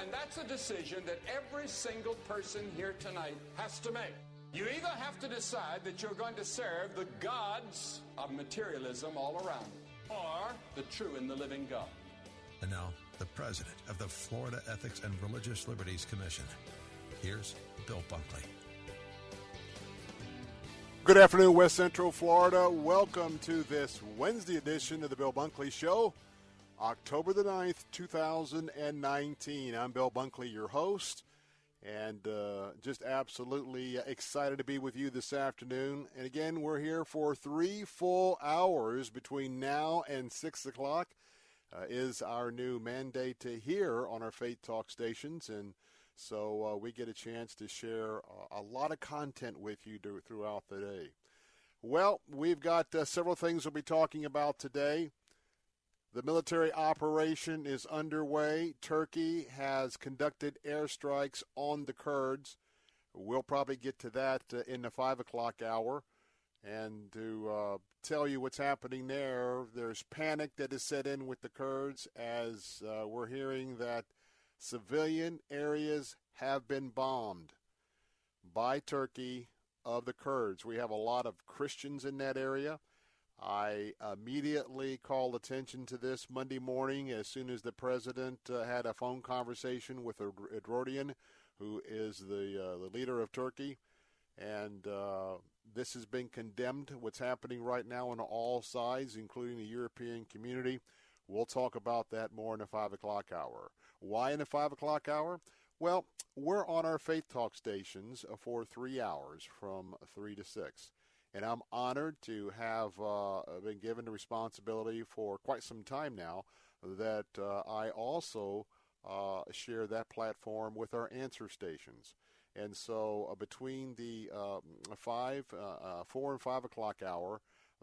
And that's a decision that every single person here tonight has to make. You either have to decide that you're going to serve the gods of materialism all around you, or the true and the living God. And now, the president of the Florida Ethics and Religious Liberties Commission. Here's Bill Bunkley. Good afternoon, West Central Florida. Welcome to this Wednesday edition of the Bill Bunkley Show, October the 9th, 2019. I'm Bill Bunkley, your host, and uh, just absolutely excited to be with you this afternoon. And again, we're here for three full hours between now and 6 o'clock. Uh, is our new mandate to hear on our Faith Talk stations. And so uh, we get a chance to share a lot of content with you throughout the day. Well, we've got uh, several things we'll be talking about today. The military operation is underway. Turkey has conducted airstrikes on the Kurds. We'll probably get to that uh, in the 5 o'clock hour. And to uh, tell you what's happening there, there's panic that is set in with the Kurds as uh, we're hearing that civilian areas have been bombed by Turkey of the Kurds. We have a lot of Christians in that area. I immediately called attention to this Monday morning as soon as the president uh, had a phone conversation with Erdogan, who is the uh, the leader of Turkey, and uh, this has been condemned. What's happening right now on all sides, including the European community. We'll talk about that more in the five o'clock hour. Why in the five o'clock hour? Well, we're on our Faith Talk stations for three hours from three to six. And I'm honored to have uh, been given the responsibility for quite some time now that uh, I also uh, share that platform with our answer stations. And so uh, between the um, five, uh, uh, four and five o'clock hour,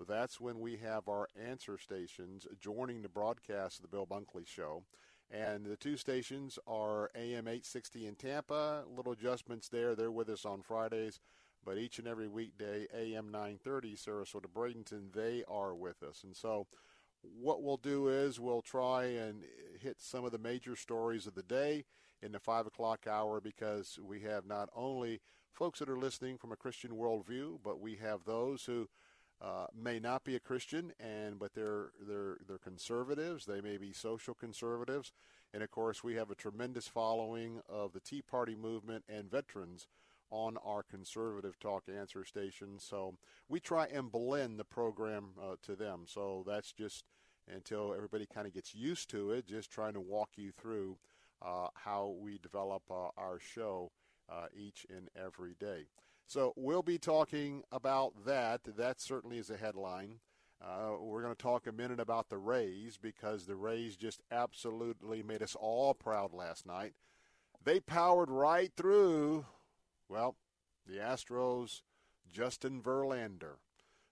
that's when we have our answer stations joining the broadcast of the Bill Bunkley Show. And the two stations are AM 860 in Tampa. Little adjustments there. They're with us on Fridays. But each and every weekday, AM 930, Sarasota Bradenton, they are with us. And so what we'll do is we'll try and hit some of the major stories of the day in the 5 o'clock hour because we have not only folks that are listening from a Christian worldview, but we have those who uh, may not be a Christian, and but they're they're they're conservatives. They may be social conservatives, and of course we have a tremendous following of the Tea Party movement and veterans on our conservative talk answer station. So we try and blend the program uh, to them. So that's just until everybody kind of gets used to it. Just trying to walk you through uh, how we develop uh, our show uh, each and every day. So we'll be talking about that. That certainly is a headline. Uh, we're going to talk a minute about the Rays because the Rays just absolutely made us all proud last night. They powered right through, well, the Astros' Justin Verlander.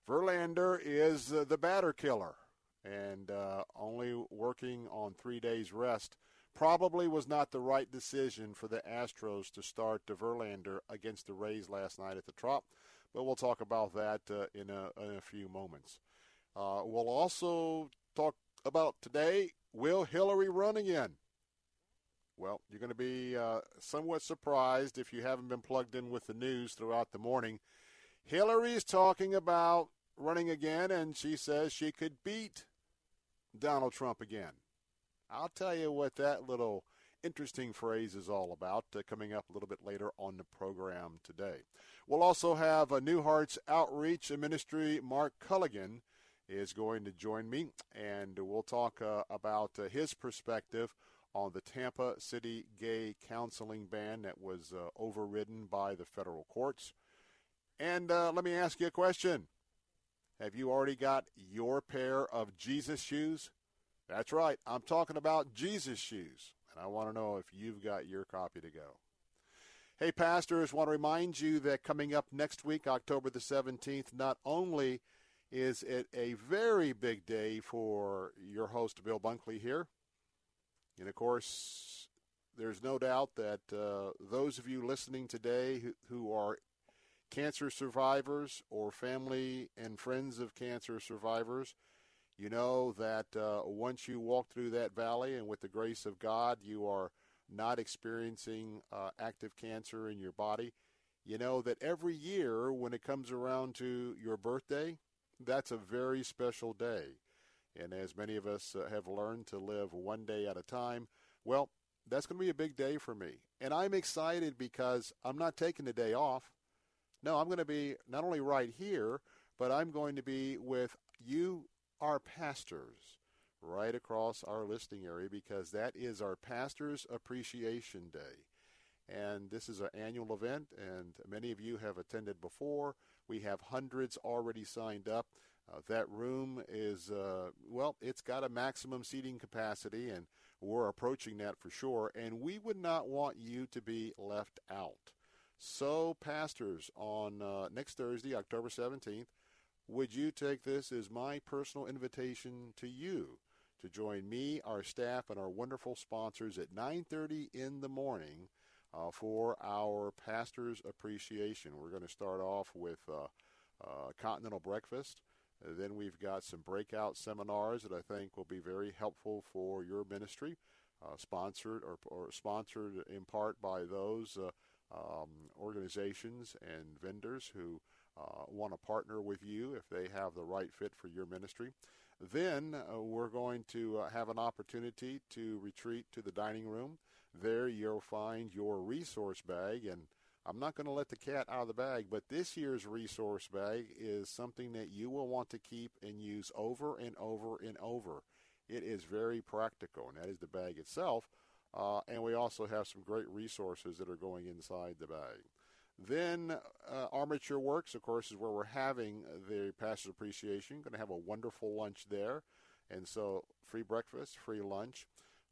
Verlander is uh, the batter killer and uh, only working on three days rest probably was not the right decision for the Astros to start the Verlander against the Rays last night at the Trop, but we'll talk about that uh, in, a, in, a, few moments. Uh, we'll also talk about today will Hillary run again? Well, you're going to be uh, somewhat surprised if you haven't been plugged in with the news throughout the morning. Hillary's talking about running again, and she says she could beat Donald Trump again. I'll tell you what that little interesting phrase is all about uh, coming up a little bit later on the program today. We'll also have a New Hearts Outreach Ministry. Mark Culligan is going to join me, and we'll talk uh, about uh, his perspective on the Tampa City gay counseling ban that was uh, overridden by the federal courts. And uh, let me ask you a question. Have you already got your pair of Jesus shoes? That's right. I'm talking about Jesus shoes. And I want to know if you've got your copy to go. Hey, pastors, want to remind you that coming up next week, October the 17th, not only is it a very big day for your host, Bill Bunkley, here. And of course, there's no doubt that uh, those of you listening today who, who are cancer survivors or family and friends of cancer survivors, you know that uh, once you walk through that valley and with the grace of God, you are not experiencing uh, active cancer in your body. You know that every year when it comes around to your birthday, that's a very special day. And as many of us uh, have learned to live one day at a time, well, that's going to be a big day for me. And I'm excited because I'm not taking the day off. No, I'm going to be not only right here, but I'm going to be with you, our pastors, right across our listing area because that is our Pastors Appreciation Day. And this is an annual event, and many of you have attended before. We have hundreds already signed up. Uh, that room is, uh, well, it's got a maximum seating capacity, and we're approaching that for sure. And we would not want you to be left out. So, pastors, on uh, next Thursday, October 17th, would you take this as my personal invitation to you to join me, our staff, and our wonderful sponsors at 9:30 in the morning uh, for our pastors' appreciation? We're going to start off with uh, uh, continental breakfast. Then we've got some breakout seminars that I think will be very helpful for your ministry, uh, sponsored or, or, sponsored in part by those uh, um, organizations and vendors who uh, want to partner with you if they have the right fit for your ministry. Then uh, we're going to uh, have an opportunity to retreat to the dining room. There you'll find your resource bag, and I'm not going to let the cat out of the bag, but this year's resource bag is something that you will want to keep and use over and over and over. It is very practical, and that is the bag itself. Uh, and we also have some great resources that are going inside the bag. Then uh, Armature Works, of course, is where we're having the Pastor's Appreciation. Going to have a wonderful lunch there. And so free breakfast, free lunch.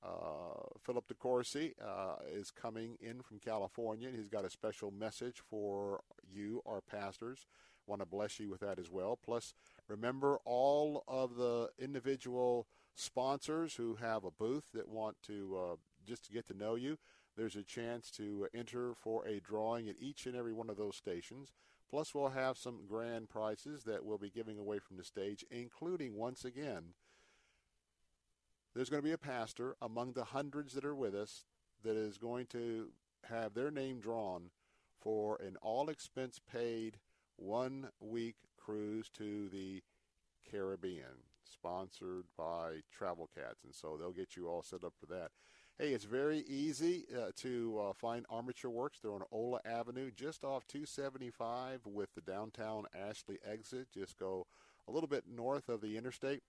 Uh, Philip DeCourcy uh, is coming in from California, and he's got a special message for you, our pastors. Want to bless you with that as well. Plus, remember all of the individual sponsors who have a booth that want to uh, just to get to know you. There's a chance to enter for a drawing at each and every one of those stations. Plus, we'll have some grand prizes that we'll be giving away from the stage, including, once again, there's going to be a pastor among the hundreds that are with us that is going to have their name drawn for an all expense paid one week cruise to the Caribbean, sponsored by Travel Cats. And so they'll get you all set up for that. Hey, it's very easy uh, to uh, find Armature Works. They're on Ola Avenue, just off 275 with the downtown Ashley exit. Just go a little bit north of the interstate.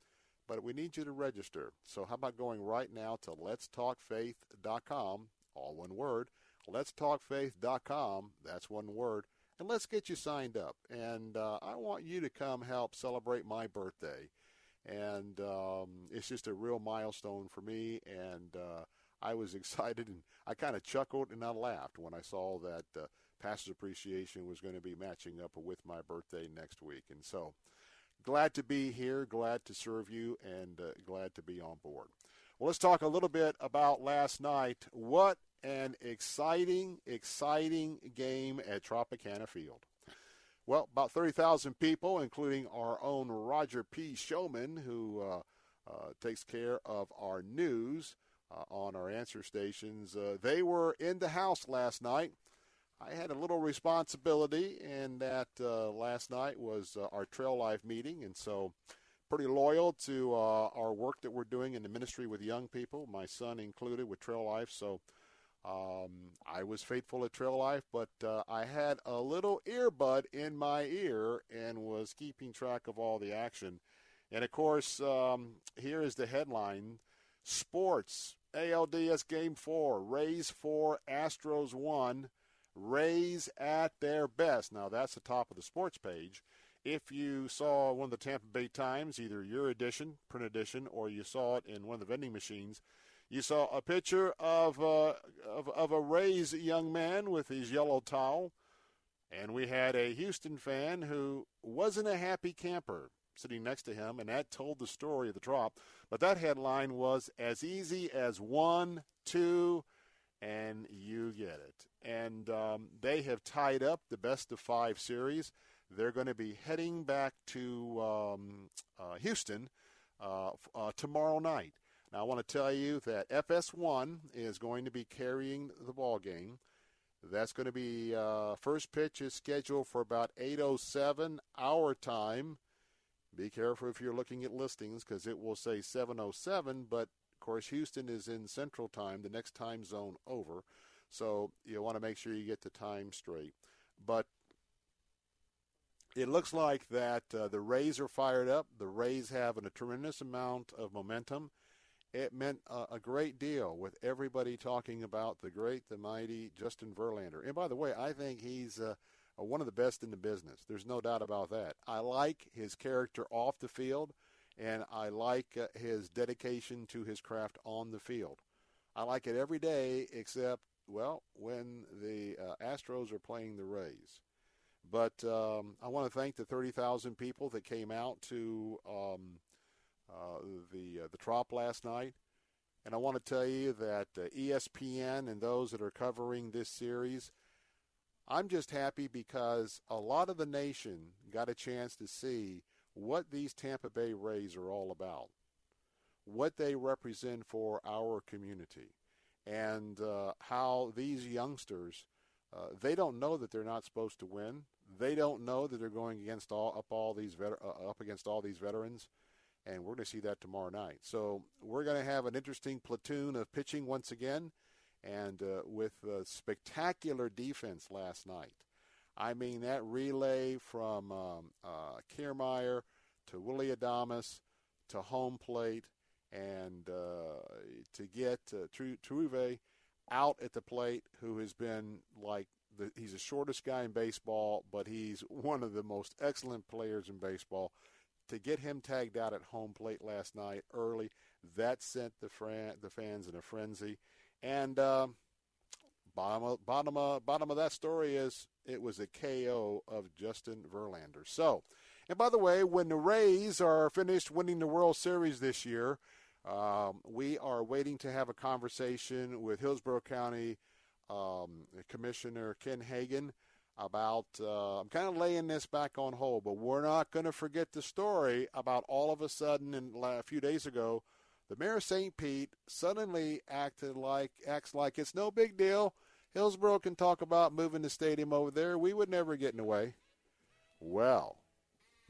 But we need you to register. So how about going right now to letstalkfaith.com, all one word, letstalkfaith.com, that's one word, and let's get you signed up. And uh, I want you to come help celebrate my birthday. And um, it's just a real milestone for me. And uh, I was excited and I kind of chuckled and I laughed when I saw that uh, Pastor's Appreciation was going to be matching up with my birthday next week. And so glad to be here, glad to serve you, and uh, glad to be on board. Well, let's talk a little bit about last night. What an exciting, exciting game at Tropicana Field. Well, about 30,000 people, including our own Roger P. Showman, who uh, uh, takes care of our news uh, on our answer stations. Uh, they were in the house last night. I had a little responsibility in that uh, last night was uh, our Trail Life meeting, and so pretty loyal to uh, our work that we're doing in the ministry with young people, my son included with Trail Life. So um, I was faithful at Trail Life, but uh, I had a little earbud in my ear and was keeping track of all the action. And of course, um, here is the headline Sports ALDS Game 4, Rays 4, Astros 1. Rays at their best. Now, that's the top of the sports page. If you saw one of the Tampa Bay Times, either your edition, print edition, or you saw it in one of the vending machines, you saw a picture of, uh, of, of a Rays young man with his yellow towel. And we had a Houston fan who wasn't a happy camper sitting next to him, and that told the story of the drop. But that headline was as easy as one, two, and you get it. And um, they have tied up the best of five series. They're going to be heading back to um, uh, Houston uh, uh, tomorrow night. Now, I want to tell you that FS1 is going to be carrying the ball game. That's going to be uh, first pitch is scheduled for about 8:07 our time. Be careful if you're looking at listings because it will say 7:07, but course, Houston is in Central Time, the next time zone over. So you want to make sure you get the time straight. But it looks like that uh, the Rays are fired up. The Rays have a tremendous amount of momentum. It meant a, great deal with everybody talking about the great, the mighty Justin Verlander. And by the way, I think he's uh, one of the best in the business. There's no doubt about that. I like his character off the field and I like uh, his dedication to his craft on the field. I like it every day except, well, when the uh, Astros are playing the Rays. But um, I want to thank the 30,000 people that came out to um, uh, the uh, the Trop last night. And I want to tell you that uh, ESPN and those that are covering this series, I'm just happy because a lot of the nation got a chance to see – what these Tampa Bay Rays are all about, what they represent for our community, and uh, how these youngsters uh, they don't know that they're not supposed to win. They don't know that they're going against all up all these vet, uh, up against all these veterans, and we're going to see that tomorrow night. So we're going to have an interesting platoon of pitching once again, and uh, with spectacular defense last night. I mean, that relay from um, uh, Kiermaier to Willie Adames to home plate and uh, to get uh, Tuve out at the plate, who has been like the, he's the shortest guy in baseball, but he's one of the most excellent players in baseball. To get him tagged out at home plate last night early, that sent the fran- the fans in a frenzy. And um, bottom of, bottom of, bottom of that story is it was a KO of Justin Verlander. So, and by the way, when the Rays are finished winning the World Series this year, um, we are waiting to have a conversation with Hillsborough County um, Commissioner Ken Hagan about. Uh, I'm kind of laying this back on hold, but we're not going to forget the story about all of a sudden, in, a few days ago, the mayor of St. Pete suddenly acted like acts like it's no big deal. Hillsborough can talk about moving the stadium over there. We would never get in the way. Well,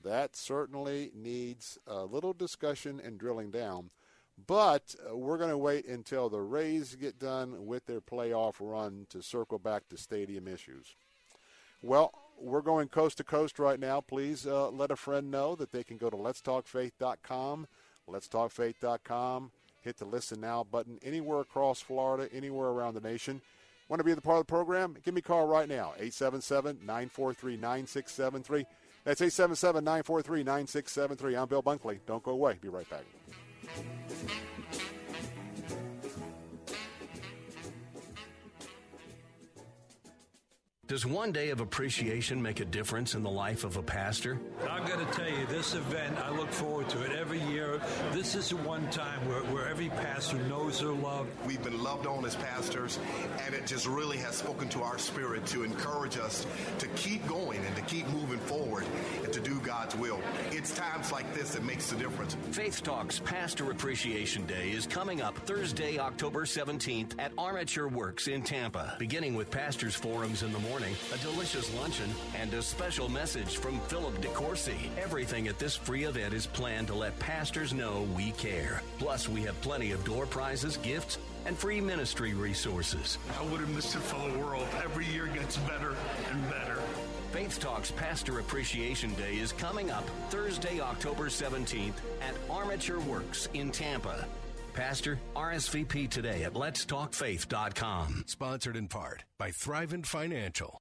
that certainly needs a little discussion and drilling down. But uh, we're going to wait until the Rays get done with their playoff run to circle back to stadium issues. Well, we're going coast to coast right now. Please uh, let a friend know that they can go to letstalkfaith.com, letstalkfaith.com, hit the listen now button anywhere across Florida, anywhere around the nation. Want to be a part of the program? Give me a call right now, 877 943 9673. That's 877 943 9673. I'm Bill Bunkley. Don't go away. Be right back. Does one day of appreciation make a difference in the life of a pastor? I've got to tell you, this event, I look forward to it every year. This is the one time where, where every pastor knows their love. We've been loved on as pastors, and it just really has spoken to our spirit to encourage us to keep going and to keep moving forward and to do God's will. It's times like this that makes the difference. Faith Talks Pastor Appreciation Day is coming up Thursday, October 17th at Armature Works in Tampa, beginning with pastors' forums in the morning morning, a delicious luncheon, and a special message from Philip DeCourcy. Everything at this free event is planned to let pastors know we care. Plus, we have plenty of door prizes, gifts, and free ministry resources. I would have missed it for the world. Every year gets better and better. Faith Talks Pastor Appreciation Day is coming up Thursday, October 17th at Armature Works in Tampa. Pastor, RSVP today at letstalkfaith.com. Sponsored in part by Thrivent Financial.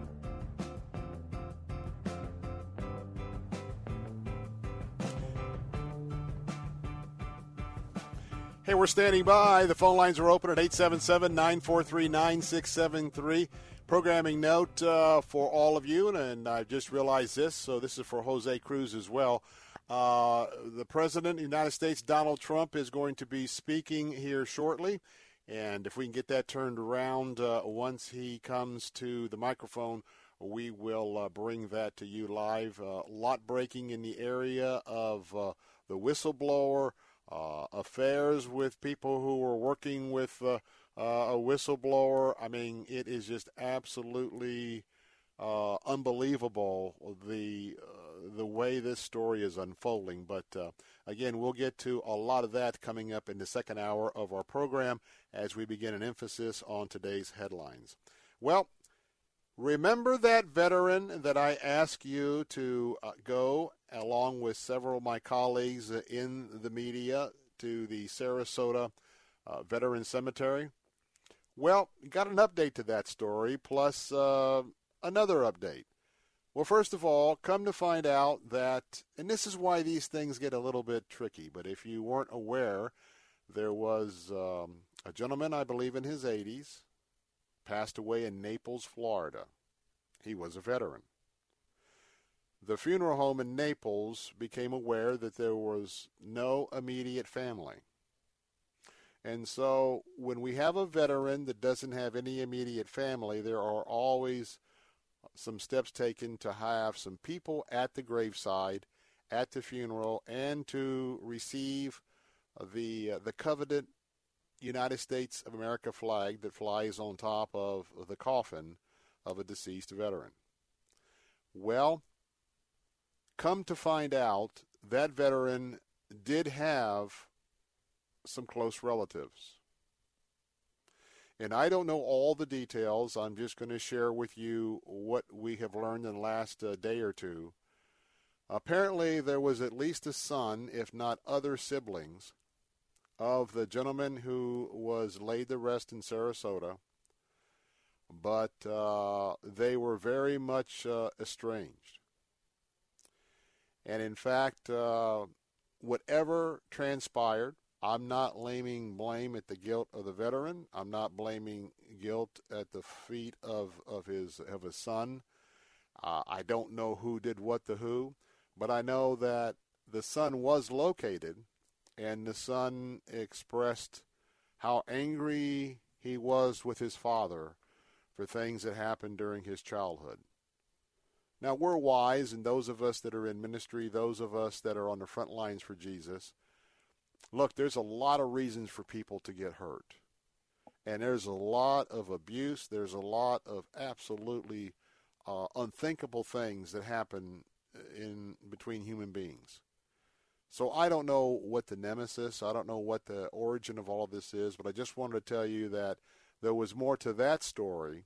Hey, we're standing by. The phone lines are open at 877 943 9673. Programming note uh, for all of you, and I just realized this, so this is for Jose Cruz as well. Uh, the President of the United States, Donald Trump, is going to be speaking here shortly. And if we can get that turned around uh, once he comes to the microphone, we will uh, bring that to you live. Uh, a lot breaking in the area of uh, the whistleblower, uh, affairs with people who were working with a whistleblower. I mean, it is just absolutely unbelievable the the way this story is unfolding. But uh, again, we'll get to a lot of that coming up in the second hour of our program as we begin an emphasis on today's headlines. Well, remember that veteran that I asked you to uh, go, along with several of my colleagues in the media, to the Sarasota uh, Veteran Cemetery? Well, got an update to that story, plus uh, another update. Well, first of all, come to find out that, and this is why these things get a little bit tricky, but if you weren't aware, there was um, a gentleman, I believe in his 80s, passed away in Naples, Florida. He was a veteran. The funeral home in Naples became aware that there was no immediate family. And so when we have a veteran that doesn't have any immediate family, there are always some steps taken to have some people at the graveside, at the funeral, and to receive the uh, the coveted United States of America flag that flies on top of the coffin of a deceased veteran. Well, come to find out, that veteran did have some close relatives. And I don't know all the details. I'm just going to share with you what we have learned in the last uh, day or two. Apparently, there was at least a son, if not other siblings, of the gentleman who was laid to rest in Sarasota, but uh, they were very much uh, estranged. And in fact, uh, whatever transpired, I'm not laying blame at the guilt of the veteran. I'm not blaming guilt at the feet of, of his of his son. Uh, I don't know who did what to who, but I know that the son was located, and the son expressed how angry he was with his father for things that happened during his childhood. Now, we're wise, and those of us that are in ministry, those of us that are on the front lines for Jesus, look, there's a lot of reasons for people to get hurt. And there's a lot of abuse. There's a lot of absolutely uh, unthinkable things that happen in between human beings. So I don't know what the nemesis, I don't know what the origin of all of this is, but I just wanted to tell you that there was more to that story.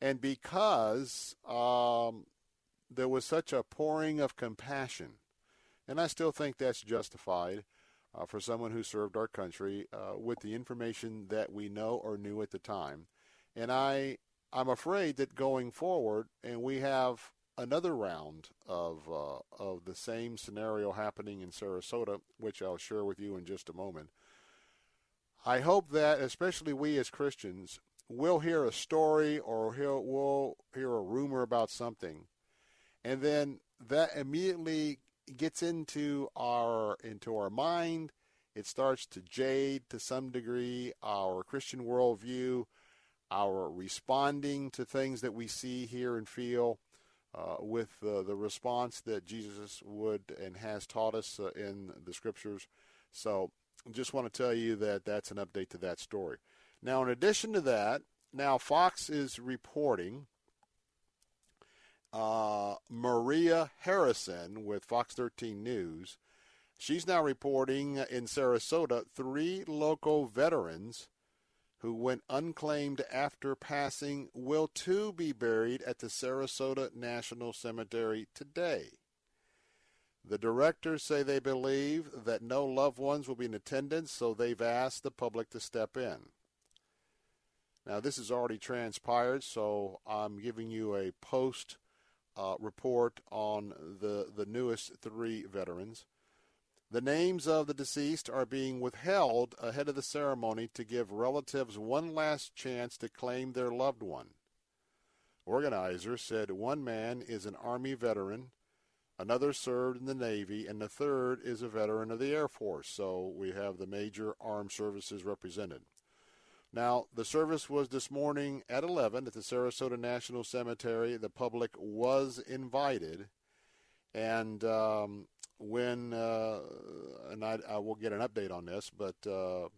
And because um, there was such a pouring of compassion, and I still think that's justified uh, for someone who served our country uh, with the information that we know or knew at the time. And I, I'm afraid that going forward, and we have another round of uh, of the same scenario happening in Sarasota, which I'll share with you in just a moment. I hope that, especially we as Christians, will hear a story or we'll hear a rumor about something, and then that immediately gets into our into our mind. It starts to jade to some degree our Christian worldview, our responding to things that we see, hear, and feel uh, with uh, the response that Jesus would and has taught us uh, in the scriptures. So, just want to tell you that that's an update to that story. Now, in addition to that, now Fox is reporting uh, Maria Harrison with Fox 13 News. She's now reporting in Sarasota three local veterans who went unclaimed after passing, will too be buried at the Sarasota National Cemetery today. The directors say they believe that no loved ones will be in attendance, so they've asked the public to step in. Now, this has already transpired, so I'm giving you a post uh, report on the, the newest three veterans. The names of the deceased are being withheld ahead of the ceremony to give relatives one last chance to claim their loved one. Organizers said one man is an Army veteran, another served in the Navy, and the third is a veteran of the Air Force. So we have the major armed services represented. Now, the service was this morning at 11 at the Sarasota National Cemetery. The public was invited, and um, when, uh, and I, I, will get an update on this, but uh,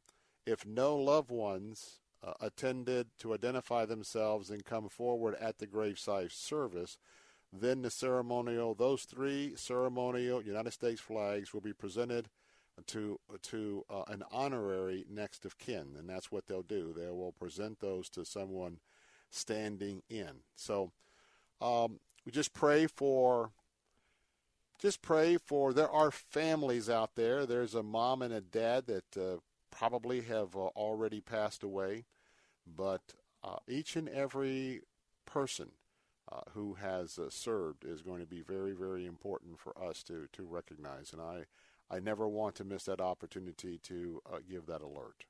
if no loved ones uh, attended to identify themselves and come forward at the graveside service, then the ceremonial, those three ceremonial United States flags will be presented to to uh, an honorary next of kin, and that's what they'll do. They will present those to someone standing in. So um, we just pray for just pray for there are families out there. There's a mom and a dad that uh, probably have uh, already passed away, but uh, each and every person uh, who has uh, served is going to be very, very important for us to to recognize. And I, I never want to miss that opportunity to uh, give that alert.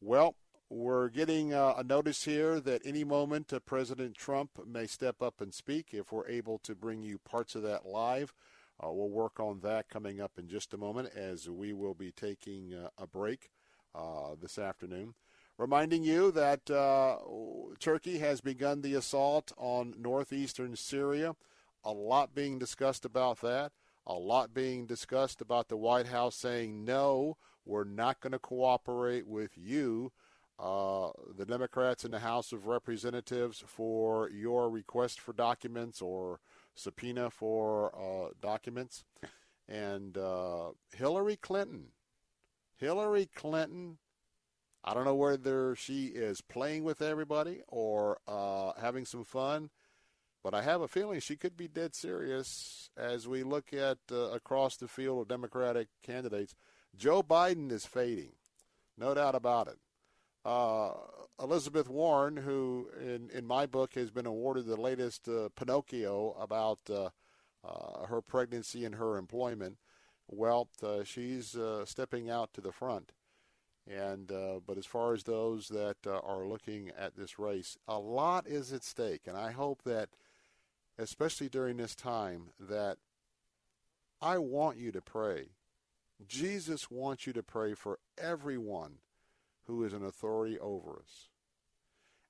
Well, we're getting uh, a notice here that any moment uh, President Trump may step up and speak. If we're able to bring you parts of that live, uh, we'll work on that coming up in just a moment as we will be taking uh, a break uh, this afternoon. Reminding you that Turkey has begun the assault on northeastern Syria. A lot being discussed about that. A lot being discussed about the White House saying, no, we're not going to cooperate with you uh, the Democrats in the House of Representatives for your request for documents or subpoena for uh, documents. And uh, Hillary Clinton, Hillary Clinton, I don't know whether she is playing with everybody or uh, having some fun, but I have a feeling she could be dead serious as we look at uh, across the field of Democratic candidates. Joe Biden is fading, no doubt about it. Uh, Elizabeth Warren, who in, in my book has been awarded the latest uh, Pinocchio about uh, uh her pregnancy and her employment, well, uh, she's uh, stepping out to the front. And but as far as those that are looking at this race, a lot is at stake, and I hope that, especially during this time, that I want you to pray. Jesus wants you to pray for everyone who is an authority over us.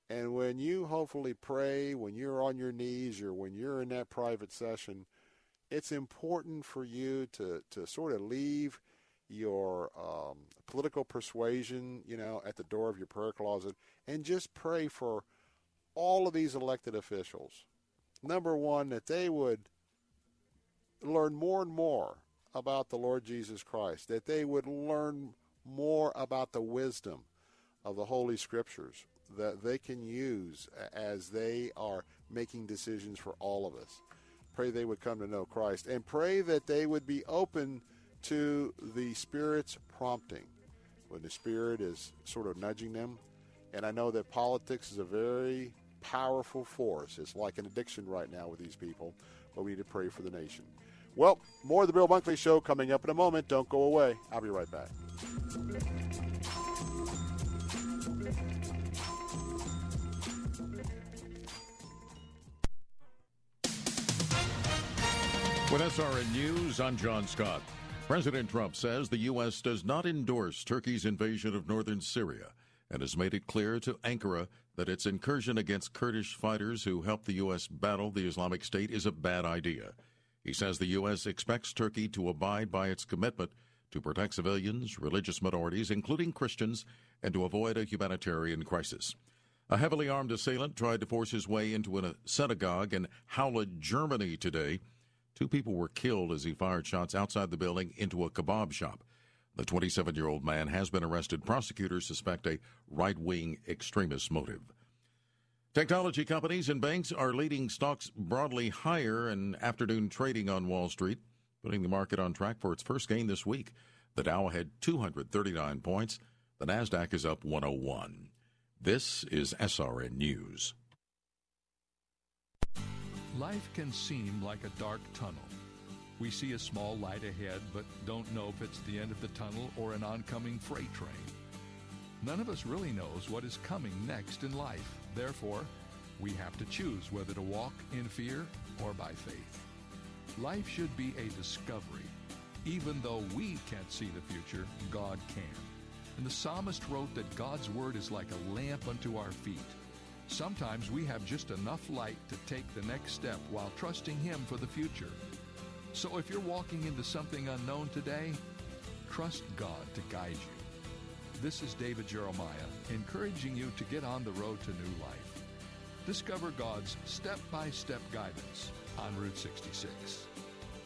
And when you hopefully pray, when you're on your knees or when you're in that private session, it's important for you to, to sort of leave your um, political persuasion, you know, at the door of your prayer closet and just pray for all of these elected officials. Number one, that they would learn more and more about the Lord Jesus Christ, that they would learn more about the wisdom of the Holy Scriptures that they can use as they are making decisions for all of us. Pray they would come to know Christ and pray that they would be open to the Spirit's prompting when the Spirit is sort of nudging them. And I know that politics is a very powerful force. It's like an addiction right now with these people, but we need to pray for the nation. Well, more of the Bill Bunkley Show coming up in a moment. Don't go away. I'll be right back. With SRN News, I'm John Scott. President Trump says the U.S. does not endorse Turkey's invasion of northern Syria and has made it clear to Ankara that its incursion against Kurdish fighters who helped the U.S. battle the Islamic State is a bad idea. He says the U.S. expects Turkey to abide by its commitment to protect civilians, religious minorities, including Christians, and to avoid a humanitarian crisis. A heavily armed assailant tried to force his way into a synagogue in Halle, Germany today. Two people were killed as he fired shots outside the building into a kebab shop. The 27 year old man has been arrested. Prosecutors suspect a right wing extremist motive. Technology companies and banks are leading stocks broadly higher in afternoon trading on Wall Street, putting the market on track for its first gain this week. The Dow had 239 points. The Nasdaq is up 101. This is SRN News. Life can seem like a dark tunnel. We see a small light ahead, but don't know if it's the end of the tunnel or an oncoming freight train. None of us really knows what is coming next in life. Therefore, we have to choose whether to walk in fear or by faith. Life should be a discovery. Even though we can't see the future, God can. And the psalmist wrote that God's word is like a lamp unto our feet. Sometimes we have just enough light to take the next step while trusting Him for the future. So if you're walking into something unknown today, trust God to guide you. This is David Jeremiah, encouraging you to get on the road to new life. Discover God's step by step guidance on Route 66.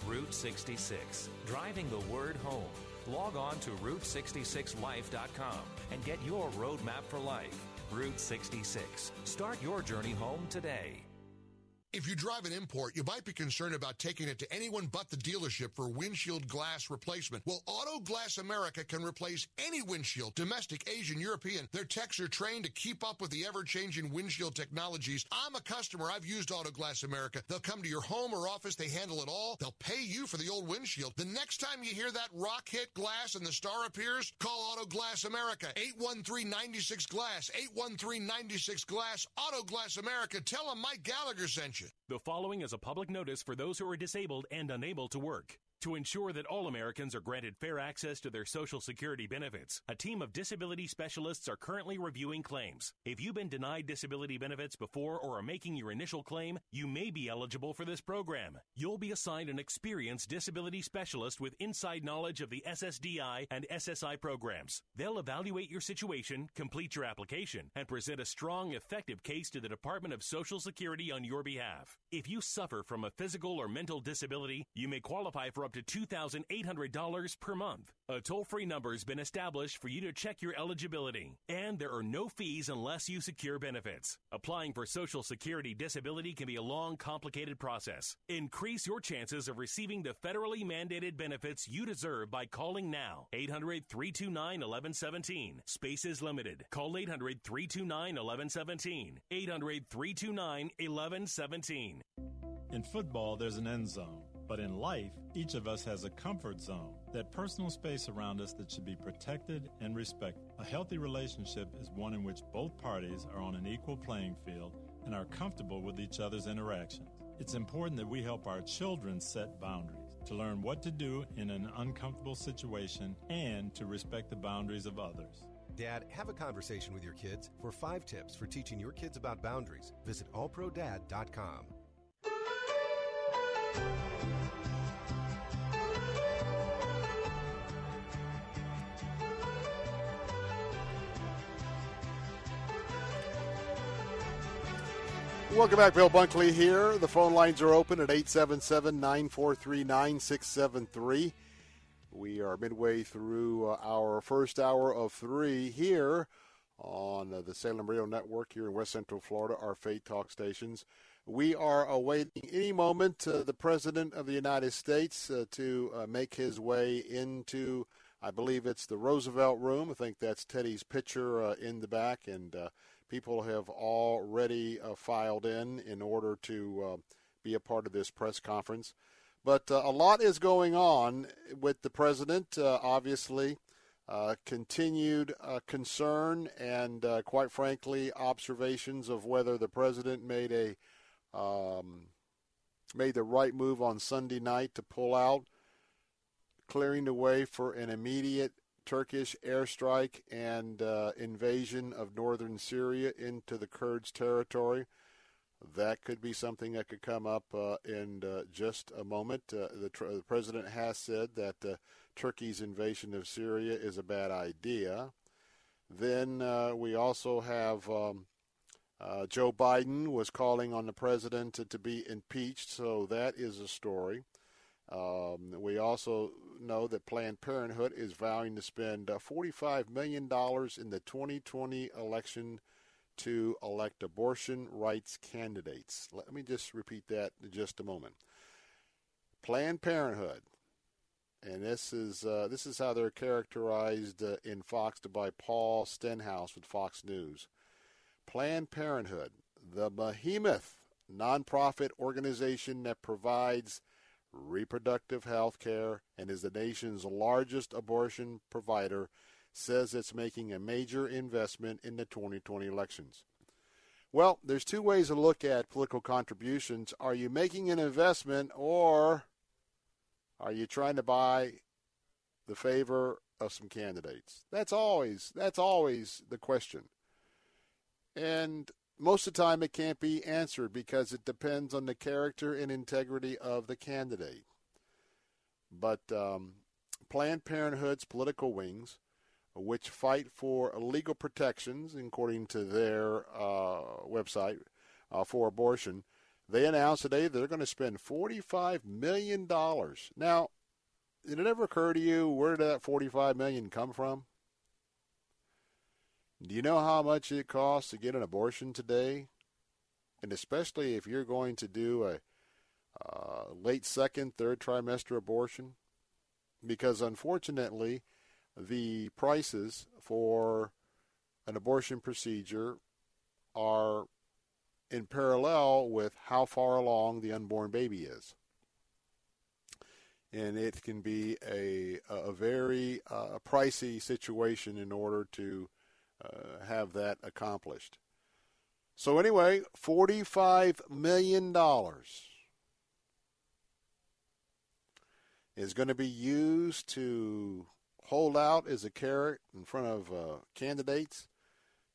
Route 66, driving the word home. Log on to Route66Life.com and get your roadmap for life. Route 66. Start your journey home today. If you drive an import, you might be concerned about taking it to anyone but the dealership for windshield glass replacement. Well, Auto Glass America can replace any windshield, domestic, Asian, European. Their techs are trained to keep up with the ever-changing windshield technologies. I'm a customer. I've used Auto Glass America. They'll come to your home or office. They handle it all. They'll pay you for the old windshield. The next time you hear that rock hit glass and the star appears, call Auto Glass America. 813-96 Glass. 813-96 Glass. Auto Glass America. Tell them Mike Gallagher sent you. The following is a public notice for those who are disabled and unable to work. To ensure that all Americans are granted fair access to their Social Security benefits, a team of disability specialists are currently reviewing claims. If you've been denied disability benefits before or are making your initial claim, you may be eligible for this program. You'll be assigned an experienced disability specialist with inside knowledge of the SSDI and SSI programs. They'll evaluate your situation, complete your application, and present a strong, effective case to the Department of Social Security on your behalf. If you suffer from a physical or mental disability, you may qualify for up to $2,800 per month. A toll free number has been established for you to check your eligibility, and there are no fees unless you secure benefits. Applying for Social Security disability can be a long, complicated process. Increase your chances of receiving the federally mandated benefits you deserve by calling now. 800 329 1117. Space is limited. Call 800 329 1117. 800 329 1117. In football, there's an end zone. But in life, each of us has a comfort zone, that personal space around us that should be protected and respected. A healthy relationship is one in which both parties are on an equal playing field and are comfortable with each other's interactions. It's important that we help our children set boundaries, to learn what to do in an uncomfortable situation, and to respect the boundaries of others. Dad, have a conversation with your kids. For five tips for teaching your kids about boundaries, visit allprodad.com. Welcome back, Bill Bunkley here. The phone lines are open at 877 943 9673. We are midway through uh, our first hour of three here on uh, the Salem Radio Network here in West Central Florida, our Faith Talk stations. We are awaiting any moment uh, the President of the United States uh, to uh, make his way into, I believe it's the Roosevelt Room. I think that's Teddy's picture uh, in the back, and people have already uh, filed in in order to uh, be a part of this press conference. But uh, a lot is going on with the president, uh, obviously. Uh, continued uh, concern and, quite frankly, observations of whether the president made a um, made the right move on Sunday night to pull out, clearing the way for an immediate Turkish airstrike and uh, invasion of northern Syria into the Kurds' territory. That could be something that could come up uh, in uh, just a moment. Uh, the, tr- the, president has said that uh, Turkey's invasion of Syria is a bad idea. Then uh, we also have um, Joe Biden was calling on the president to, to be impeached, so that is a story. Um, we also know that Planned Parenthood is vowing to spend uh, $45 million in the 2020 election to elect abortion rights candidates. Let me just repeat that in just a moment. Planned Parenthood, and this is uh, this is how they're characterized uh, in Fox by Paul Steinhauser with Fox News. Planned Parenthood, the behemoth nonprofit organization that provides reproductive health care and is the nation's largest abortion provider, says it's making a major investment in the 2020 elections. Well, there's two ways to look at political contributions. Are you making an investment or are you trying to buy the favor of some candidates? That's always that's always the question. And most of the time it can't be answered because it depends on the character and integrity of the candidate. But um, Planned Parenthood's political wings, which fight for legal protections, according to their uh, website, uh, for abortion, they announced today they're going to spend $45 million. Now, did it ever occur to you where did that 45 million come from? Do you know how much it costs to get an abortion today? And especially if you're going to do a uh, late second, third trimester abortion? Because unfortunately, the prices for an abortion procedure are in parallel with how far along the unborn baby is. And it can be a, a very uh, pricey situation in order to uh, have that accomplished. So, anyway, $45 million is going to be used to hold out as a carrot in front of uh, candidates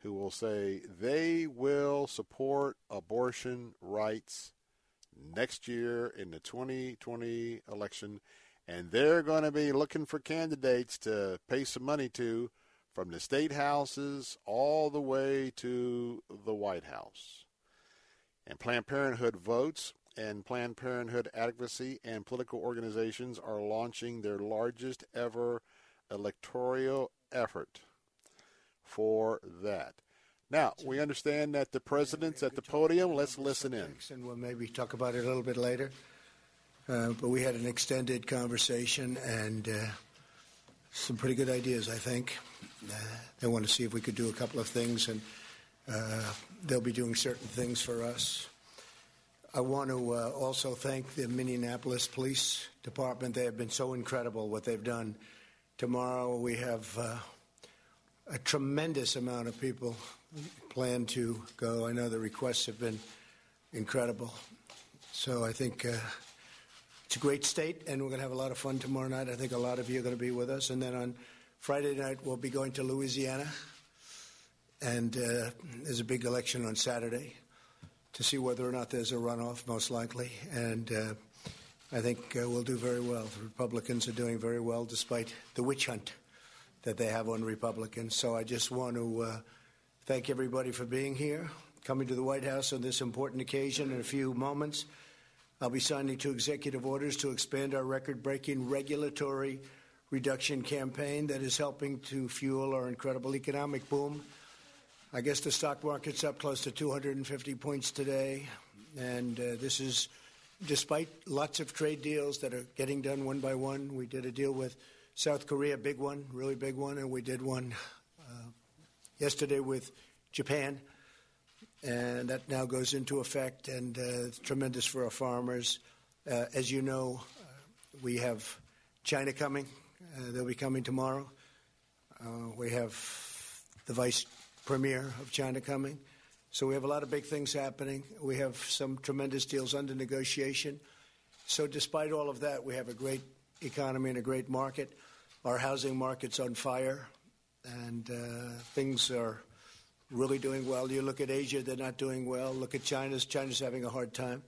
who will say they will support abortion rights next year in the 2020 election, and they're going to be looking for candidates to pay some money to from the state houses all the way to the White House. And Planned Parenthood votes and Planned Parenthood advocacy and political organizations are launching their largest ever electoral effort for that. Now, we understand that the president's at the podium. Let's listen in. And we'll maybe talk about it a little bit later. Uh, but we had an extended conversation and uh, some pretty good ideas, I think. Uh, they want to see if we could do a couple of things, and uh, they'll be doing certain things for us. I want to uh, also thank the Minneapolis Police Department. They have been so incredible what they've done. Tomorrow we have uh, a tremendous amount of people plan to go. I know the requests have been incredible. So I think uh, it's a great state, and we're going to have a lot of fun tomorrow night. I think a lot of you are going to be with us. And then on Friday night, we'll be going to Louisiana, and uh, there's a big election on Saturday to see whether or not there's a runoff, most likely. And uh, I think uh, we'll do very well. The Republicans are doing very well despite the witch hunt that they have on Republicans. So I just want to uh, thank everybody for being here, coming to the White House on this important occasion in a few moments. I'll be signing two executive orders to expand our record breaking regulatory reduction campaign that is helping to fuel our incredible economic boom. I guess the stock market's up close to 250 points today, and uh, this is despite lots of trade deals that are getting done one by one. We did a deal with South Korea, big one, really big one, and we did one uh, yesterday with Japan, and that now goes into effect, and uh, tremendous for our farmers. Uh, as you know, uh, we have China coming. They'll be coming tomorrow. We have the vice premier of China coming. So we have a lot of big things happening. We have some tremendous deals under negotiation. So despite all of that, we have a great economy and a great market. Our housing market's on fire, and uh, things are really doing well. You look at Asia, they're not doing well. Look at China's. China's having a hard time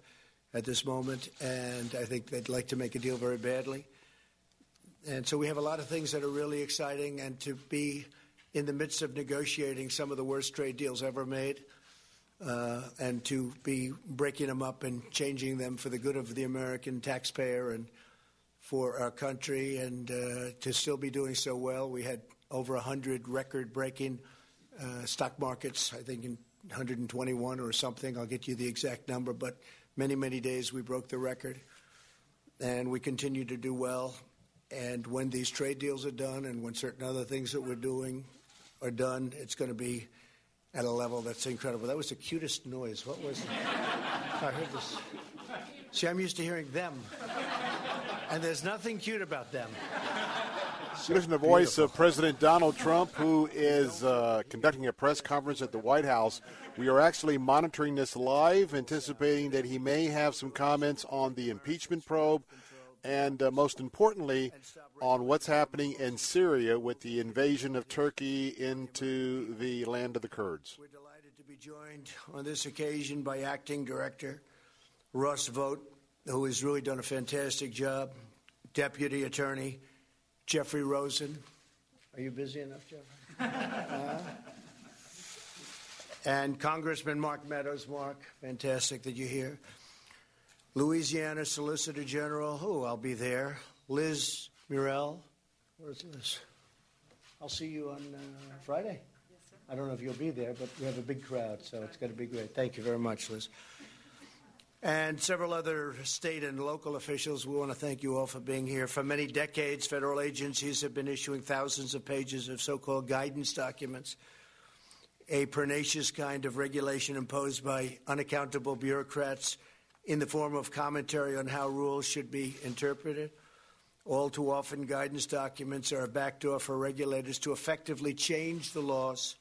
at this moment, and I think they'd like to make a deal very badly. And so we have a lot of things that are really exciting, and to be in the midst of negotiating some of the worst trade deals ever made, uh, and to be breaking them up and changing them for the good of the American taxpayer and for our country, and uh, to still be doing so well. We had over 100 record breaking uh, stock markets, I think in 121 or something. I'll get you the exact number, but many, many days we broke the record. And we continue to do well. And when these trade deals are done and when certain other things that we're doing are done, it's going to be at a level that's incredible. That was the cutest noise. What was? I heard this. See, I'm used to hearing them. And there's nothing cute about them. You listen to the voice of President Donald Trump, who is uh, conducting a press conference at the White House. We are actually monitoring this live, anticipating that he may have some comments on the impeachment probe and, uh, most importantly, on what's happening in Syria with the invasion of Turkey into the land of the Kurds. We're delighted to be joined on this occasion by Acting Director Russ Vought, who has really done a fantastic job, Deputy Attorney Jeffrey Rosen. Are you busy enough, Jeffrey? Uh, and Congressman Mark Meadows. Mark, fantastic that you're here. Louisiana Solicitor General, who I'll be there. Liz Murrill. Where's Liz? I'll see you on uh, Friday. I don't know if you'll be there, but we have a big crowd, so it's going to be great. Thank you very much, Liz and several other state and local officials. We want to thank you all for being here. For many decades, federal agencies have been issuing thousands of pages of so called guidance documents, a pernicious kind of regulation imposed by unaccountable bureaucrats in the form of commentary on how rules should be interpreted. All too often, guidance documents are a backdoor for regulators to effectively change the laws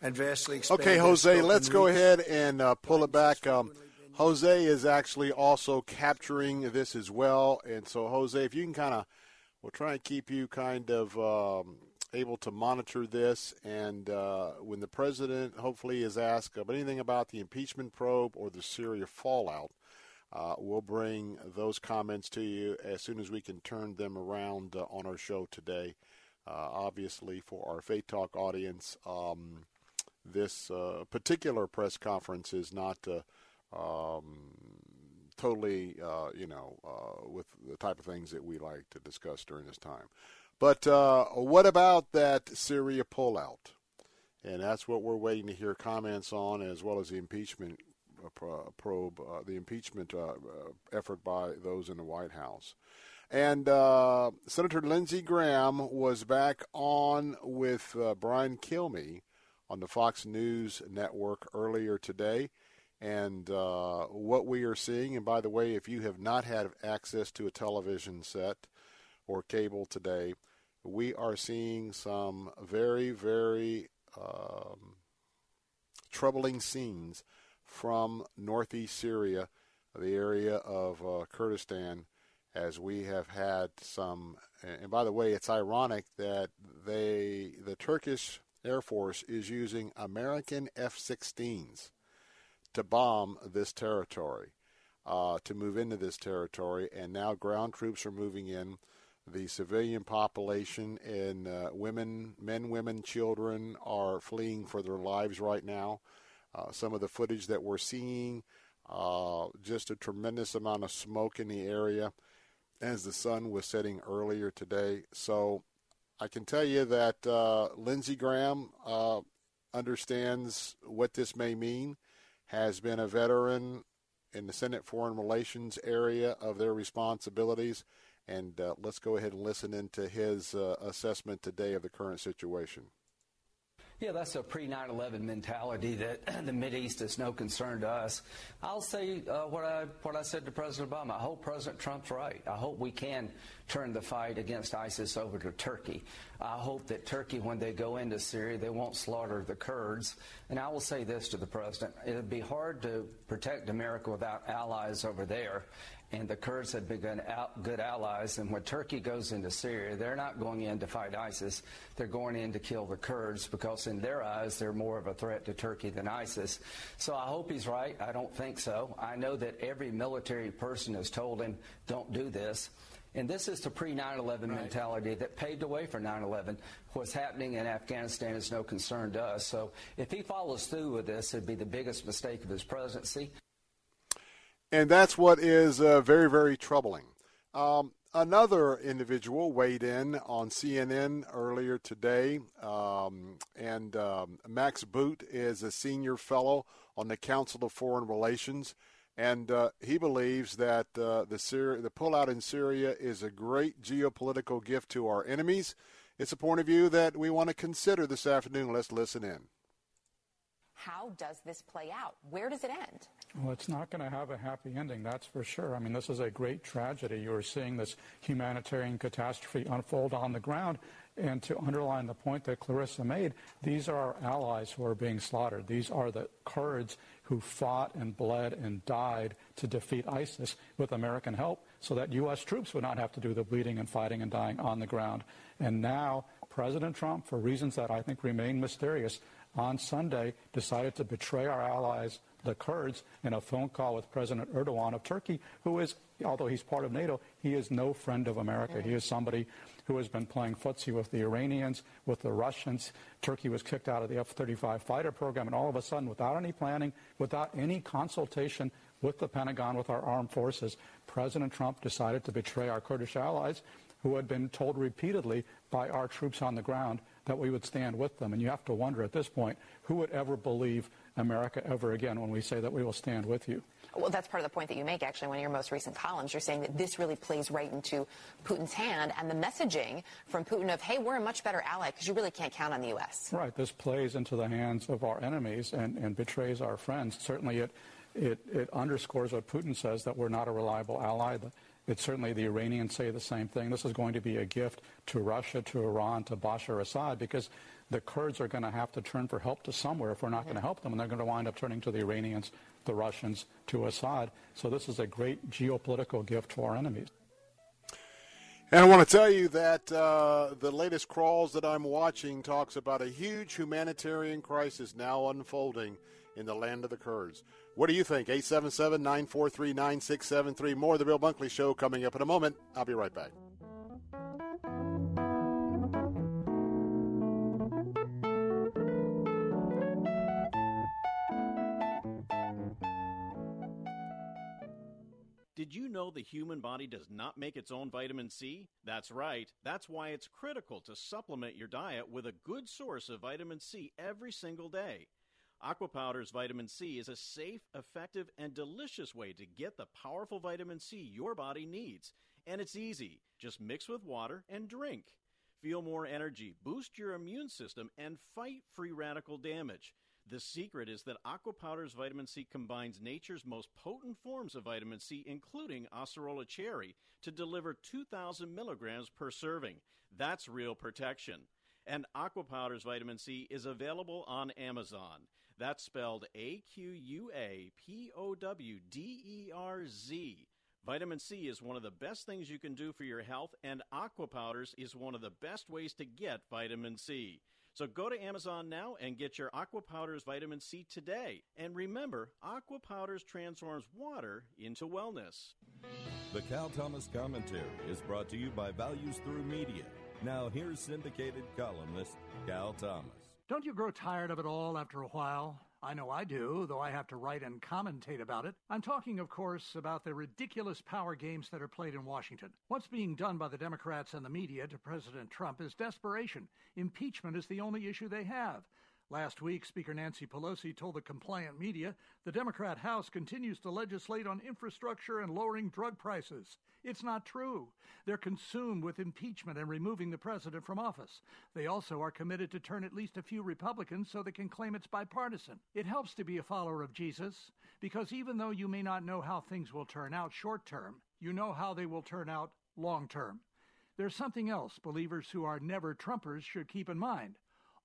and vastly expand. Okay, Jose, let's go ahead and uh, pull it back. Um, Jose is actually also capturing this as well. And so, Jose, if you can kind of, we'll try and keep you kind of um, able to monitor this. And uh, when the president hopefully is asked about anything about the impeachment probe or the Syria fallout, uh, we'll bring those comments to you as soon as we can turn them around uh, on our show today. Uh, obviously, for our Faith Talk audience, um, this uh, particular press conference is not uh, um, totally, uh, you know, uh, with the type of things that we like to discuss during this time. But uh, what about that Syria pullout? And that's what we're waiting to hear comments on, as well as the impeachment uh, probe, uh, the impeachment uh, effort by those in the White House. And Senator Lindsey Graham was back on with Brian Kilmeade on the Fox News network earlier today and uh, what we are seeing. And by the way, if you have not had access to a television set or cable today, we are seeing some very, very um, troubling scenes from northeast Syria, the area of uh, Kurdistan. as we have had some. And by the way, it's ironic that they the Turkish Air Force is using American F-16s to bomb this territory, uh, to move into this territory, and now ground troops are moving in. The civilian population and uh, women, men, women, children are fleeing for their lives right now. Uh, some of the footage that we're seeing, uh, just a tremendous amount of smoke in the area as the sun was setting earlier today. So I can tell you that uh, Lindsey Graham uh, understands what this may mean, has been a veteran in the Senate Foreign Relations area of their responsibilities. And uh, let's go ahead and listen into his uh, assessment today of the current situation. Yeah, that's a pre 9 11 mentality that the Mid East is no concern to us. I'll say uh, what, I, what I said to President Obama. I hope President Trump's right. I hope we can turn the fight against ISIS over to Turkey. I hope that Turkey, when they go into Syria, they won't slaughter the Kurds. And I will say this to the President it would be hard to protect America without allies over there and the Kurds have been good allies. And when Turkey goes into Syria, they're not going in to fight ISIS. They're going in to kill the Kurds because, in their eyes, they're more of a threat to Turkey than ISIS. So I hope he's right. I don't think so. I know that every military person has told him, don't do this. And this is the pre 9 11 mentality that paved the way for 9 11. What's happening in Afghanistan is no concern to us. So if he follows through with this, it'd be the biggest mistake of his presidency. And that's what is uh, very, very troubling. Um, another individual weighed in on CNN earlier today, um, and um, Max Boot is a senior fellow on the Council of Foreign Relations, and uh, he believes that uh, the Syria, the pullout in Syria is a great geopolitical gift to our enemies. It's a point of view that we want to consider this afternoon. Let's listen in. How does this play out? Where does it end? Well, it's not going to have a happy ending, that's for sure. I mean, this is a great tragedy. You're seeing this humanitarian catastrophe unfold on the ground. And to underline the point that Clarissa made, these are our allies who are being slaughtered. These are the Kurds who fought and bled and died to defeat ISIS with American help so that U.S. troops would not have to do the bleeding and fighting and dying on the ground. And now President Trump, for reasons that I think remain mysterious, on Sunday decided to betray our allies, the Kurds, in a phone call with President Erdogan of Turkey, who is, although he's part of NATO, he is no friend of America. He is somebody who has been playing footsie with the Iranians, with the Russians. Turkey was kicked out of the F 35 fighter program, and all of a sudden, without any planning, without any consultation with the Pentagon, with our armed forces, President Trump decided to betray our Kurdish allies who had been told repeatedly by our troops on the ground that we would stand with them. And you have to wonder at this point, who would ever believe America ever again when we say that we will stand with you? Well, that's part of the point that you make, actually, in one of your most recent columns. You're saying that this really plays right into Putin's hand and the messaging from Putin of, hey, we're a much better ally because you really can't count on the U.S. Right. This plays into the hands of our enemies and, and betrays our friends. Certainly it, it, it underscores what Putin says, that we're not a reliable ally. The, it's certainly the Iranians say the same thing. This is going to be a gift to Russia, to Iran, to Bashar Assad, because the Kurds are going to have to turn for help to somewhere if we're not mm-hmm. going to help them, and they're going to wind up turning to the Iranians, the Russians, to Assad. So this is a great geopolitical gift to our enemies. And I want to tell you that uh, the latest crawls that I'm watching talks about a huge humanitarian crisis now unfolding in the land of the Kurds. What do you think? 877 943 9673. More of the Bill Bunkley Show coming up in a moment. I'll be right back. Did you know the human body does not make its own vitamin C? That's right. That's why it's critical to supplement your diet with a good source of vitamin C every single day. AquaPowderz vitamin C is a safe, effective, and delicious way to get the powerful vitamin C your body needs. And it's easy. Just mix with water and drink. Feel more energy, boost your immune system, and fight free radical damage. The secret is that AquaPowderz vitamin C combines nature's most potent forms of vitamin C, including Acerola cherry, to deliver 2,000 milligrams per serving. That's real protection. And AquaPowderz vitamin C is available on Amazon. That's spelled A Q U A P O W D E R Z. Vitamin C is one of the best things you can do for your health, and AquaPowderz is one of the best ways to get vitamin C. So go to Amazon now and get your AquaPowderz Vitamin C today. And remember, AquaPowderz transforms water into wellness. The Cal Thomas Commentary is brought to you by Values Through Media. Now here's syndicated columnist Cal Thomas. Don't you grow tired of it all after a while? I know I do, though I have to write and commentate about it. I'm talking, of course, about the ridiculous power games that are played in Washington. What's being done by the Democrats and the media to President Trump is desperation. Impeachment is the only issue they have. Last week, Speaker Nancy Pelosi told the compliant media the Democrat House continues to legislate on infrastructure and lowering drug prices. It's not true. They're consumed with impeachment and removing the president from office. They also are committed to turn at least a few Republicans so they can claim it's bipartisan. It helps to be a follower of Jesus because even though you may not know how things will turn out short term, you know how they will turn out long term. There's something else believers who are never Trumpers should keep in mind.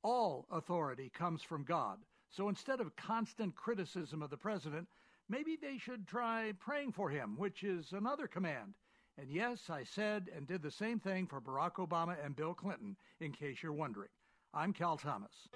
All authority comes from God. So instead of constant criticism of the president, maybe they should try praying for him, which is another command. And yes, I said and did the same thing for Barack Obama and Bill Clinton, in case you're wondering. I'm Cal Thomas.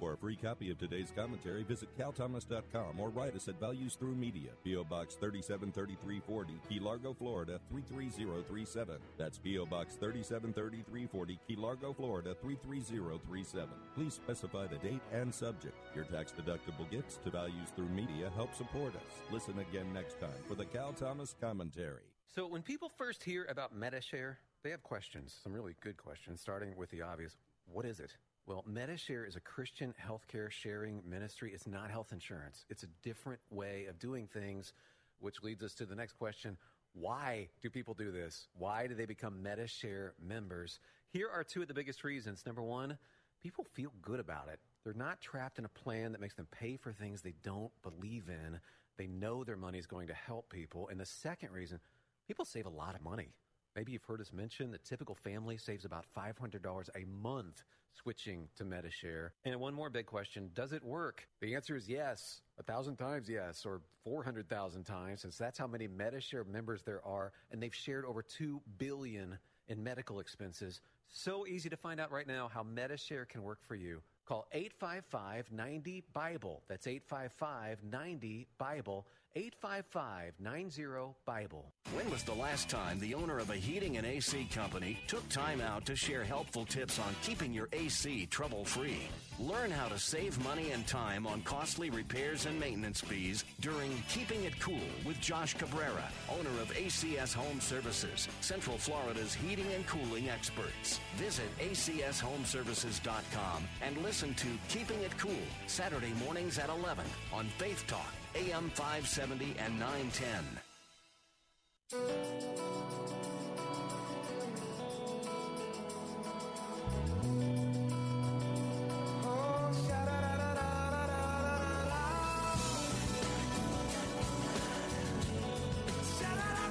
For a free copy of today's commentary, visit calthomas.com or write us at Values Through Media, P.O. Box 373340, Key Largo, Florida 33037. That's P.O. Box 373340, Key Largo, Florida 33037. Please specify the date and subject. Your tax deductible gifts to Values Through Media help support us. Listen again next time for the Cal Thomas Commentary. So, when people first hear about MediShare, they have questions, some really good questions, starting with the obvious what is it? Well, MediShare is a Christian healthcare sharing ministry. It's not health insurance. It's a different way of doing things, which leads us to the next question. Why do people do this? Why do they become MediShare members? Here are two of the biggest reasons. Number one, people feel good about it. They're not trapped in a plan that makes them pay for things they don't believe in. They know their money is going to help people. And the second reason, people save a lot of money. Maybe you've heard us mention the typical family saves about $500 a month switching to MediShare. And one more big question Does it work? The answer is yes, a thousand times yes, or 400,000 times, since that's how many MediShare members there are. And they've shared over 2 billion in medical expenses. So easy to find out right now how MediShare can work for you. Call 855 90 Bible. That's 855 90 Bible. 855 90 Bible. When was the last time the owner of a heating and AC company took time out to share helpful tips on keeping your AC trouble free? Learn how to save money and time on costly repairs and maintenance fees during Keeping It Cool with Josh Cabrera, owner of ACS Home Services, Central Florida's heating and cooling experts. Visit acshomeservices.com and listen to Keeping It Cool Saturday mornings at 11 on Faith Talk AM 570 and 910.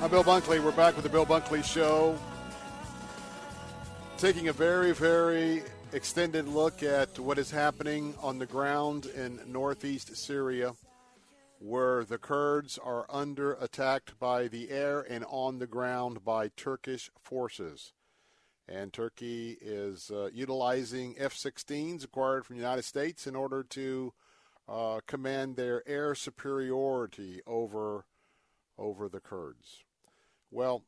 I'm Bill Bunkley. We're back with the Bill Bunkley Show. Taking a very, very extended look at what is happening on the ground in northeast Syria, where the Kurds are under attack by the air and on the ground by Turkish forces. And Turkey is uh, utilizing F 16s acquired from the United States in order to uh, command their air superiority over, over the Kurds. Well,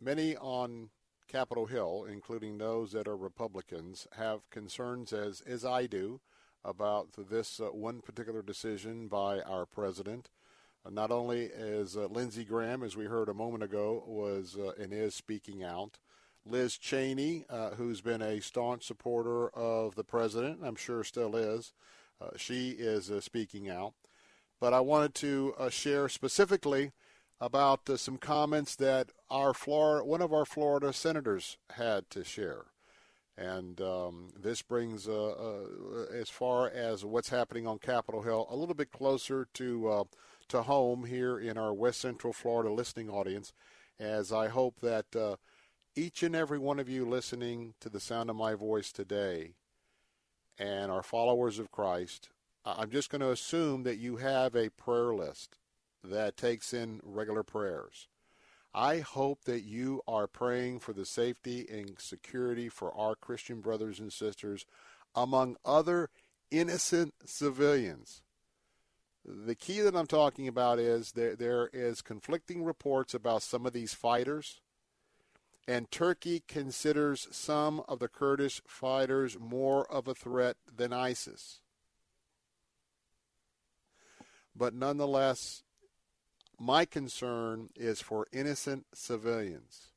many on Capitol Hill, including those that are Republicans, have concerns, as, as I do, about this uh, one particular decision by our president. Uh, not only is uh, Lindsey Graham, as we heard a moment ago, was uh, and is speaking out, Liz Cheney, uh, who's been a staunch supporter of the president, I'm sure still is, uh, she is speaking out. But I wanted to share specifically about uh, some comments that our Florida, one of our Florida senators had to share. And um, this brings, uh, uh, as far as what's happening on Capitol Hill, a little bit closer to uh, to home here in our West Central Florida listening audience. As I hope that uh, each and every one of you listening to the sound of my voice today, and are followers of Christ, I'm just going to assume that you have a prayer list that takes in regular prayers. I hope that you are praying for the safety and security for our Christian brothers and sisters, among other innocent civilians. The key that I'm talking about is there, there is conflicting reports about some of these fighters, and Turkey considers some of the Kurdish fighters more of a threat than ISIS. But nonetheless, my concern is for innocent civilians.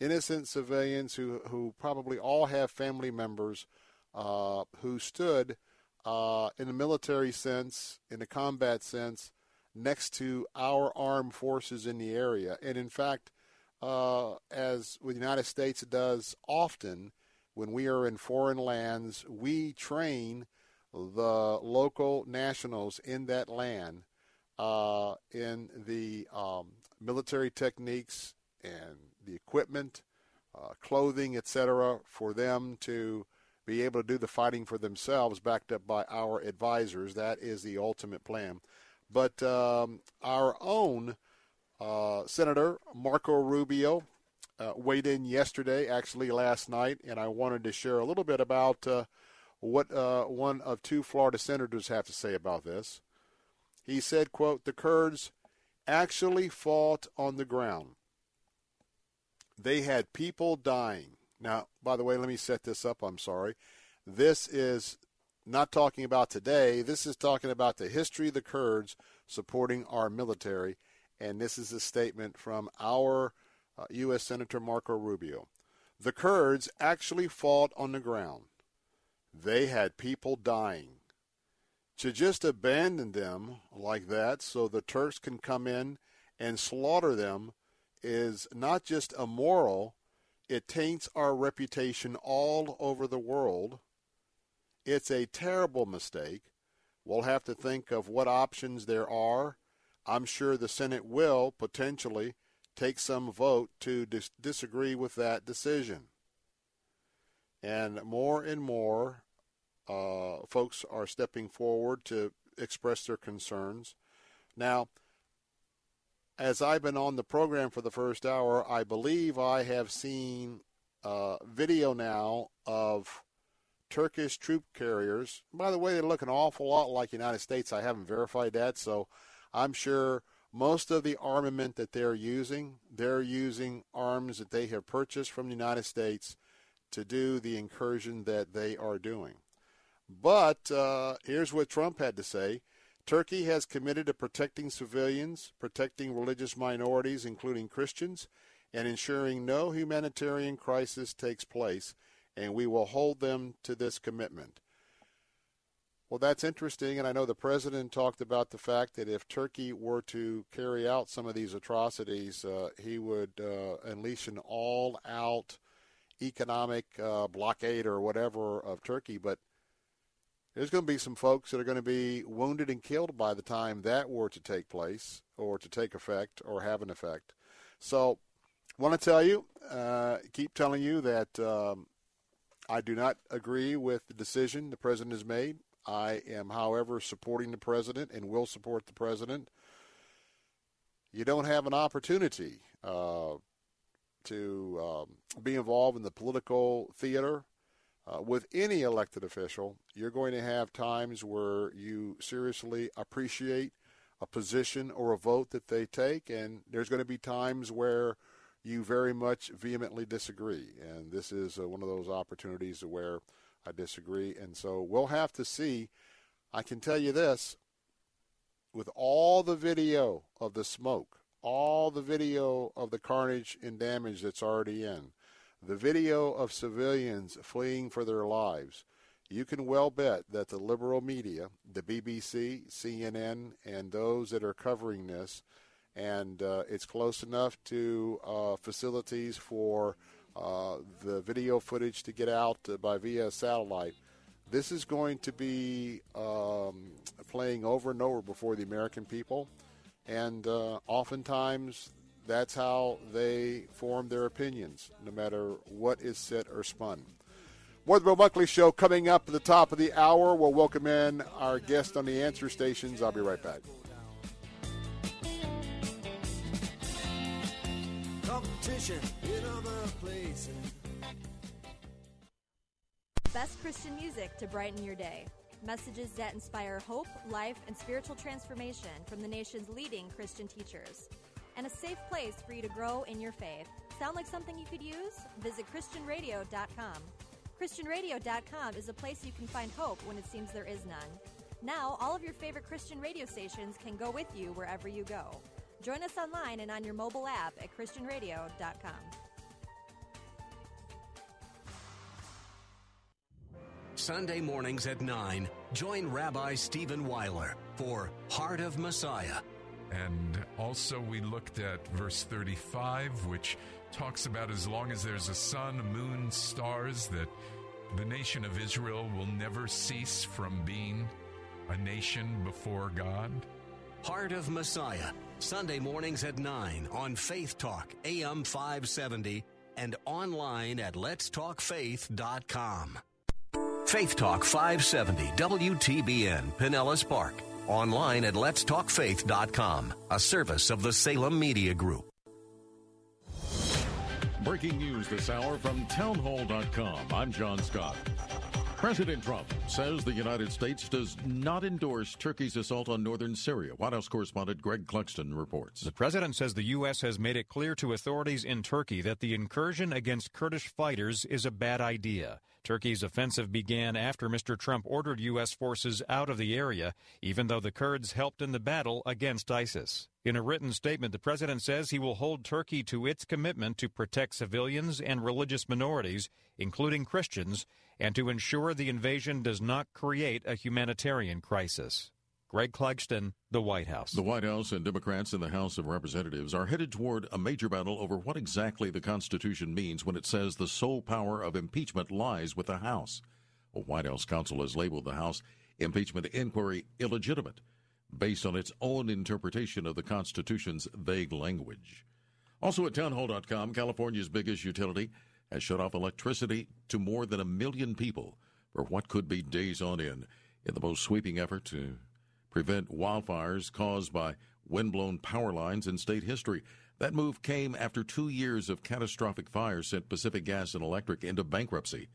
Innocent civilians who, who probably all have family members uh, who stood uh, in a military sense, in a combat sense, next to our armed forces in the area. And in fact, uh, as with the United States does often, when we are in foreign lands, we train the local nationals in that land uh, in the um, military techniques and the equipment, uh, clothing, etc., for them to be able to do the fighting for themselves, backed up by our advisors. That is the ultimate plan. But um, our own uh, Senator Marco Rubio uh, weighed in yesterday, actually last night, and I wanted to share a little bit about uh, what uh, one of two Florida senators have to say about this. He said, quote, the Kurds actually fought on the ground. They had people dying. Now, by the way, let me set this up. I'm sorry. This is not talking about today. This is talking about the history of the Kurds supporting our military. And this is a statement from our uh, U.S. Senator Marco Rubio. The Kurds actually fought on the ground. They had people dying. To just abandon them like that so the Turks can come in and slaughter them is not just immoral, it taints our reputation all over the world. It's a terrible mistake. We'll have to think of what options there are. I'm sure the Senate will potentially take some vote to dis- disagree with that decision. And more and more uh, folks are stepping forward to express their concerns. Now, as I've been on the program for the first hour, I believe I have seen uh, video now of Turkish troop carriers. By the way, they look an awful lot like United States. I haven't verified that, so I'm sure most of the armament that they're using, they're using arms that they have purchased from the United States to do the incursion that they are doing. But uh, here's what Trump had to say. Turkey has committed to protecting civilians, protecting religious minorities, including Christians, and ensuring no humanitarian crisis takes place, and we will hold them to this commitment. Well, that's interesting, and I know the president talked about the fact that if Turkey were to carry out some of these atrocities, uh, he would uh, unleash an all out economic uh, blockade or whatever of Turkey. But there's going to be some folks that are going to be wounded and killed by the time that were to take place or to take effect or have an effect. So, want to tell you, uh, keep telling you that um, I do not agree with the decision the president has made. I am, however, supporting the president and will support the president. You don't have an opportunity uh, to um, be involved in the political theater uh, with any elected official, you're going to have times where you seriously appreciate a position or a vote that they take, and there's going to be times where you very much vehemently disagree. And this is uh, one of those opportunities where I disagree. And so we'll have to see. I can tell you this with all the video of the smoke, all the video of the carnage and damage that's already in, the video of civilians fleeing for their lives, you can well bet that the liberal media, the BBC, CNN, and those that are covering this, and uh, it's close enough to uh, facilities for uh, the video footage to get out by via satellite. This is going to be um, playing over and over before the American people, and uh, oftentimes that's how they form their opinions, no matter what is said or spun. More the Bill Bunkley Show coming up at the top of the hour. We'll welcome in our guest on the answer stations. I'll be right back. competition in other places. Best Christian music to brighten your day. Messages that inspire hope, life, and spiritual transformation from the nation's leading Christian teachers. And a safe place for you to grow in your faith. Sound like something you could use? Visit ChristianRadio.com. ChristianRadio.com is a place you can find hope when it seems there is none. Now, all of your favorite Christian radio stations can go with you wherever you go. Join us online and on your mobile app at ChristianRadio.com. Sunday mornings at 9, join Rabbi Stephen Weiler for Heart of Messiah. And also, we looked at verse 35, which talks about as long as there's a sun, moon, stars, that the nation of Israel will never cease from being a nation before God. Heart of Messiah, Sunday mornings at 9 on Faith Talk, AM 570, and online at letstalkfaith.com. Faith Talk 570 WTBN Pinellas Park. Online at letstalkfaith.com, a service of the Salem Media Group. Breaking news this hour from townhall.com. I'm John Scott. President Trump says the United States does not endorse Turkey's assault on northern Syria. White House correspondent Greg Clugston reports. The president says the U.S. has made it clear to authorities in Turkey that the incursion against Kurdish fighters is a bad idea. Turkey's offensive began after Mr. Trump ordered U.S. forces out of the area, even though the Kurds helped in the battle against ISIS. In a written statement, the president says he will hold Turkey to its commitment to protect civilians and religious minorities, including Christians, and to ensure the invasion does not create a humanitarian crisis. Greg Clugston, the White House. The White House and Democrats in the House of Representatives are headed toward a major battle over what exactly the Constitution means when it says the sole power of impeachment lies with the House. A White House counsel has labeled the House impeachment inquiry illegitimate based on its own interpretation of the Constitution's vague language. Also at townhall.com, California's biggest utility has shut off electricity to more than a million people for what could be days on end in the most sweeping effort to prevent wildfires caused by windblown power lines in state history. That move came after two years of catastrophic fires sent Pacific Gas and Electric into bankruptcy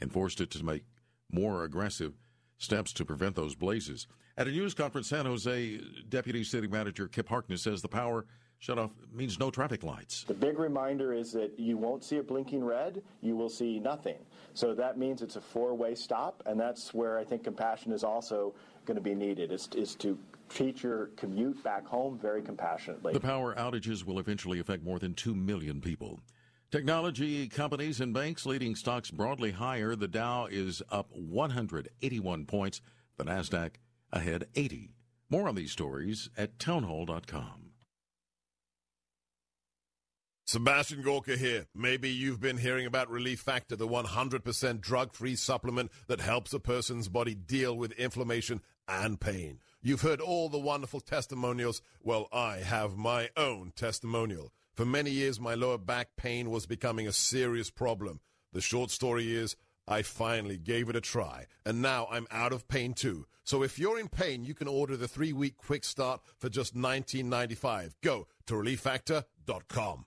and forced it to make more aggressive steps to prevent those blazes. At a news conference, San Jose Deputy City Manager Kip Harkness says the power shut-off means no traffic lights. The big reminder is that you won't see a blinking red, you will see nothing. So that means it's a four-way stop, and that's where I think compassion is also going to be needed is, is to treat your commute back home very compassionately. The power outages will eventually affect more than 2 million people. Technology companies and banks leading stocks broadly higher. The Dow is up 181 points, the NASDAQ ahead 80. More on these stories at townhall.com. Sebastian Gorka here. Maybe you've been hearing about Relief Factor, the 100% drug free supplement that helps a person's body deal with inflammation and pain. You've heard all the wonderful testimonials. Well, I have my own testimonial. For many years, my lower back pain was becoming a serious problem. The short story is, I finally gave it a try, and now I'm out of pain too. So if you're in pain, you can order the three week quick start for just $19.95. Go to relieffactor.com.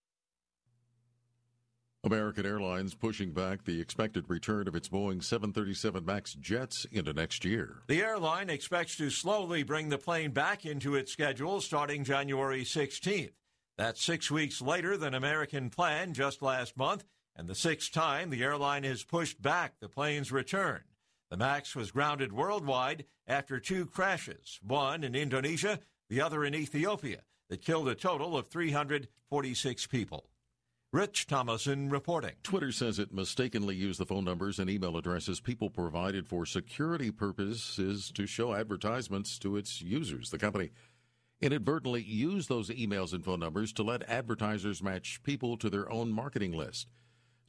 American Airlines pushing back the expected return of its Boeing 737 MAX jets into next year. The airline expects to slowly bring the plane back into its schedule starting January 16th. That's six weeks later than American planned just last month, and the sixth time the airline has pushed back the plane's return. The MAX was grounded worldwide after two crashes, one in Indonesia, the other in Ethiopia, that killed a total of 346 people. Rich Thomason reporting. Twitter says it mistakenly used the phone numbers and email addresses people provided for security purposes to show advertisements to its users. The company inadvertently used those emails and phone numbers to let advertisers match people to their own marketing list.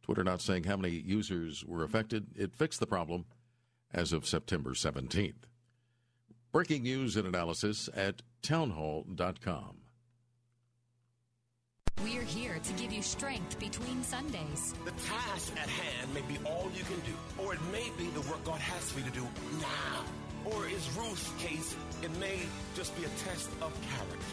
Twitter not saying how many users were affected. It fixed the problem as of September 17th. Breaking news and analysis at townhall.com. We're here to give you strength between Sundays. The task at hand may be all you can do, or it may be the work God has for you to do now. Or is Ruth's case, it may just be a test of character.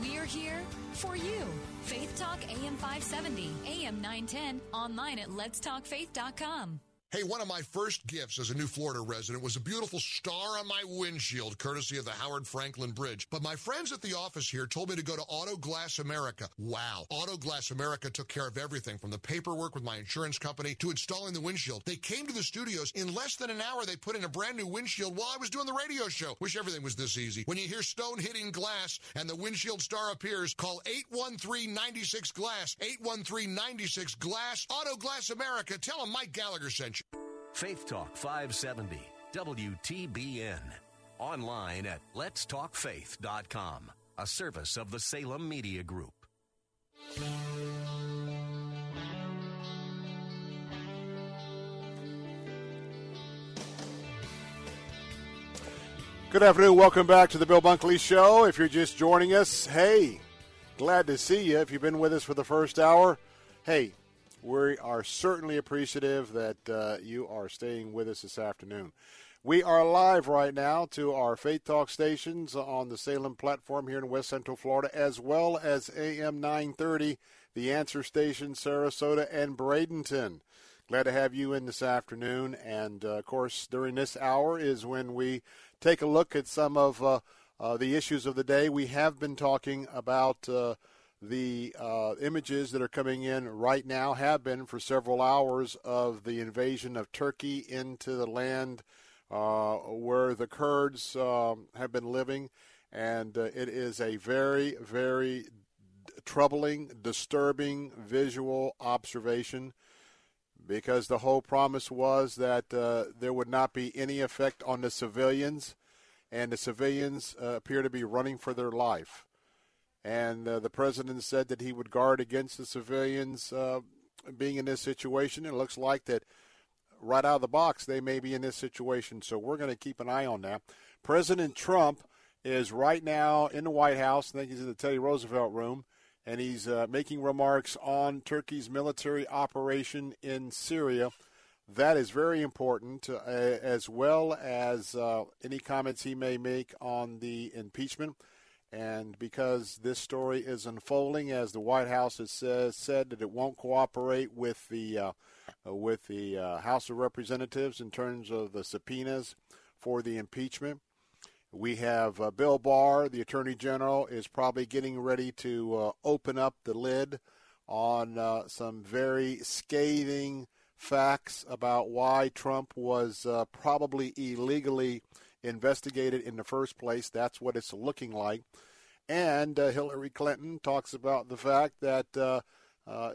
We're here for you. Faith Talk AM 570, AM 910, online at letstalkfaith.com. Hey, one of my first gifts as a new Florida resident was a beautiful star on my windshield, courtesy of the Howard Franklin Bridge. But my friends at the office here told me to go to Auto Glass America. Wow. Auto Glass America took care of everything from the paperwork with my insurance company to installing the windshield. They came to the studios. In less than an hour, they put in a brand new windshield while I was doing the radio show. Wish everything was this easy. When you hear stone hitting glass and the windshield star appears, call 813-96 Glass. 813-96 Glass. Auto Glass America. Tell them Mike Gallagher sent you. Faith Talk 570, WTBN. Online at letstalkfaith.com, a service of the Salem Media Group. Good afternoon. Welcome back to the Bill Bunkley Show. If you're just joining us, hey, glad to see you. If you've been with us for the first hour, hey, we are certainly appreciative that uh, you are staying with us this afternoon. We are live right now to our Faith Talk stations on the Salem platform here in West Central Florida, as well as AM 930, the answer station, Sarasota and Bradenton. Glad to have you in this afternoon. And uh, of course, during this hour is when we take a look at some of uh, uh, the issues of the day. We have been talking about uh, the uh, images that are coming in right now, have been for several hours, of the invasion of Turkey into the land uh, where the Kurds um, have been living. And uh, it is a very, very troubling, disturbing visual observation because the whole promise was that uh, there would not be any effect on the civilians, and the civilians uh, appear to be running for their life. And uh, the president said that he would guard against the civilians uh, being in this situation. It looks like that right out of the box they may be in this situation, so we're going to keep an eye on that. President Trump is right now in the White House. I think he's in the Teddy Roosevelt room and he's uh, making remarks on Turkey's military operation in Syria. That is very important, uh, as well as uh, any comments he may make on the impeachment. And because this story is unfolding, as the White House has says, said that it won't cooperate with the uh, with the uh, House of Representatives in terms of the subpoenas for the impeachment. We have uh, Bill Barr, the Attorney General, is probably getting ready to uh, open up the lid on uh, some very scathing facts about why Trump was uh, probably illegally investigated in the first place. That's what it's looking like. And uh, Hillary Clinton talks about the fact that uh,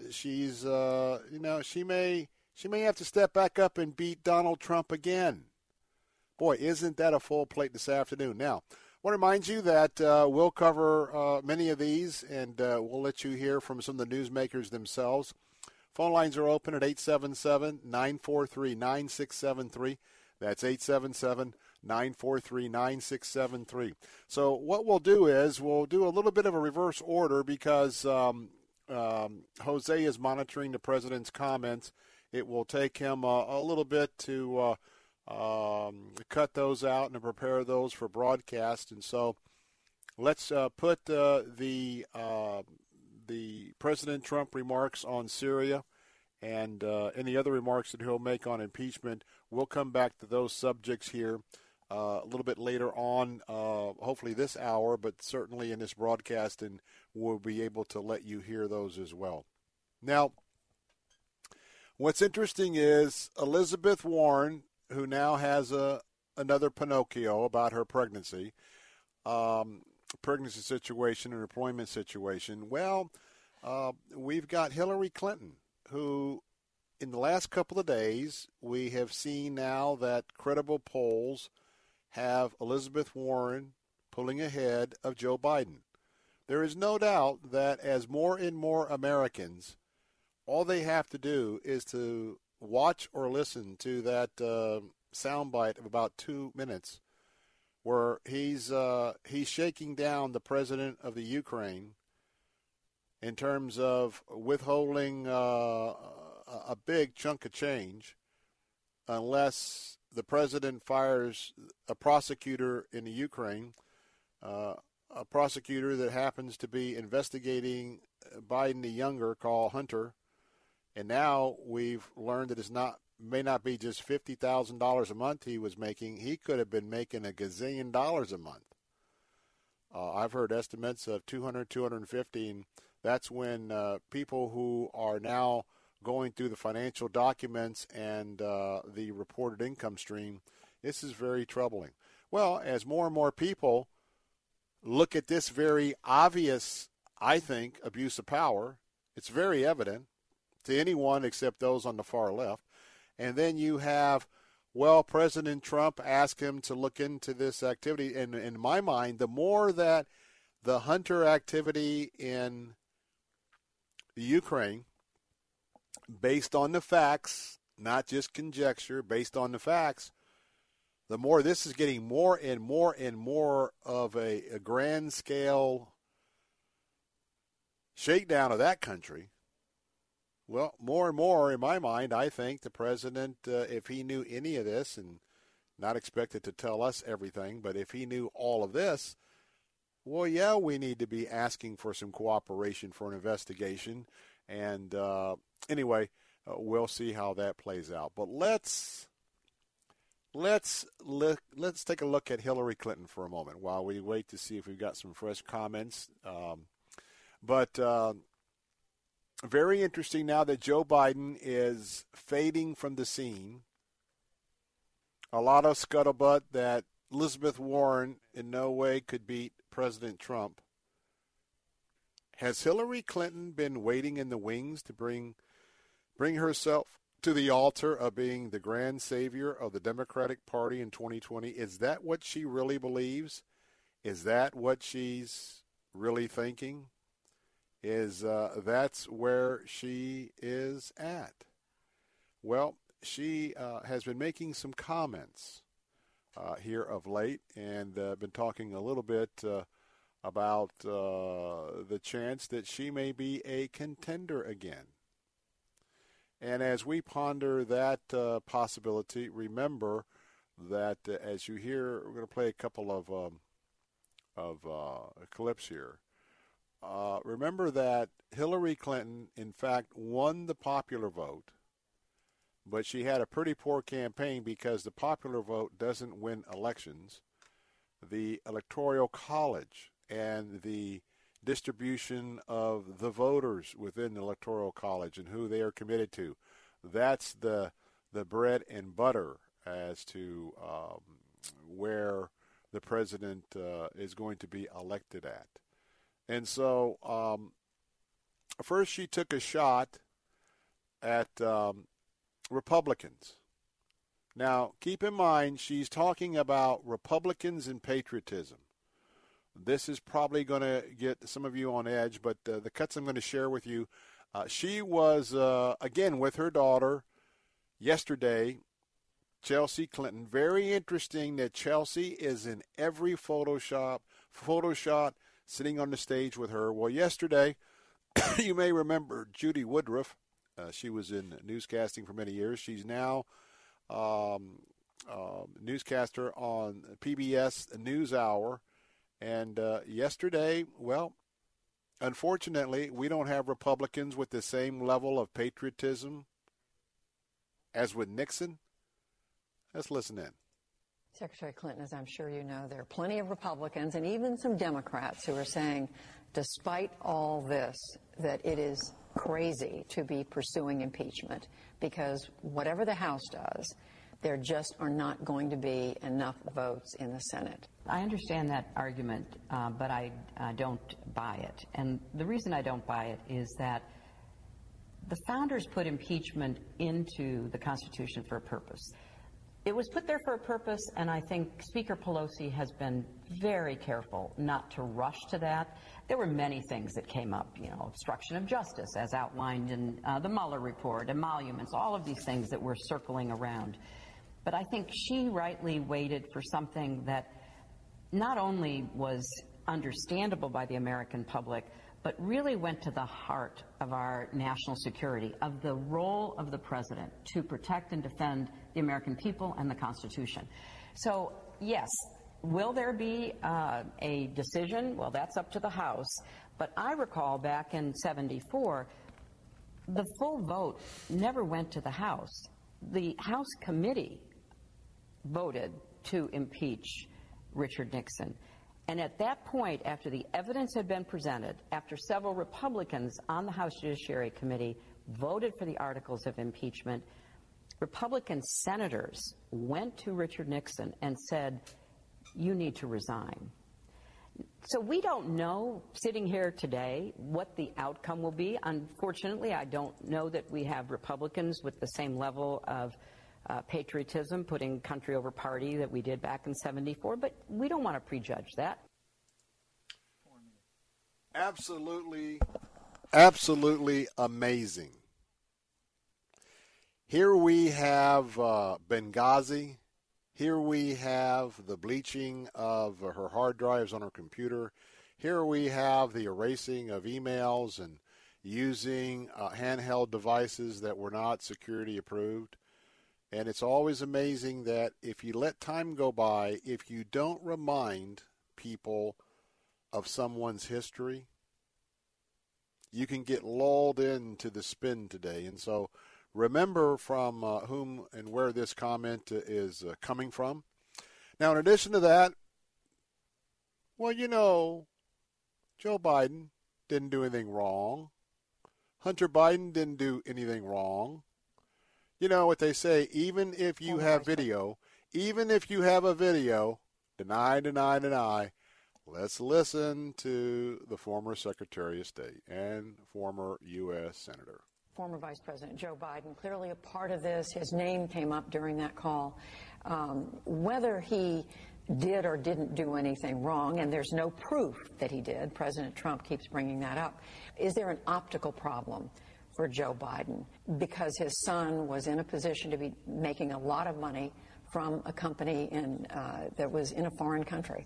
she's, you know, she may she may have to step back up and beat Donald Trump again. Boy, isn't that a full plate this afternoon? Now, I want to remind you that uh, we'll cover uh, many of these, and uh, we'll let you hear from some of the newsmakers themselves. Phone lines are open at 877 943 9673. That's 877 943 9673. So, what we'll do is we'll do a little bit of a reverse order because um, um, Jose is monitoring the president's comments. It will take him a little bit to uh, um, cut those out and to prepare those for broadcast. And so let's uh, put uh, the uh, the President Trump remarks on Syria and uh, any other remarks that he'll make on impeachment. We'll come back to those subjects here uh, a little bit later on, uh, hopefully this hour, but certainly in this broadcast, and we'll be able to let you hear those as well. Now, what's interesting is Elizabeth Warren who now has a another Pinocchio about her pregnancy, um, pregnancy situation and employment situation. Well, uh, we've got Hillary Clinton, who in the last couple of days we have seen now that credible polls have Elizabeth Warren pulling ahead of Joe Biden. There is no doubt that as more and more Americans, all they have to do is to watch or listen to that uh, soundbite of about two minutes, where he's uh, he's shaking down the president of the Ukraine in terms of withholding uh, a big chunk of change, unless the president fires a prosecutor in the Ukraine, uh, a prosecutor that happens to be investigating Biden the younger, called Hunter, and now we've learned that it's not may not be just fifty thousand dollars a month he was making. He could have been making a gazillion dollars a month. Uh, I've heard estimates of 200, 250, and that's when uh, people who are now going through the financial documents and uh, the reported income stream, this is very troubling. Well, as more and more people look at this very obvious, I think, abuse of power, it's very evident to anyone except those on the far left. And then you have, well, President Trump asked him to look into this activity. And in my mind, the more that the Hunter activity in Ukraine, based on the facts, not just conjecture, based on the facts, the more this is getting more and more and more of a, a grand scale shakedown of that country. Well, more and more, in my mind, I think the president, uh, if he knew any of this, and not expected to tell us everything, but if he knew all of this, well, yeah, we need to be asking for some cooperation for an investigation. And uh, anyway, uh, we'll see how that plays out. But let's let's let's take a look at Hillary Clinton for a moment while we wait to see if we've got some fresh comments. Um, but uh, very interesting now that Joe Biden is fading from the scene. A lot of scuttlebutt that Elizabeth Warren in no way could beat President Trump. Has Hillary Clinton been waiting in the wings to bring bring herself to the altar of being the grand savior of the Democratic Party in 2020? Is that what she really believes? Is that what she's really thinking? Is uh, that's where she is at? Well, she uh, has been making some comments uh, here of late and uh, been talking a little bit uh, about uh, the chance that she may be a contender again. And as we ponder that uh, possibility, remember that uh, as you hear, we're going to play a couple of um, of uh, clips here. Uh, remember that Hillary Clinton, in fact, won the popular vote, but she had a pretty poor campaign because the popular vote doesn't win elections. The Electoral College and the distribution of the voters within the electoral college and who they are committed to. That's the the bread and butter as to um, where the president uh, is going to be elected at. And so, um, first she took a shot at um, Republicans. Now, keep in mind, she's talking about Republicans and patriotism. This is probably going to get some of you on edge, but uh, the cuts I'm going to share with you. Uh, she was, uh, again, with her daughter yesterday, Chelsea Clinton. Very interesting that Chelsea is in every Photoshop, Photoshop sitting on the stage with her. Well, yesterday, you may remember Judy Woodruff. Uh, she was in newscasting for many years. She's now um, uh, newscaster on PBS NewsHour and uh, yesterday, well, unfortunately, we don't have Republicans with the same level of patriotism as with Nixon. Let's listen in. Secretary Clinton, as I'm sure you know, there are plenty of Republicans and even some Democrats who are saying, despite all this, that it is crazy to be pursuing impeachment because whatever the House does, there just are not going to be enough votes in the Senate. I understand that argument, uh, but I uh, don't buy it. And the reason I don't buy it is that the founders put impeachment into the Constitution for a purpose. It was put there for a purpose, and I think Speaker Pelosi has been very careful not to rush to that. There were many things that came up, you know, obstruction of justice, as outlined in uh, the Mueller report, emoluments, all of these things that were circling around. But I think she rightly waited for something that not only was understandable by the American public, but really went to the heart of our national security, of the role of the president to protect and defend the American people and the Constitution. So, yes, will there be uh, a decision? Well, that's up to the House. But I recall back in 74, the full vote never went to the House. The House committee voted to impeach Richard Nixon. And at that point, after the evidence had been presented, after several Republicans on the House Judiciary Committee voted for the articles of impeachment, Republican senators went to Richard Nixon and said, You need to resign. So we don't know, sitting here today, what the outcome will be. Unfortunately, I don't know that we have Republicans with the same level of uh, patriotism, putting country over party that we did back in 74, but we don't want to prejudge that. Absolutely, absolutely amazing. Here we have uh, Benghazi. Here we have the bleaching of her hard drives on her computer. Here we have the erasing of emails and using uh, handheld devices that were not security approved. And it's always amazing that if you let time go by, if you don't remind people of someone's history, you can get lulled into the spin today. And so remember from uh, whom and where this comment is uh, coming from. Now, in addition to that, well, you know, Joe Biden didn't do anything wrong. Hunter Biden didn't do anything wrong. You know what they say, even if you have video, even if you have a video, deny, deny, deny, let's listen to the former Secretary of State and former U.S. Senator former Vice President Joe Biden, clearly a part of this. His name came up during that call. Um, whether he did or didn't do anything wrong, and there's no proof that he did, President Trump keeps bringing that up. Is there an optical problem for Joe Biden because his son was in a position to be making a lot of money from a company in, uh, that was in a foreign country?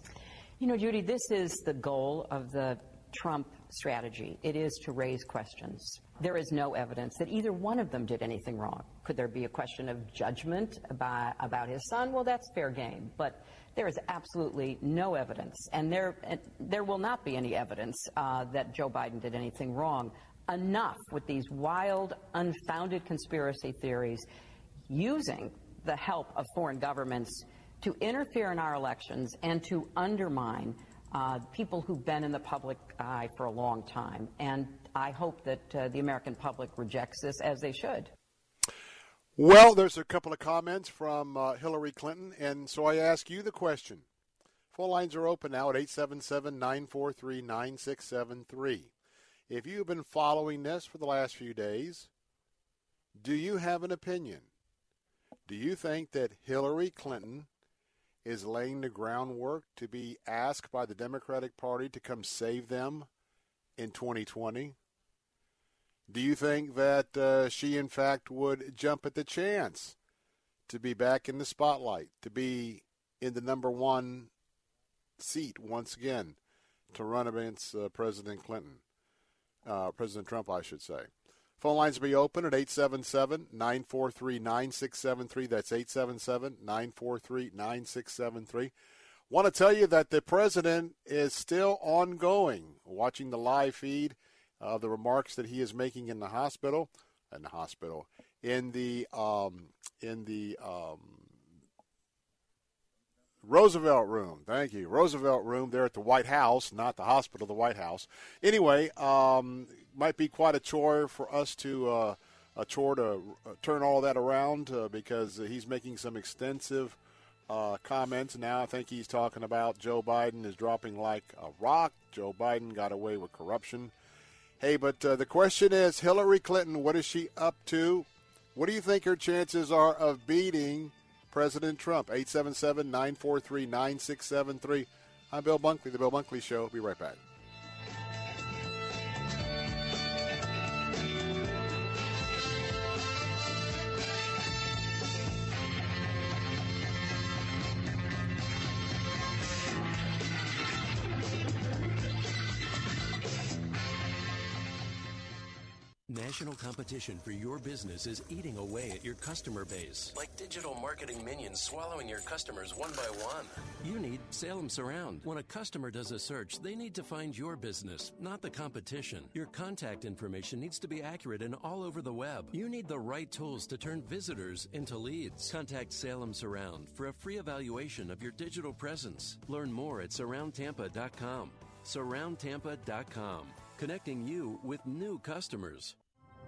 You know, Judy, this is the goal of the Trump strategy. It is to raise questions. There is no evidence that either one of them did anything wrong. Could there be a question of judgment about, about his son? Well, that's fair game. But there is absolutely no evidence, and there, and there will not be any evidence uh, that Joe Biden did anything wrong. Enough with these wild, unfounded conspiracy theories using the help of foreign governments to interfere in our elections and to undermine uh, people who've been in the public eye for a long time. And I hope that uh, the American public rejects this as they should. Well, there's a couple of comments from uh, Hillary Clinton, and so I ask you the question. Phone lines are open now at 877 943 9673. If you've been following this for the last few days, do you have an opinion? Do you think that Hillary Clinton is laying the groundwork to be asked by the Democratic Party to come save them in 2020? Do you think that uh, she, in fact, would jump at the chance to be back in the spotlight, to be in the number one seat once again to run against uh, President Clinton, uh, President Trump, I should say? Phone lines will be open at 877 943 9673. That's 877 943 9673. Want to tell you that the president is still ongoing, watching the live feed of the remarks that he is making in the hospital, in the hospital, in the um, in the um, Roosevelt Room. Thank you, Roosevelt Room there at the White House, not the hospital, the White House. Anyway, um, might be quite a chore for us to uh, a chore to uh, turn all that around uh, because he's making some extensive uh, comments now. I think he's talking about Joe Biden is dropping like a rock. Joe Biden got away with corruption. Hey, but uh, the question is Hillary Clinton, what is she up to? What do you think her chances are of beating President Trump. 877 943 9673. I'm Bill Bunkley, The Bill Bunkley Show. Be right back. National competition for your business is eating away at your customer base. Like digital marketing minions swallowing your customers one by one. You need Salem Surround. When a customer does a search, they need to find your business, not the competition. Your contact information needs to be accurate and all over the web. You need the right tools to turn visitors into leads. Contact Salem Surround for a free evaluation of your digital presence. Learn more at surroundtampa.com. Surroundtampa.com connecting you with new customers.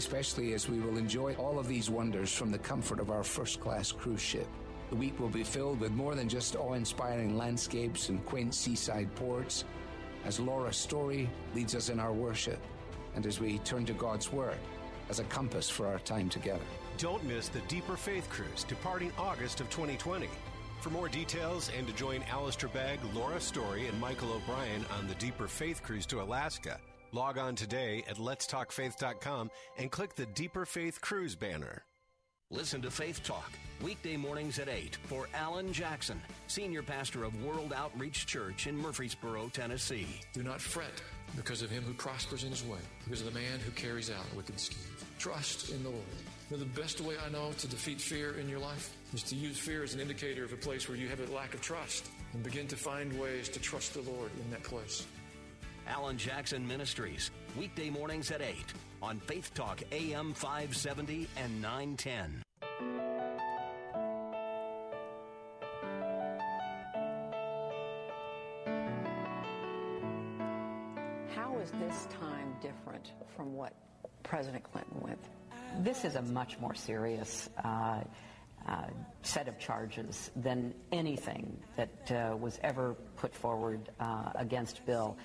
especially as we will enjoy all of these wonders from the comfort of our first class cruise ship. The week will be filled with more than just awe inspiring landscapes and quaint seaside ports, as Laura Story leads us in our worship, and as we turn to God's Word as a compass for our time together. Don't miss the Deeper Faith Cruise departing August of 2020. For more details and to join Alistair Begg, Laura Story, and Michael O'Brien on the Deeper Faith Cruise to Alaska, Log on today at letstalkfaith.com and click the Deeper Faith Cruise banner. Listen to Faith Talk, weekday mornings at 8 for Alan Jackson, Senior Pastor of World Outreach Church in Murfreesboro, Tennessee. Do not fret because of him who prospers in his way, because of the man who carries out wicked schemes. Trust in the Lord. You know, the best way I know to defeat fear in your life is to use fear as an indicator of a place where you have a lack of trust and begin to find ways to trust the Lord in that place. Alan Jackson Ministries, weekday mornings at 8 on Faith Talk AM 570 and 910. How is this time different from what President Clinton went through? This is a much more serious uh, uh, set of charges than anything that uh, was ever put forward uh, against Bill.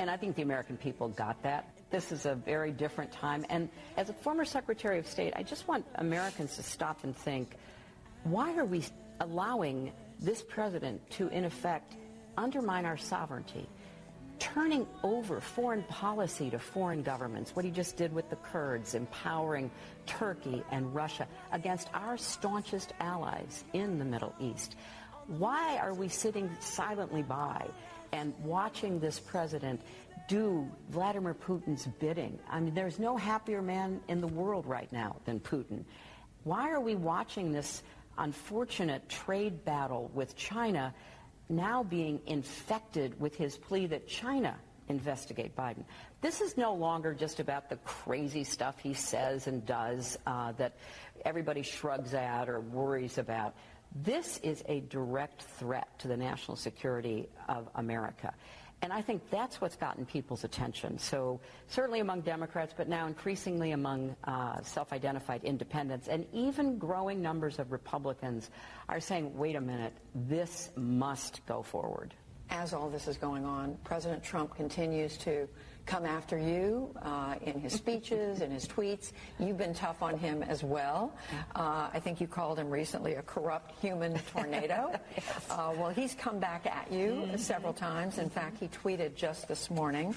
And I think the American people got that. This is a very different time. And as a former Secretary of State, I just want Americans to stop and think, why are we allowing this president to, in effect, undermine our sovereignty? turning over foreign policy to foreign governments, what he just did with the Kurds, empowering Turkey and Russia against our staunchest allies in the Middle East. Why are we sitting silently by and watching this president do Vladimir Putin's bidding? I mean, there's no happier man in the world right now than Putin. Why are we watching this unfortunate trade battle with China now being infected with his plea that China investigate Biden. This is no longer just about the crazy stuff he says and does uh, that everybody shrugs at or worries about. This is a direct threat to the national security of America. And I think that's what's gotten people's attention. So certainly among Democrats, but now increasingly among uh, self-identified independents, and even growing numbers of Republicans are saying, wait a minute, this must go forward. As all this is going on, President Trump continues to come after you uh, in his speeches, in his tweets. You've been tough on him as well. Uh, I think you called him recently a corrupt human tornado. yes. uh, well, he's come back at you mm-hmm. several times. In fact, he tweeted just this morning,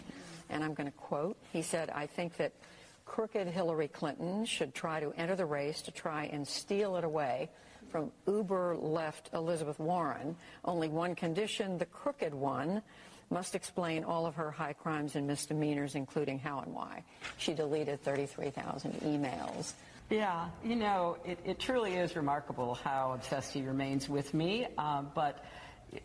and I'm going to quote. He said, I think that crooked Hillary Clinton should try to enter the race to try and steal it away from uber left Elizabeth Warren. Only one condition, the crooked one must explain all of her high crimes and misdemeanors, including how and why. She deleted 33,000 emails. Yeah, you know, it, it, truly is remarkable how obsessed he remains with me. Uh, but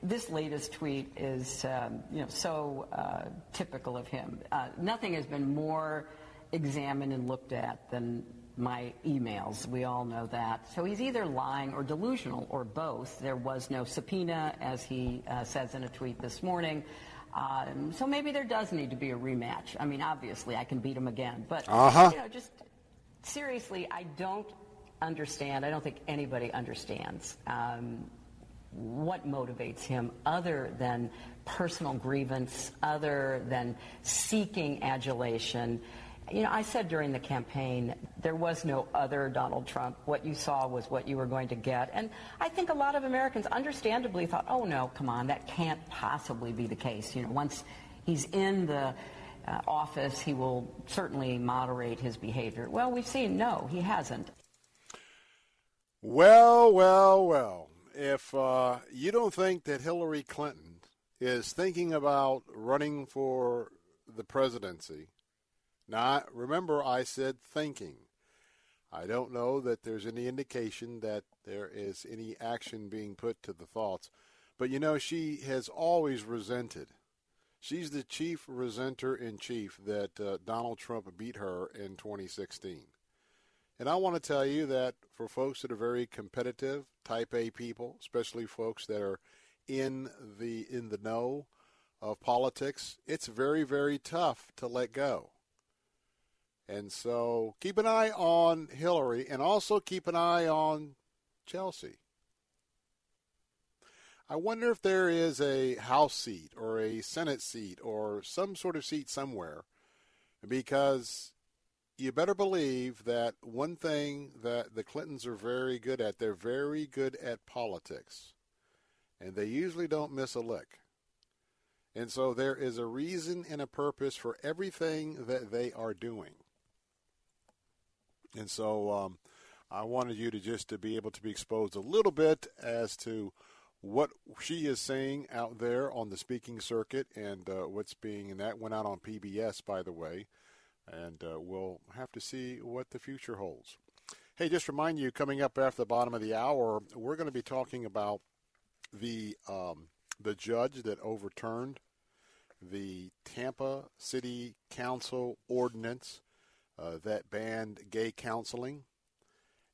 this latest tweet is, um, you know, so uh, typical of him. Uh, nothing has been more examined and looked at than my emails. We all know that. So he's either lying or delusional or both. There was no subpoena, as he uh, says in a tweet this morning. Um, so maybe there does need to be a rematch. I mean, obviously, I can beat him again, but uh-huh. you know, just seriously, I don't understand. I don't think anybody understands um, what motivates him other than personal grievance, other than seeking adulation. You know, I said during the campaign, there was no other Donald Trump. What you saw was what you were going to get. And I think a lot of Americans understandably thought, oh, no, come on, that can't possibly be the case. You know, once he's in the uh, office, he will certainly moderate his behavior. Well, we've seen, no, he hasn't. Well, well, well. If uh, you don't think that Hillary Clinton is thinking about running for the presidency, now, remember, I said thinking. I don't know that there's any indication that there is any action being put to the thoughts. But you know, she has always resented. She's the chief resenter in chief that uh, Donald Trump beat her in 2016. And I want to tell you that for folks that are very competitive, type A people, especially folks that are in the in the know of politics, it's very very tough to let go. And so keep an eye on Hillary and also keep an eye on Chelsea. I wonder if there is a House seat or a Senate seat or some sort of seat somewhere because you better believe that one thing that the Clintons are very good at, they're very good at politics. And they usually don't miss a lick. And so there is a reason and a purpose for everything that they are doing. And so um, I wanted you to just to be able to be exposed a little bit as to what she is saying out there on the speaking circuit and uh, what's being, and that went out on PBS, by the way. And uh, we'll have to see what the future holds. Hey, just remind you, coming up after the bottom of the hour, we're going to be talking about the um, the judge that overturned the Tampa City Council ordinance that banned gay counseling.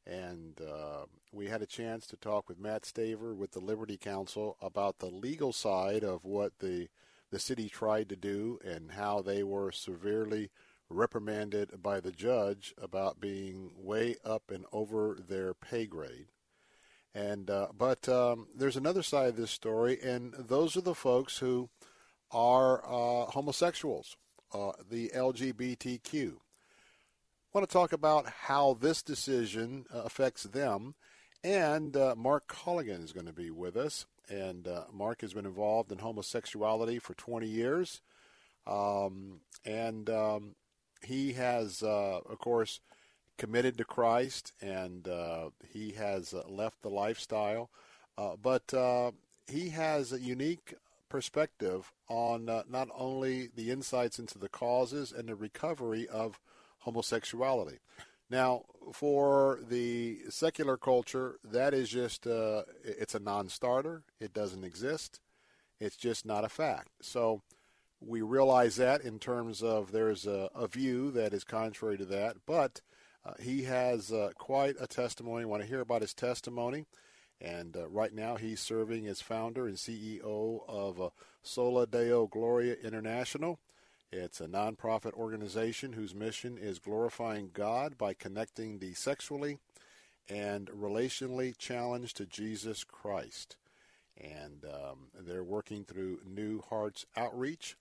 And uh, we had a chance to talk with Matt Staver with the Liberty Counsel about the legal side of what the the city tried to do and how they were severely reprimanded by the judge about being way up and over their pay grade. And uh, but um, there's another side of this story, and those are the folks who are uh, homosexuals, uh, the LGBTQ want to talk about how this decision uh, affects them. And uh, Mark Colligan is going to be with us. And uh, Mark has been involved in homosexuality for 20 years. Um, and um, he has, uh, of course, committed to Christ and uh, he has uh, left the lifestyle. but he has a unique perspective on not only the insights into the causes and the recovery of homosexuality. Now, for the secular culture, that is just uh, it's a non-starter. It doesn't exist. It's just not a fact. So we realize that in terms of there's a, a view that is contrary to that, but uh, he has uh, quite a testimony. I want to hear about his testimony. And uh, right now, he's serving as founder and CEO of uh, Sola Deo Gloria International. It's a nonprofit organization whose mission is glorifying God by connecting the sexually and relationally challenged to Jesus Christ. And um, they're working through New Hearts Outreach.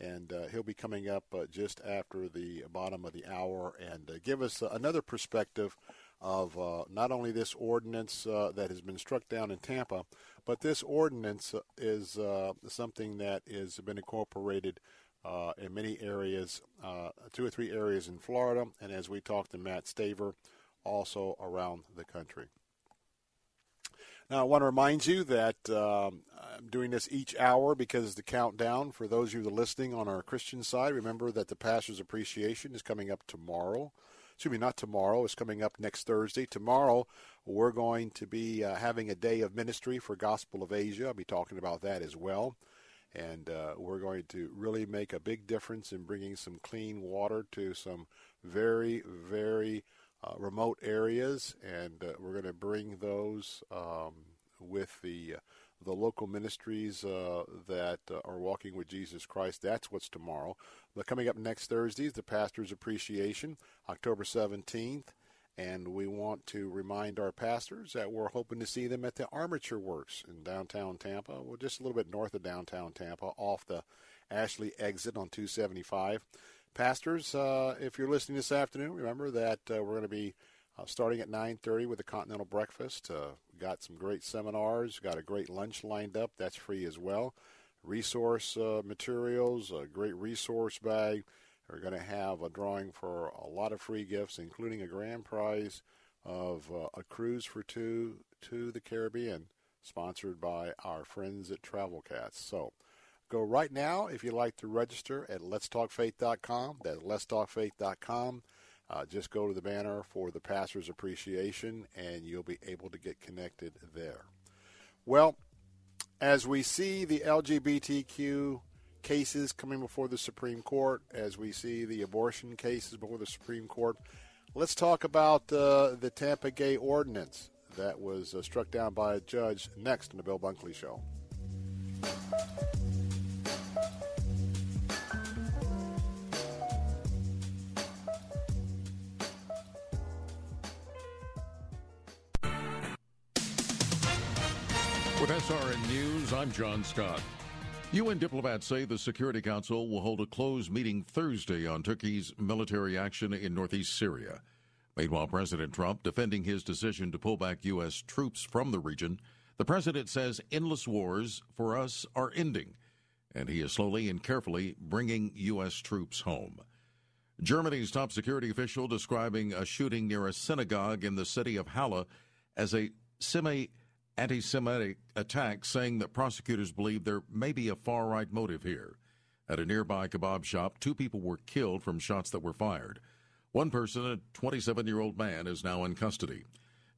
And uh, he'll be coming up uh, just after the bottom of the hour and uh, give us another perspective of uh, not only this ordinance uh, that has been struck down in Tampa, but this ordinance is uh, something that has been incorporated uh, in many areas, uh, two or three areas in Florida, and as we talked to Matt Staver, also around the country. Now, I want to remind you that um, I'm doing this each hour because the countdown. For those of you that are listening on our Christian side, remember that the Pastor's Appreciation is coming up tomorrow. Excuse me, not tomorrow. It's coming up next Thursday. Tomorrow, we're going to be uh, having a day of ministry for Gospel of Asia. I'll be talking about that as well and uh, we're going to really make a big difference in bringing some clean water to some very, very uh, remote areas, and uh, we're going to bring those um, with the the local ministries uh, that uh, are walking with Jesus Christ. That's what's tomorrow. But coming up next Thursday is the Pastor's Appreciation, October 17th. And we want to remind our pastors that we're hoping to see them at the Armature Works in downtown Tampa. Well, just a little bit north of downtown Tampa, off the Ashley exit on 275. Pastors, uh, if you're listening this afternoon, remember that uh, we're going to be uh, starting at 9.30 with a continental breakfast. Uh, got some great seminars, got a great lunch lined up. That's free as well. Resource uh, materials, a great resource bag. We're going to have a drawing for a lot of free gifts, including a grand prize of uh, a cruise for two to the Caribbean, sponsored by our friends at Travel Cats. So go right now if you'd like to register at letstalkfaith.com. That's letstalkfaith.com. Uh, just go to the banner for the pastor's appreciation and you'll be able to get connected there. Well, as we see the LGBTQ cases coming before the Supreme Court, as we see the abortion cases before the Supreme Court, let's talk about uh, the Tampa Gay Ordinance that was uh, struck down by a judge next in the Bill Bunkley Show. With SRN News, I'm John Scott. UN diplomats say the Security Council will hold a closed meeting Thursday on Turkey's military action in northeast Syria. Meanwhile, President Trump defending his decision to pull back U.S. troops from the region. The president says endless wars for us are ending, and he is slowly and carefully bringing U.S. troops home. Germany's top security official describing a shooting near a synagogue in the city of Halle as a semi anti Semitic attack, saying that prosecutors believe there may be a far right motive here. At a nearby kebab shop, two people were killed from shots that were fired. One person, a 27 year old man, is now in custody.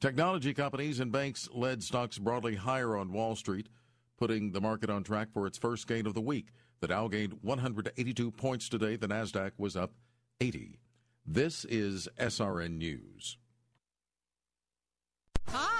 Technology companies and banks led stocks broadly higher on Wall Street, putting the market on track for its first gain of the week. The Dow gained 182 points today. The Nasdaq was up 80. This is SRN News. Hi,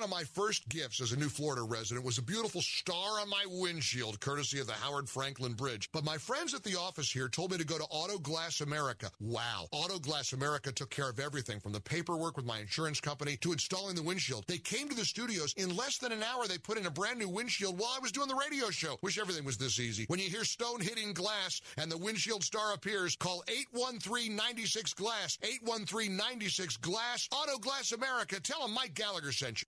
of my first gifts as a new Florida resident was a beautiful star on my windshield, courtesy of the Howard Frankland Bridge. But my friends at the office here told me to go to Auto Glass America. Wow. Auto Glass America took care of everything from the paperwork with my insurance company to installing the windshield. They came to the studios. In less than an hour, they put in a brand new windshield while I was doing the radio show. Wish everything was this easy. When you hear stone hitting glass and the windshield star appears, call 813-96 Glass. 813-96 Glass. Auto Glass America. Tell them Mike Gallagher sent you.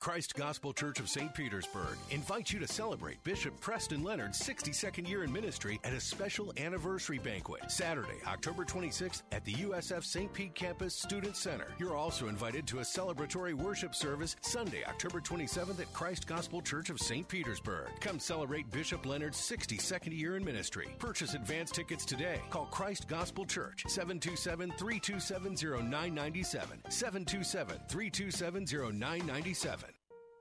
Christ Gospel Church of St. Petersburg invites you to celebrate Bishop Preston Leonard's 62nd year in ministry at a special anniversary banquet Saturday, October 26th at the USF St. Pete Campus Student Center. You're also invited to a celebratory worship service Sunday, October 27th at Christ Gospel Church of St. Petersburg. Come celebrate Bishop Leonard's 62nd year in ministry. Purchase advance tickets today. Call Christ Gospel Church 727 327 0997. 727 327 0997.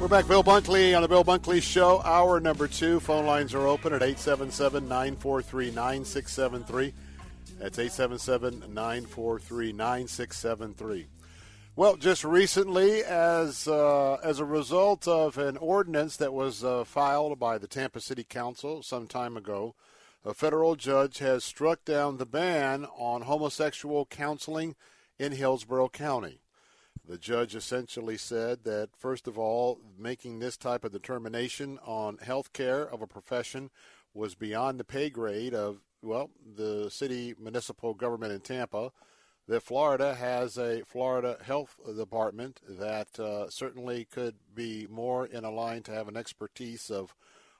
We're back, Bill Bunkley on the Bill Bunkley Show. Hour number two. Phone lines are open at 877 943 9673. That's 877 943 9673. Well, just recently, as uh, as a result of an ordinance that was uh, filed by the Tampa City Council some time ago, a federal judge has struck down the ban on homosexual counseling in Hillsborough County. The judge essentially said that, first of all, making this type of determination on health care of a profession was beyond the pay grade of, well, the city municipal government in Tampa. That Florida has a Florida Health Department that uh, certainly could be more in a line to have an expertise of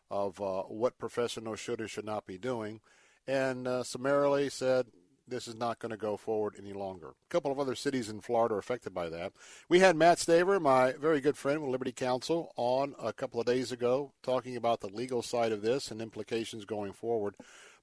of uh, what professionals should or should not be doing, and uh, summarily said this is not going to go forward any longer. A couple of other cities in Florida are affected by that. We had Matt Staver, my very good friend with Liberty Counsel, on a couple of days ago talking about the legal side of this and implications going forward.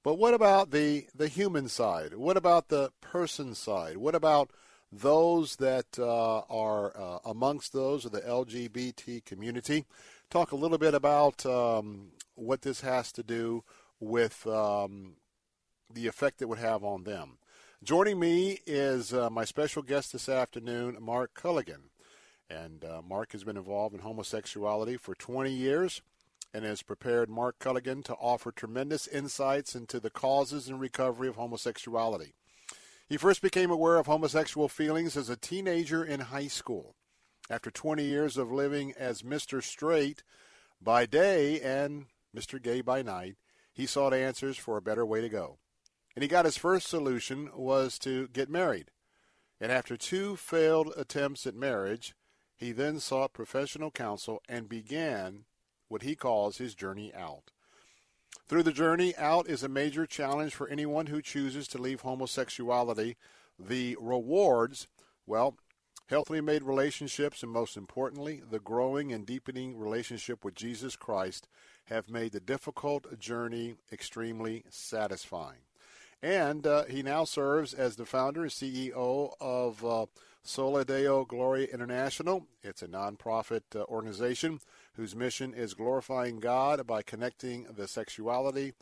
But what about the, the human side? What about the person side? What about those that uh, are uh, amongst those of the LGBT community? Talk a little bit about um, what this has to do with um, the effect it would have on them. Joining me is uh, my special guest this afternoon, Mark Culligan. And uh, Mark has been involved in homosexuality for 20 years and has prepared Mark Culligan to offer tremendous insights into the causes and recovery of homosexuality. He first became aware of homosexual feelings as a teenager in high school. After 20 years of living as Mr. Straight by day and Mr. Gay by night, he sought answers for a better way to go. And he got his first solution was to get married. And after two failed attempts at marriage, he then sought professional counsel and began what he calls his journey out. Through the journey out is a major challenge for anyone who chooses to leave homosexuality. The rewards, well, healthily made relationships, and most importantly, the growing and deepening relationship with Jesus Christ have made the difficult journey extremely satisfying. And uh, he now serves as the founder and CEO of uh, Soli Deo Gloria International. It's a nonprofit uh, organization whose mission is glorifying God by connecting the sexuality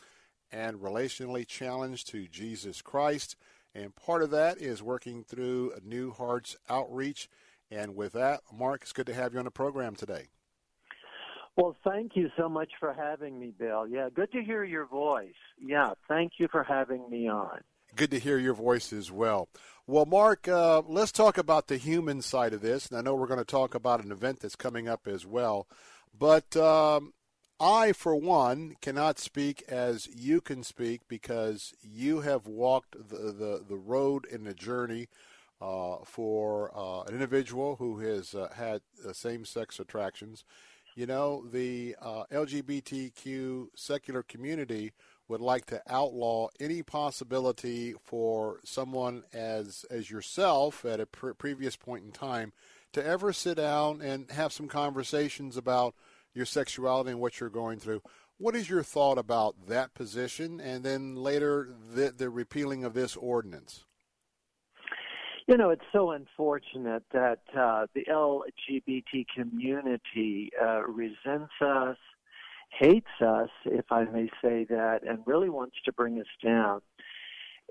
and relationally challenged to Jesus Christ. And part of that is working through New Hearts Outreach. And with that, Mark, it's good to have you on the program today. Well, thank you so much for having me, Bill. Yeah, good to hear your voice. Yeah, thank you for having me on. Good to hear your voice as well. Well, Mark, uh, let's talk about the human side of this. And I know we're going to talk about an event that's coming up as well. But um, I, for one, cannot speak as you can speak because you have walked the, the, the road and the journey uh, for uh, an individual who has uh, had same sex attractions. You know, the uh, LGBTQ secular community would like to outlaw any possibility for someone as as yourself at a pre- previous point in time to ever sit down and have some conversations about your sexuality and what you're going through. What is your thought about that position and then later the, the repealing of this ordinance? You know, it's so unfortunate that uh, the LGBT community uh, resents us, hates us, if I may say that, and really wants to bring us down.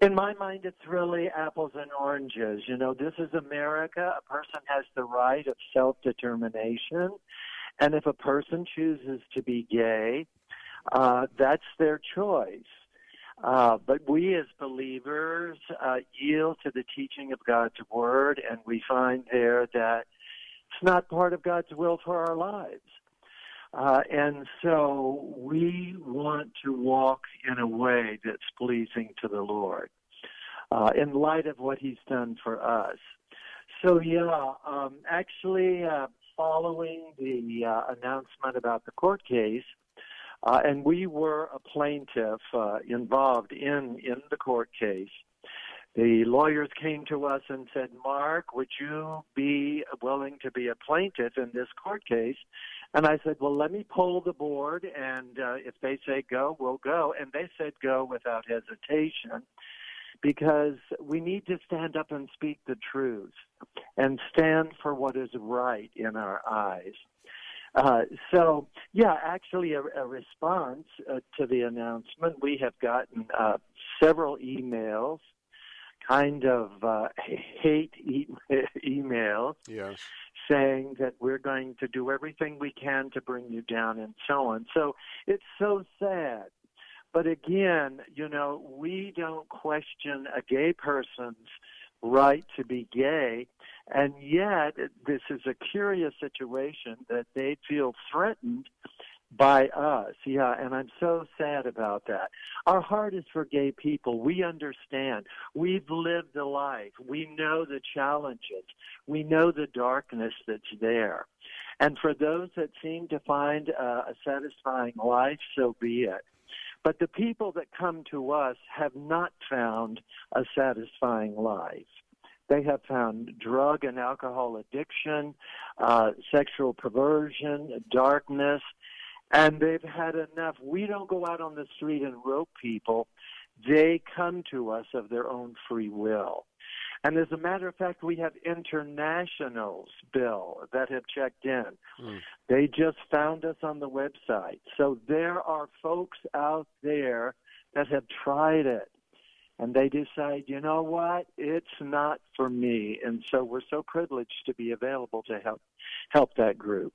In my mind, it's really apples and oranges. You know, this is America. A person has the right of self determination. And if a person chooses to be gay, uh, that's their choice. Uh, but we as believers uh, yield to the teaching of God's Word, and we find there that it's not part of God's will for our lives. Uh, and so we want to walk in a way that's pleasing to the Lord uh, in light of what He's done for us. So, yeah, um, actually, uh, following the uh, announcement about the court case, uh, and we were a plaintiff uh, involved in, in the court case. The lawyers came to us and said, Mark, would you be willing to be a plaintiff in this court case? And I said, well, let me poll the board, and uh, if they say go, we'll go. And they said go without hesitation because we need to stand up and speak the truth and stand for what is right in our eyes. Uh, so, yeah, actually, a, a response uh, to the announcement, we have gotten uh, several emails, kind of uh, hate e- emails, yes. saying that we're going to do everything we can to bring you down and so on. So it's so sad. But again, you know, we don't question a gay person's right to be gay. And yet, this is a curious situation that they feel threatened by us. Yeah, and I'm so sad about that. Our heart is for gay people. We understand. We've lived the life. We know the challenges. We know the darkness that's there. And for those that seem to find uh, a satisfying life, so be it. But the people that come to us have not found a satisfying life. They have found drug and alcohol addiction, uh, sexual perversion, darkness, and they've had enough. We don't go out on the street and rope people. They come to us of their own free will. And as a matter of fact, we have internationals, Bill, that have checked in. Mm. They just found us on the website. So there are folks out there that have tried it and they decide, you know what, it's not for me. And so we're so privileged to be available to help help that group.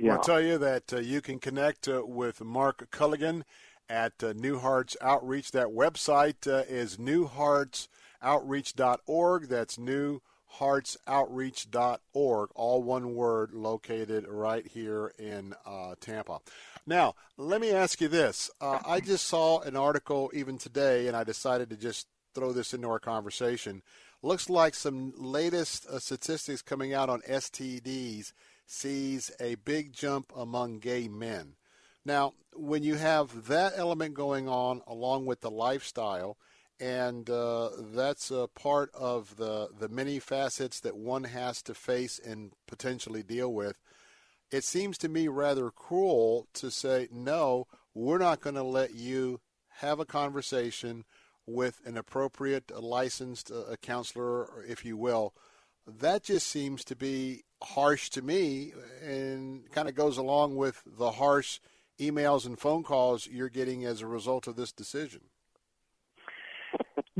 Yeah. I'll tell you that uh, you can connect uh, with Mark Culligan at uh, New Hearts Outreach. That website uh, is New Hearts outreach.org. That's newheartsoutreach.org, all one word, located right here in uh, Tampa. Now, let me ask you this. Uh, I just saw an article even today, and I decided to just throw this into our conversation. Looks like some latest uh, statistics coming out on STDs sees a big jump among gay men. Now, when you have that element going on along with the lifestyle, and uh, that's a part of the the many facets that one has to face and potentially deal with. It seems to me rather cruel to say no. We're not going to let you have a conversation with an appropriate licensed uh, counselor, if you will. That just seems to be harsh to me, and kind of goes along with the harsh emails and phone calls you're getting as a result of this decision.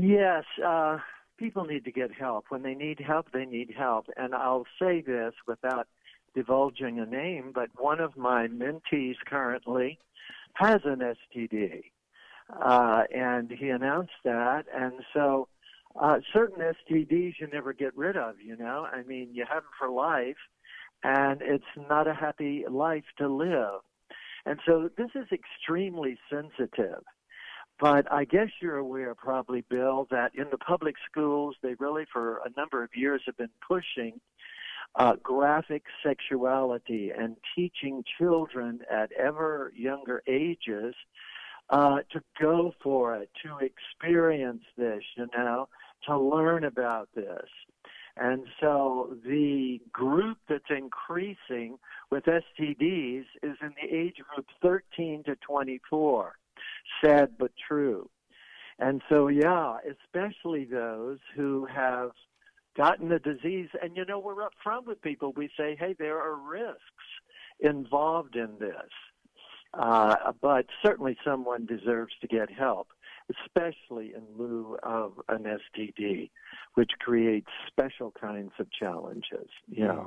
Yes, uh, people need to get help. When they need help, they need help. And I'll say this without divulging a name, but one of my mentees currently has an STD. Uh, and he announced that. And so uh, certain STDs you never get rid of, you know? I mean, you have them for life, and it's not a happy life to live. And so this is extremely sensitive. But I guess you're aware, probably, Bill, that in the public schools, they really, for a number of years, have been pushing uh, graphic sexuality and teaching children at ever younger ages uh, to go for it, to experience this, you know, to learn about this. And so the group that's increasing with STDs is in the age group 13 to 24 sad but true. And so, yeah, especially those who have gotten the disease. And you know, we're upfront with people. We say, hey, there are risks involved in this. Uh, but certainly someone deserves to get help, especially in lieu of an STD, which creates special kinds of challenges. Yeah. yeah.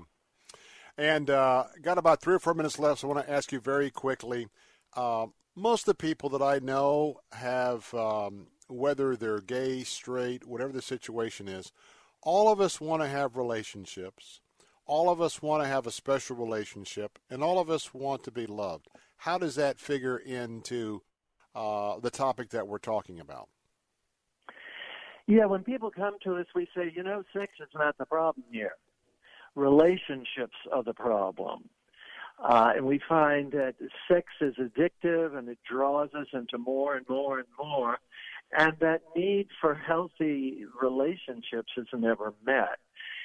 And uh, got about three or four minutes left, so I want to ask you very quickly. Uh, most of the people that I know have, um, whether they're gay, straight, whatever the situation is, all of us want to have relationships. All of us want to have a special relationship, and all of us want to be loved. How does that figure into uh, the topic that we're talking about? Yeah, when people come to us, we say, you know, sex is not the problem here. Relationships are the problem. Uh, and we find that sex is addictive and it draws us into more and more and more. And that need for healthy relationships is never met.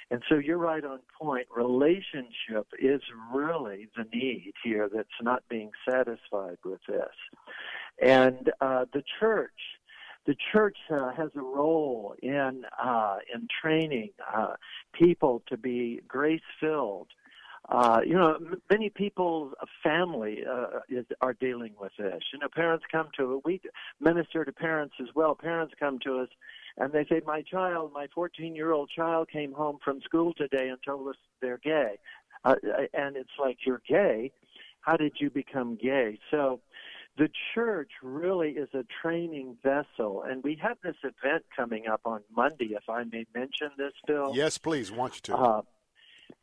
And so you're right on point. Relationship is really the need here that's not being satisfied with this. And uh, the church, the church uh, has a role in uh, in training uh, people to be grace filled uh, you know, many people's family uh, is, are dealing with this. You know, parents come to us. we minister to parents as well. Parents come to us, and they say, "My child, my 14-year-old child, came home from school today and told us they're gay." Uh, and it's like, "You're gay? How did you become gay?" So, the church really is a training vessel, and we have this event coming up on Monday. If I may mention this, Bill. Yes, please. Want you to.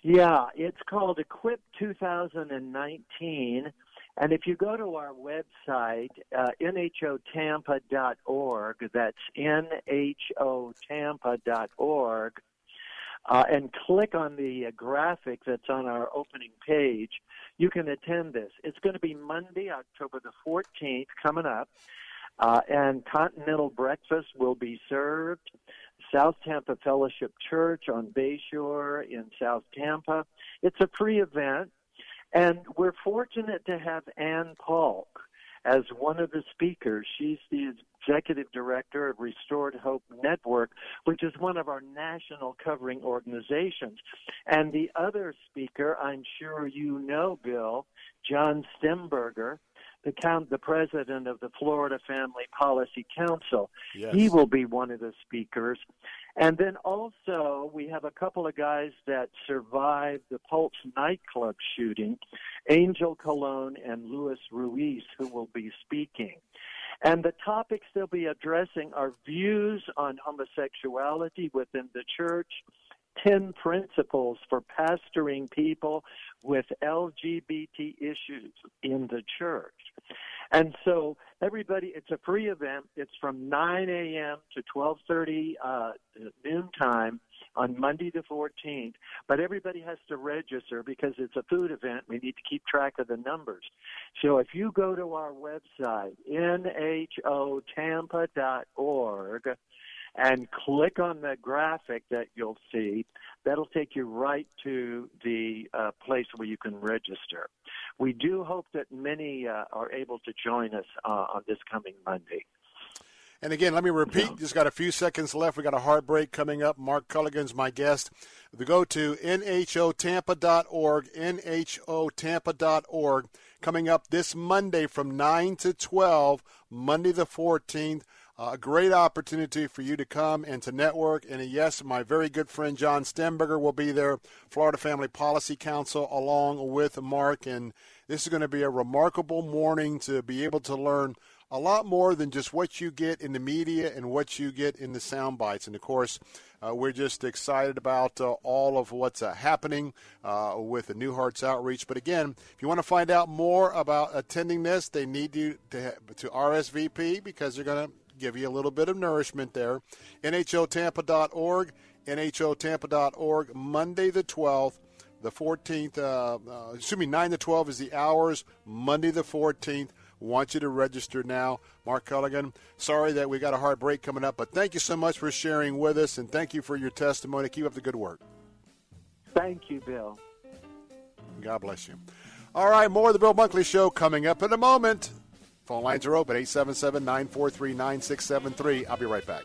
Yeah, it's called Equip 2019. And if you go to our website, uh, nhotampa.org, that's nhotampa.org, uh, and click on the uh, graphic that's on our opening page, you can attend this. It's going to be Monday, October the 14th, coming up, uh, and continental breakfast will be served. South Tampa Fellowship Church on Bayshore in South Tampa. It's a free event, and we're fortunate to have Ann Paulk as one of the speakers. She's the executive director of Restored Hope Network, which is one of our national covering organizations. And the other speaker, I'm sure you know, Bill, John Stemberger, the count, the president of the Florida Family Policy Council. Yes. He will be one of the speakers. And then also, we have a couple of guys that survived the Pulse nightclub shooting, Angel Colon and Luis Ruiz, who will be speaking. And the topics they'll be addressing are views on homosexuality within the church, 10 principles for pastoring people with LGBT issues in the church. And so everybody, it's a free event. It's from 9 a.m. to 12:30 uh, noon time on Monday the 14th. But everybody has to register because it's a food event. We need to keep track of the numbers. So if you go to our website, nhotampa.org, and click on the graphic that you'll see. That'll take you right to the uh, place where you can register. We do hope that many uh, are able to join us uh, on this coming Monday. And again, let me repeat, yeah. just got a few seconds left. We got a heartbreak coming up. Mark Culligan's my guest. We go to nhotampa.org, nhotampa.org, coming up this Monday from 9 to 12, Monday the 14th. Uh, a great opportunity for you to come and to network. And yes, my very good friend John Stemberger will be there, Florida Family Policy Council, along with Mark. And this is going to be a remarkable morning to be able to learn a lot more than just what you get in the media and what you get in the sound bites. And of course, uh, we're just excited about uh, all of what's uh, happening uh, with the New Hearts Outreach. But again, if you want to find out more about attending this, they need you to, to RSVP because they're going to give you a little bit of nourishment there. NHOTampa.org, NHOTampa.org, Monday the 12th, the 14th, uh, uh, excuse me, 9 to 12 is the hours, Monday the 14th. Want you to register now. Mark Culligan, sorry that we got a hard break coming up, but thank you so much for sharing with us and thank you for your testimony. Keep up the good work. Thank you, Bill. God bless you. All right, more of the Bill Bunkley Show coming up in a moment. Phone lines are open 877 943 9673. I'll be right back.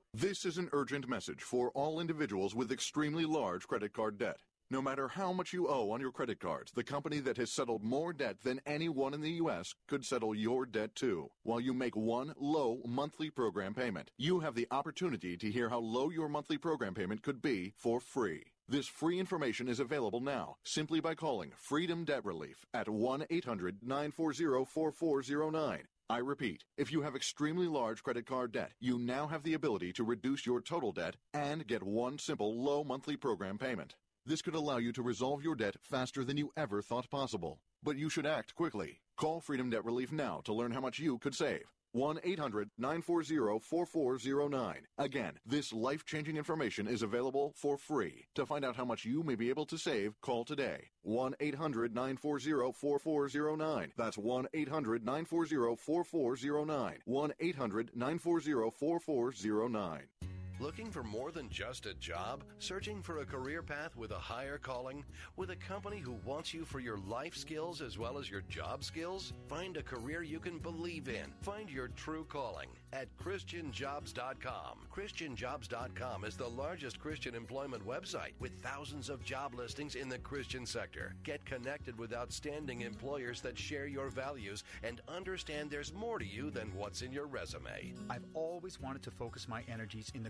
This is an urgent message for all individuals with extremely large credit card debt. No matter how much you owe on your credit cards, the company that has settled more debt than anyone in the U.S. could settle your debt too. While you make one low monthly program payment, you have the opportunity to hear how low your monthly program payment could be for free. This free information is available now simply by calling Freedom Debt Relief at 1 800 940 4409. I repeat, if you have extremely large credit card debt, you now have the ability to reduce your total debt and get one simple low monthly program payment. This could allow you to resolve your debt faster than you ever thought possible. But you should act quickly. Call Freedom Debt Relief now to learn how much you could save. 1 800 940 4409. Again, this life changing information is available for free. To find out how much you may be able to save, call today. 1 800 940 4409. That's 1 800 940 4409. 1 800 940 4409. Looking for more than just a job? Searching for a career path with a higher calling? With a company who wants you for your life skills as well as your job skills? Find a career you can believe in. Find your true calling at ChristianJobs.com. ChristianJobs.com is the largest Christian employment website with thousands of job listings in the Christian sector. Get connected with outstanding employers that share your values and understand there's more to you than what's in your resume. I've always wanted to focus my energies in the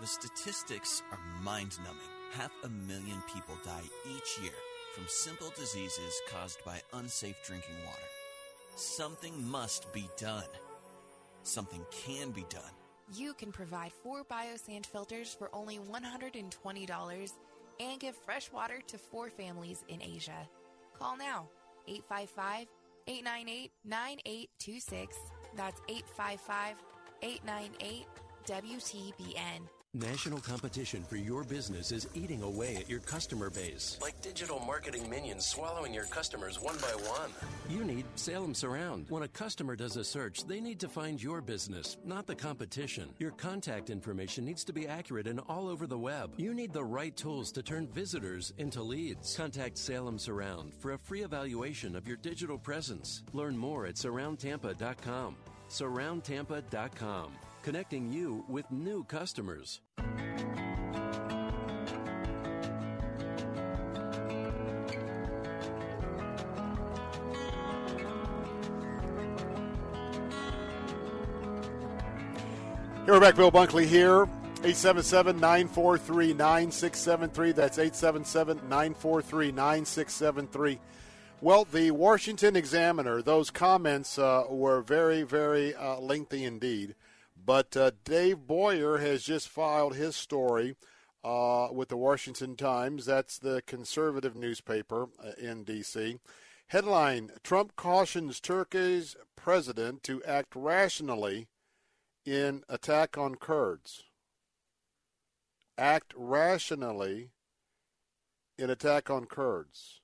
The statistics are mind numbing. Half a million people die each year from simple diseases caused by unsafe drinking water. Something must be done. Something can be done. You can provide four biosand filters for only $120 and give fresh water to four families in Asia. Call now 855 898 9826. That's 855 898 WTBN. National competition for your business is eating away at your customer base. Like digital marketing minions swallowing your customers one by one. You need Salem Surround. When a customer does a search, they need to find your business, not the competition. Your contact information needs to be accurate and all over the web. You need the right tools to turn visitors into leads. Contact Salem Surround for a free evaluation of your digital presence. Learn more at surroundtampa.com. Surroundtampa.com connecting you with new customers. Here we're back, Bill Bunkley here. 877 943 9673. That's 877 943 9673. Well, the Washington Examiner, those comments uh, were very, very uh, lengthy indeed. But uh, Dave Boyer has just filed his story uh, with the Washington Times. That's the conservative newspaper uh, in D.C. Headline Trump cautions Turkey's president to act rationally in attack on Kurds. Act rationally in attack on Kurds.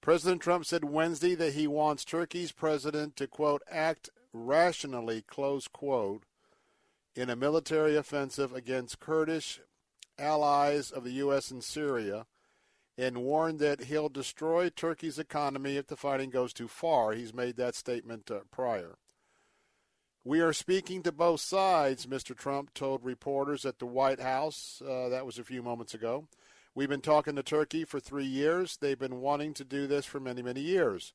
President Trump said Wednesday that he wants Turkey's president to, quote, act rationally, close quote, in a military offensive against Kurdish allies of the U.S. in Syria and warned that he'll destroy Turkey's economy if the fighting goes too far. He's made that statement uh, prior. We are speaking to both sides, Mr. Trump told reporters at the White House. Uh, that was a few moments ago. We've been talking to Turkey for three years. They've been wanting to do this for many, many years.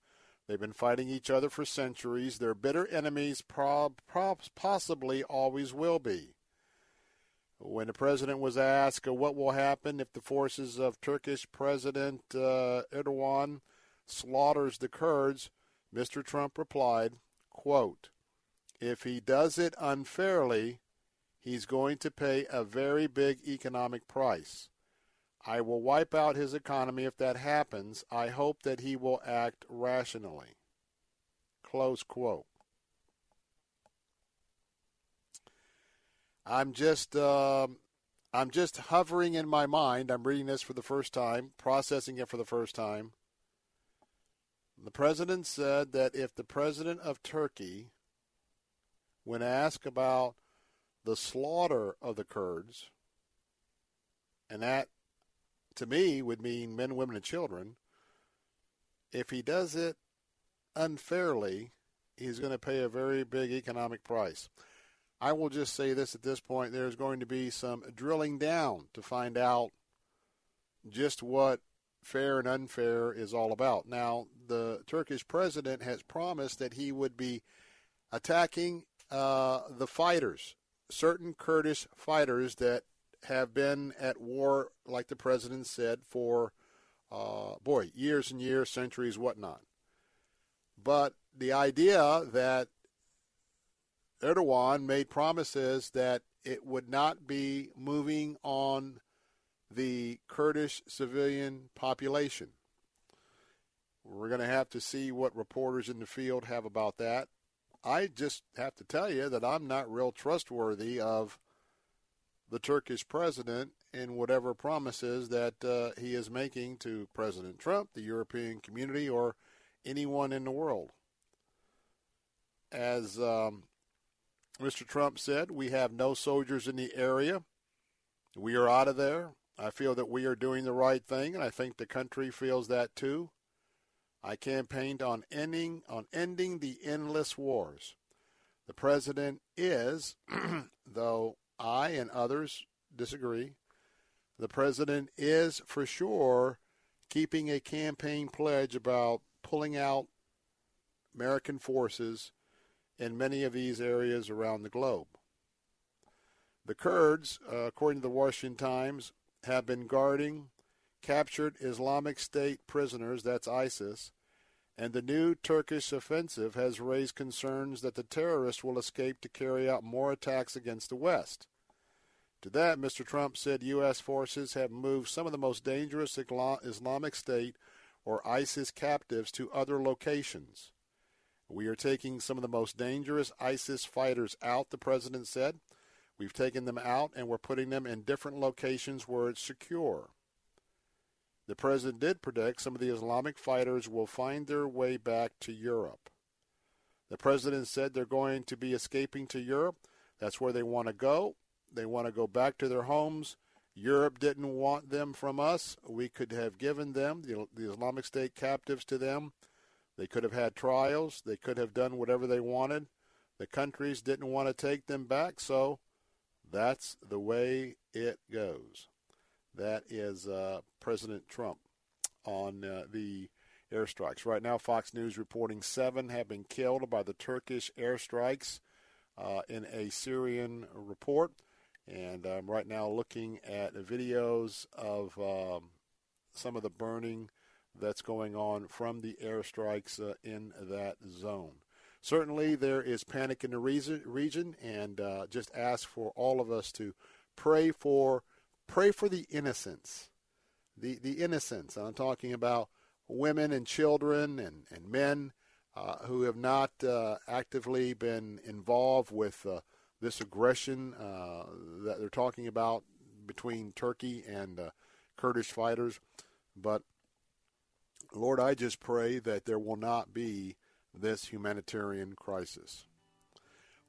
They've been fighting each other for centuries. They're bitter enemies, prob- prob- possibly always will be. When the president was asked uh, what will happen if the forces of Turkish President uh, Erdogan slaughters the Kurds, Mr. Trump replied, quote, if he does it unfairly, he's going to pay a very big economic price. I will wipe out his economy if that happens. I hope that he will act rationally. Close quote. I'm just uh, I'm just hovering in my mind. I'm reading this for the first time, processing it for the first time. The president said that if the president of Turkey, when asked about the slaughter of the Kurds, and that to me would mean men, women, and children, if he does it unfairly, he's going to pay a very big economic price. I will just say this at this point there's going to be some drilling down to find out just what fair and unfair is all about. Now, the Turkish president has promised that he would be attacking uh, the fighters, certain Kurdish fighters that have been at war, like the president said, for, uh, boy, years and years, centuries, whatnot. But the idea that Erdogan made promises that it would not be moving on the Kurdish civilian population. We're going to have to see what reporters in the field have about that. I just have to tell you that I'm not real trustworthy of the Turkish president in whatever promises that uh, he is making to President Trump, the European community, or anyone in the world. As um, Mr. Trump said, we have no soldiers in the area. We are out of there. I feel that we are doing the right thing, and I think the country feels that too. I campaigned on ending on ending the endless wars. The president is, though I and others disagree, the president is for sure keeping a campaign pledge about pulling out American forces in many of these areas around the globe. The Kurds, uh, according to the Washington Times, have been guarding captured Islamic State prisoners, that's ISIS, and the new Turkish offensive has raised concerns that the terrorists will escape to carry out more attacks against the West. To that, Mr. Trump said U.S. forces have moved some of the most dangerous Islamic State or ISIS captives to other locations. We are taking some of the most dangerous ISIS fighters out, the president said. We've taken them out and we're putting them in different locations where it's secure. The president did predict some of the Islamic fighters will find their way back to Europe. The president said they're going to be escaping to Europe. That's where they want to go. They want to go back to their homes. Europe didn't want them from us. We could have given them, the, the Islamic State captives, to them they could have had trials. They could have done whatever they wanted. The countries didn't want to take them back, so that's the way it goes. That is uh, President Trump on uh, the airstrikes. Right now, Fox News reporting seven have been killed by the Turkish airstrikes uh, in a Syrian report. And I'm right now looking at videos of um, some of the burning that's going on from the airstrikes uh, in that zone. Certainly, there is panic in the region, and uh, just ask for all of us to pray for pray for the innocents, the the innocents. I'm talking about women and children and and men uh, who have not uh, actively been involved with uh, this aggression uh, that they're talking about between Turkey and Kurdish fighters, but Lord, I just pray that there will not be this humanitarian crisis.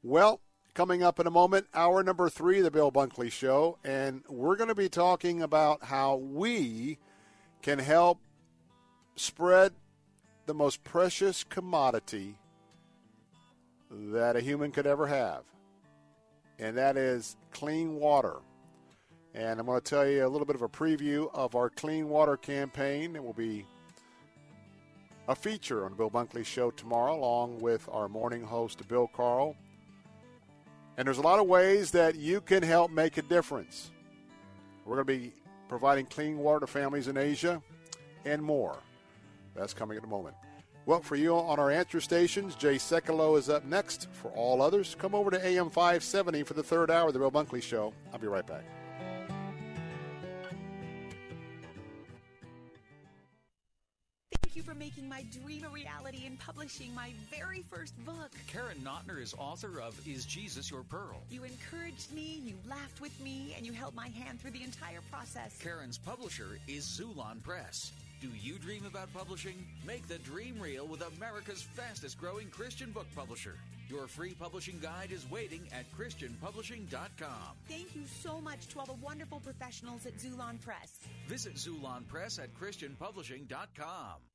Well, Coming up in a moment, hour number three of the Bill Bunkley Show, and we're going to be talking about how we can help spread the most precious commodity that a human could ever have, and that is clean water. And I'm going to tell you a little bit of a preview of our clean water campaign. It will be a feature on the Bill Bunkley Show tomorrow, along with our morning host, Bill Carl. And there's a lot of ways that you can help make a difference. We're going to be providing clean water to families in Asia and more. That's coming in a moment. Well, for you on our answer stations, Jay Sekulow is up next. For all others, come over to AM 570 for the third hour of the Bill Bunkley Show. I'll be right back. For making my dream a reality and publishing my very first book. Karen Notner is author of Is Jesus Your Pearl? You encouraged me, you laughed with me, and you held my hand through the entire process. Karen's publisher is Xulon Press. Do you dream about publishing? Make the dream real with America's fastest growing Christian book publisher. Your free publishing guide is waiting at ChristianPublishing.com. Thank you so much to all the wonderful professionals at Xulon Press. Visit Xulon Press at ChristianPublishing.com.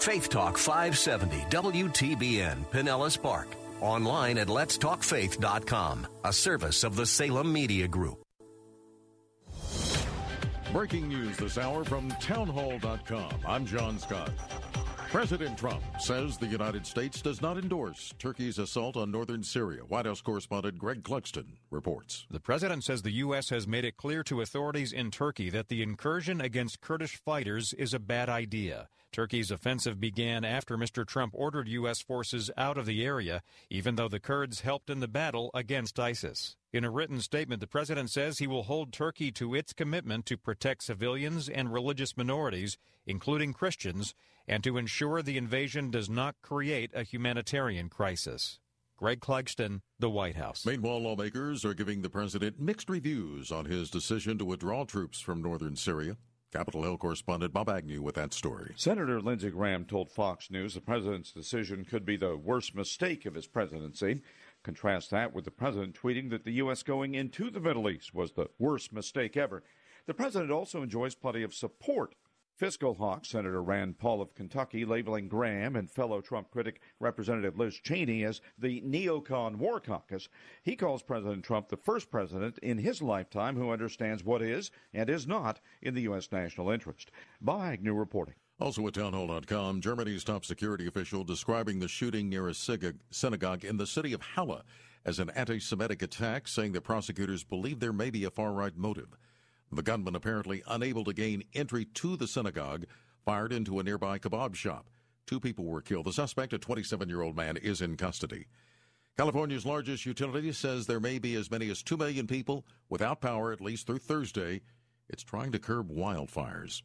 Faith Talk 570 WTBN Pinellas Park. Online at letstalkfaith.com, a service of the Salem Media Group. Breaking news this hour from townhall.com. I'm John Scott. President Trump says the United States does not endorse Turkey's assault on northern Syria. White House correspondent Greg Clugston reports. The president says the U.S. has made it clear to authorities in Turkey that the incursion against Kurdish fighters is a bad idea. Turkey's offensive began after Mr. Trump ordered U.S. forces out of the area, even though the Kurds helped in the battle against ISIS. In a written statement, the president says he will hold Turkey to its commitment to protect civilians and religious minorities, including Christians, and to ensure the invasion does not create a humanitarian crisis. Greg Clugston, the White House. Meanwhile, lawmakers are giving the president mixed reviews on his decision to withdraw troops from northern Syria. Capitol Hill correspondent Bob Agnew with that story. Senator Lindsey Graham told Fox News the president's decision could be the worst mistake of his presidency. Contrast that with the president tweeting that the U.S. going into the Middle East was the worst mistake ever. The president also enjoys plenty of support Fiscal hawk Senator Rand Paul of Kentucky labeling Graham and fellow Trump critic Representative Liz Cheney as the neocon war caucus. He calls President Trump the first president in his lifetime who understands what is and is not in the U.S. national interest. Bob Agnew reporting. Also at townhall.com, Germany's top security official describing the shooting near a synagogue in the city of Halle as an anti Semitic attack, saying that prosecutors believe there may be a far right motive. The gunman, apparently unable to gain entry to the synagogue, fired into a nearby kebab shop. Two people were killed. The suspect, a 27 year old man, is in custody. California's largest utility says there may be as many as 2 million people without power at least through Thursday. It's trying to curb wildfires.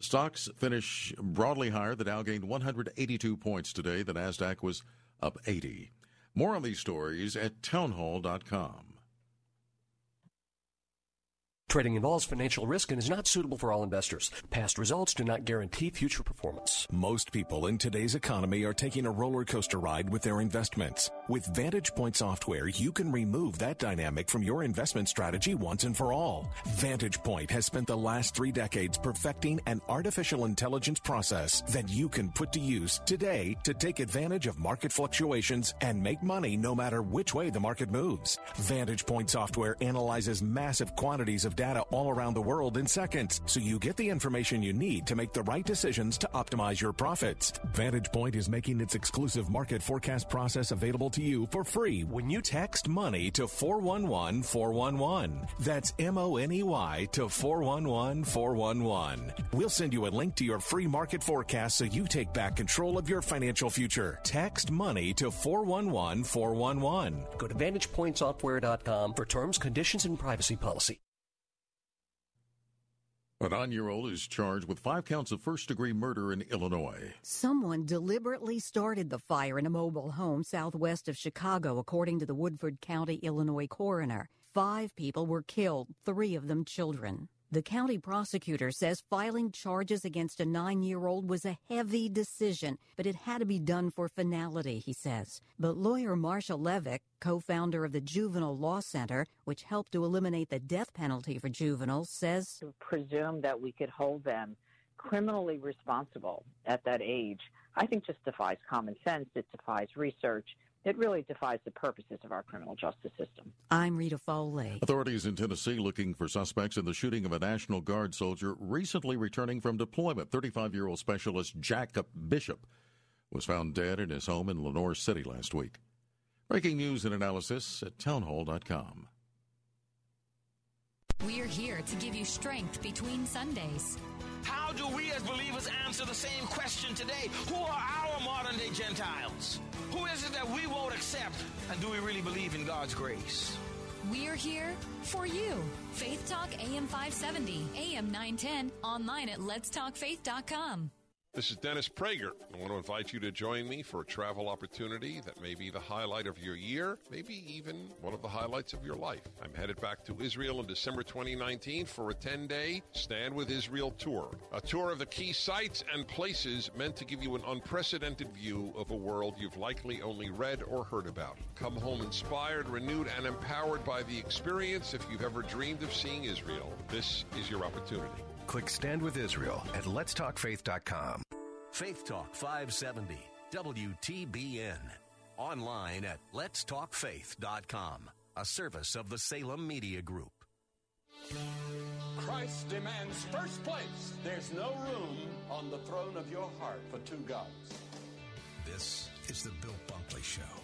Stocks finish broadly higher. The Dow gained 182 points today. The Nasdaq was up 80. More on these stories at townhall.com. Trading involves financial risk and is not suitable for all investors. Past results do not guarantee future performance. Most people in today's economy are taking a roller coaster ride with their investments. With Vantage Point software, you can remove that dynamic from your investment strategy once and for all. Vantage Point has spent the last three decades perfecting an artificial intelligence process that you can put to use today to take advantage of market fluctuations and make money no matter which way the market moves. Vantage Point software analyzes massive quantities of data all around the world in seconds, so you get the information you need to make the right decisions to optimize your profits. Vantage Point is making its exclusive market forecast process available to you for free when you text money to 411 411. That's M O N E Y to 411 411. We'll send you a link to your free market forecast so you take back control of your financial future. Text money to 411 411. Go to VantagePointSoftware.com for terms, conditions, and privacy policy. A nine year old is charged with five counts of first degree murder in Illinois. Someone deliberately started the fire in a mobile home southwest of Chicago, according to the Woodford County, Illinois coroner. Five people were killed, three of them children. The county prosecutor says filing charges against a nine year old was a heavy decision, but it had to be done for finality, he says. But lawyer Marsha Levick, co founder of the Juvenile Law Center, which helped to eliminate the death penalty for juveniles, says to presume that we could hold them criminally responsible at that age, I think just defies common sense. It defies research it really defies the purposes of our criminal justice system. I'm Rita Foley. Authorities in Tennessee looking for suspects in the shooting of a National Guard soldier recently returning from deployment. 35 year old specialist Jacob Bishop was found dead in his home in Lenoir City last week. Breaking news and analysis at townhall.com. We're here to give you strength between Sundays. How do we as believers answer the same question today? Who are our modern day Gentiles? Who is it that we won't accept? And do we really believe in God's grace? We're here for you. Faith Talk AM 570, AM 910, online at letstalkfaith.com. This is Dennis Prager. I want to invite you to join me for a travel opportunity that may be the highlight of your year, maybe even one of the highlights of your life. I'm headed back to Israel in December 2019 for a 10 day Stand with Israel tour. A tour of the key sites and places meant to give you an unprecedented view of a world you've likely only read or heard about. Come home inspired, renewed, and empowered by the experience if you've ever dreamed of seeing Israel. This is your opportunity. Click Stand with Israel at letstalkfaith.com. Faith Talk 570, WTBN. Online at letstalkfaith.com, a service of the Salem Media Group. Christ demands first place. There's no room on the throne of your heart for two gods. This is the Bill Bunkley Show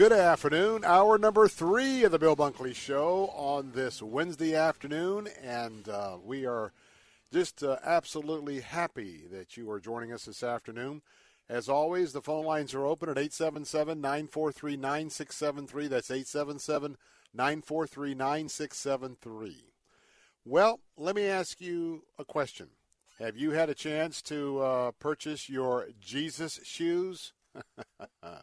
Good afternoon. Hour number three of the Bill Bunkley Show on this Wednesday afternoon, and uh, we are just uh, absolutely happy that you are joining us this afternoon. As always, the phone lines are open at 877 943 9673. That's 877 943 9673. Well, let me ask you a question. Have you had a chance to uh, purchase your Jesus shoes?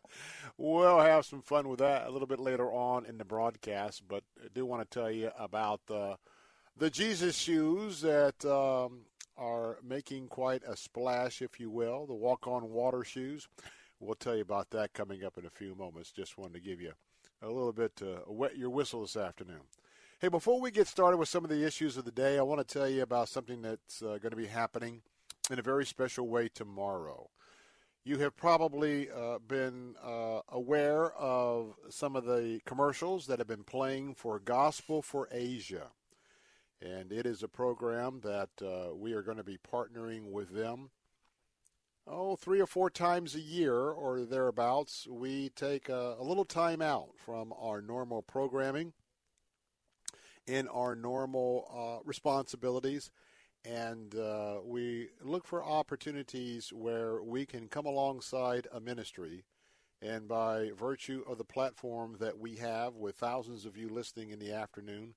we'll have some fun with that a little bit later on in the broadcast, but I do want to tell you about the, the Jesus shoes that um, are making quite a splash, if you will, the walk on water shoes. We'll tell you about that coming up in a few moments. Just wanted to give you a little bit to wet your whistle this afternoon. Hey, before we get started with some of the issues of the day, I want to tell you about something that's uh, going to be happening in a very special way tomorrow. You have probably uh, been uh, aware of some of the commercials that have been playing for Gospel for Asia. And it is a program that uh, we are going to be partnering with them. Oh, three or four times a year or thereabouts, we take a, a little time out from our normal programming in our normal uh, responsibilities and uh, we look for opportunities where we can come alongside a ministry and by virtue of the platform that we have with thousands of you listening in the afternoon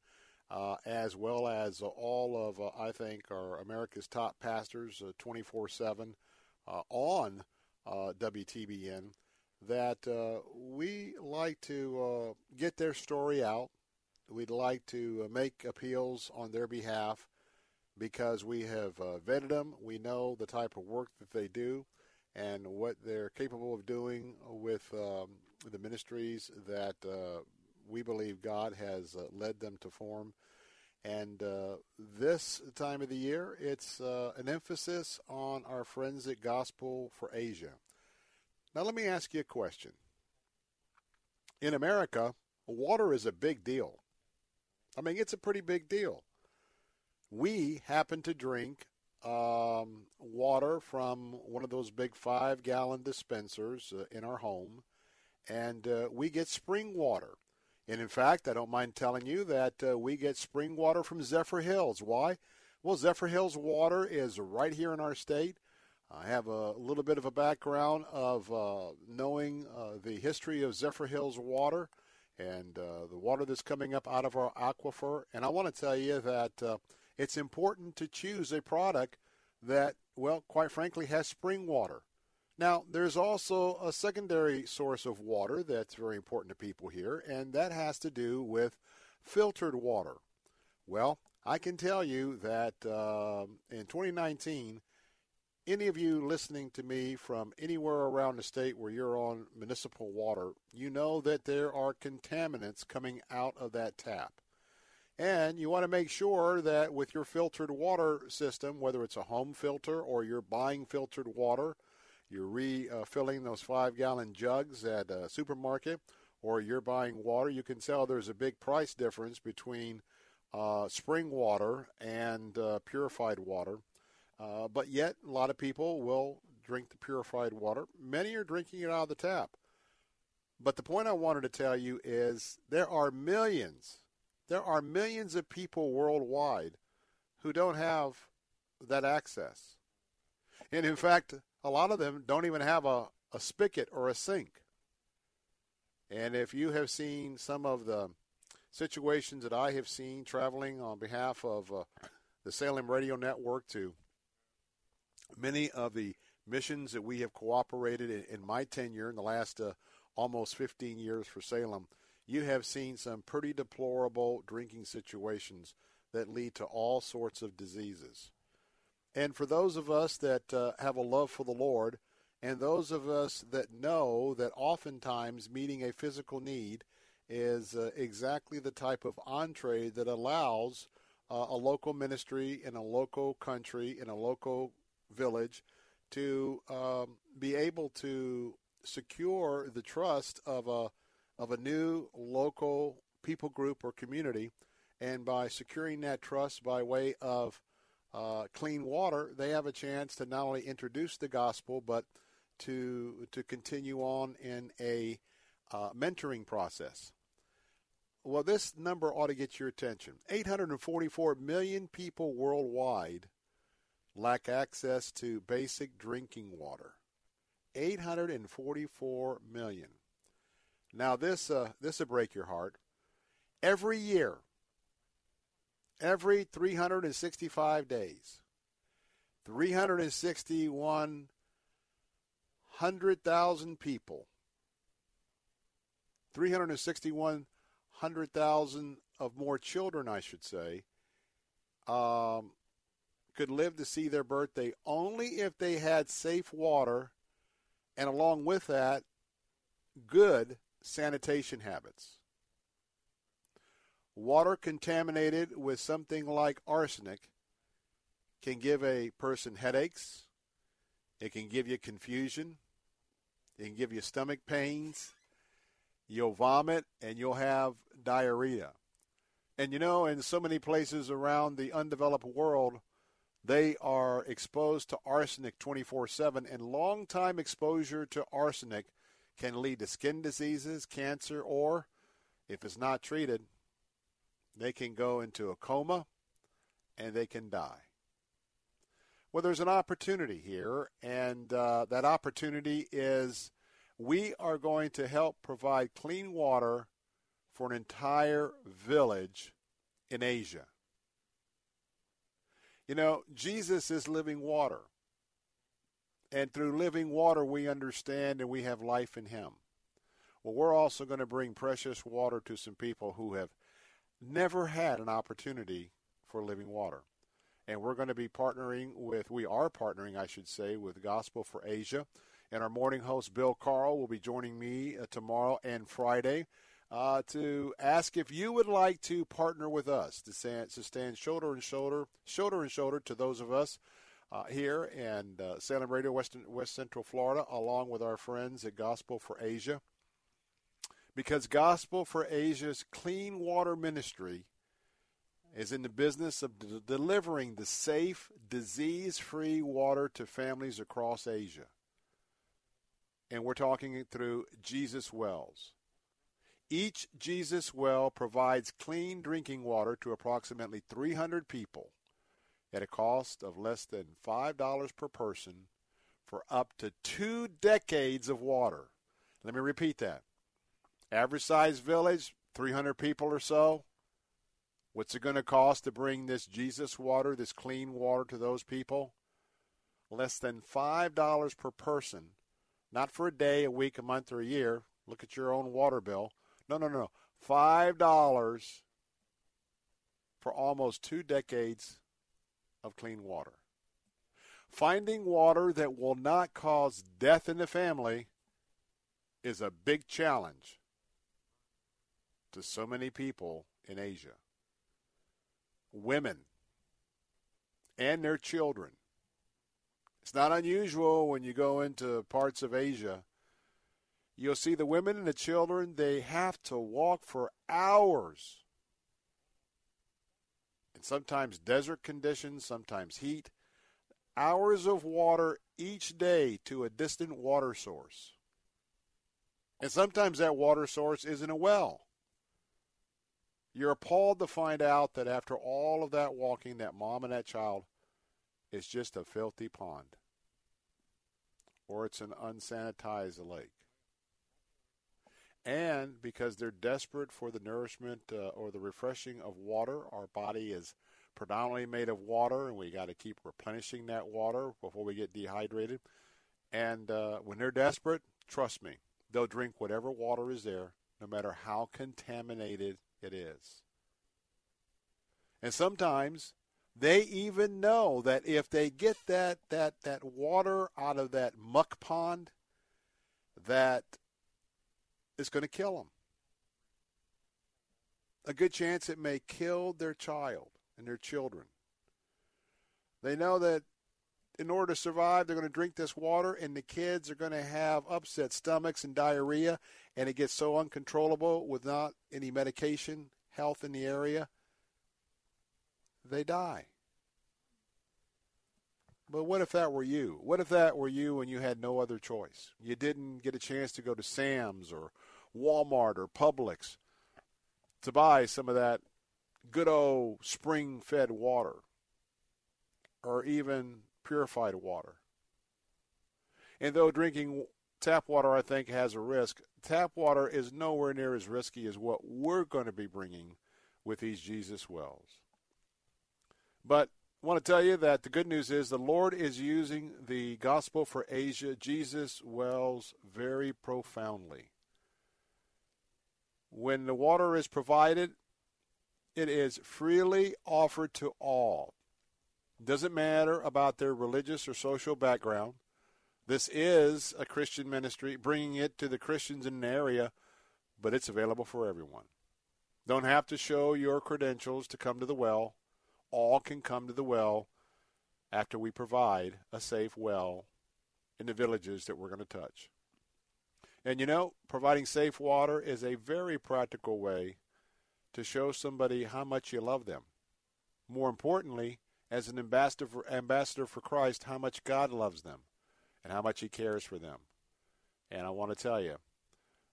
uh, as well as all of, uh, I think, our America's top pastors 24 7 on WTBN, that we like to get their story out. We'd like to make appeals on their behalf because we have uh, vetted them. We know the type of work that they do and what they're capable of doing with um, the ministries that uh, we believe God has uh, led them to form. And uh, this time of the year, it's uh, an emphasis on our forensic gospel for Asia. Now, let me ask you a question. In America, water is a big deal. I mean, it's a pretty big deal. We happen to drink um, water from one of those big five gallon dispensers uh, in our home, and uh, we get spring water. And in fact, I don't mind telling you that uh, we get spring water from Zephyrhills. Why? Well, Zephyrhills water is right here in our state. I have a little bit of a background of uh, knowing uh, the history of Zephyrhills water and uh, the water that's coming up out of our aquifer. And I want to tell you that it's important to choose a product that, well, quite frankly, has spring water. Now, there's also a secondary source of water that's very important to people here, and that has to do with filtered water. Well, I can tell you that uh, in 2019, any of you listening to me from anywhere around the state where you're on municipal water, you know that there are contaminants coming out of that tap. And you want to make sure that with your filtered water system, whether it's a home filter or you're buying filtered water, you're refilling those five gallon jugs at a supermarket, or you're buying water, you can tell there's a big price difference between uh, spring water and uh, purified water. Uh, but yet, a lot of people will drink the purified water. Many are drinking it out of the tap. But the point I wanted to tell you is there are millions there are millions of people worldwide who don't have that access. And in fact, a lot of them don't even have a, a spigot or a sink. And if you have seen some of the situations that I have seen traveling on behalf of uh, the Salem Radio Network to many of the missions that we have cooperated in, in my tenure in the last uh, almost 15 years for Salem, you have seen some pretty deplorable drinking situations that lead to all sorts of diseases. And for those of us that uh, have a love for the Lord, and those of us that know that oftentimes meeting a physical need is uh, exactly the type of entree that allows uh, a local ministry in a local country, in a local village, to um, be able to secure the trust of a of a new local people group or community, and by securing that trust by way of uh, clean water, they have a chance to not only introduce the gospel, but to to continue on in a uh, mentoring process. Well, this number ought to get your attention. 844 million people worldwide lack access to basic drinking water. 844 million. Now this uh, this will break your heart. Every year, every 365 days, 361 hundred thousand people, 361 hundred thousand of more children, I should say, um, could live to see their birthday only if they had safe water, and along with that, good sanitation habits. Water contaminated with something like arsenic can give a person headaches. It can give you confusion. It can give you stomach pains. You'll vomit and you'll have diarrhea. And you know, in so many places around the undeveloped world, they are exposed to arsenic 24 7, and long time exposure to arsenic can lead to skin diseases, cancer, or if it's not treated, they can go into a coma and they can die. Well, there's an opportunity here, and uh, that opportunity is we are going to help provide clean water for an entire village in Asia. You know, Jesus is living water. And through living water, we understand and we have life in Him. Well, we're also going to bring precious water to some people who have never had an opportunity for living water. And we're going to be partnering with, we are partnering, I should say, with Gospel for Asia. And our morning host, Bill Carl, will be joining me uh, tomorrow and Friday uh, to ask if you would like to partner with us to stand, to stand shoulder and shoulder, shoulder and shoulder to those of us uh, here in uh, Salem Radio, West, West Central Florida, along with our friends at Gospel for Asia. Because Gospel for Asia's Clean Water Ministry is in the business of delivering the safe, disease free water to families across Asia. And we're talking through Jesus Wells. Each Jesus Well provides clean drinking water to approximately 300 people at a cost of less than $5 per person for up to two decades of water. Let me repeat that. Average size village, 300 people or so. What's it going to cost to bring this Jesus water, this clean water to those people? Less than $5 per person. Not for a day, a week, a month, or a year. Look at your own water bill. No, no, no. $5 for almost two decades of clean water. Finding water that will not cause death in the family is a big challenge to so many people in Asia. Women and their children. It's not unusual when you go into parts of Asia. You'll see the women and the children, they have to walk for hours and sometimes desert conditions, sometimes heat, hours of water each day to a distant water source. And sometimes that water source isn't a well. You're appalled to find out that after all of that walking, that mom and that child is just a filthy pond. Or it's an unsanitized lake and because they're desperate for the nourishment uh, or the refreshing of water. Our body is predominantly made of water, and we got to keep replenishing that water before we get dehydrated. And uh, when they're desperate, trust me, they'll drink whatever water is there, no matter how contaminated it is. And sometimes they even know that if they get that, that, that water out of that muck pond, that is going to kill them. A good chance it may kill their child and their children. They know that in order to survive, they're going to drink this water, and the kids are going to have upset stomachs and diarrhea, and it gets so uncontrollable without any medication, health in the area, they die. But what if that were you? What if that were you and you had no other choice? You didn't get a chance to go to Sam's or Walmart or Publix to buy some of that good old spring fed water or even purified water. And though drinking tap water, I think, has a risk, tap water is nowhere near as risky as what we're going to be bringing with these Jesus wells. But I want to tell you that the good news is the Lord is using the gospel for Asia, Jesus wells, very profoundly. When the water is provided, it is freely offered to all. Doesn't matter about their religious or social background. This is a Christian ministry, bringing it to the Christians in an area, but it's available for everyone. Don't have to show your credentials to come to the well. All can come to the well after we provide a safe well in the villages that we're going to touch. And you know, providing safe water is a very practical way to show somebody how much you love them. More importantly, as an ambassador for, ambassador for Christ, how much God loves them and how much He cares for them. And I want to tell you,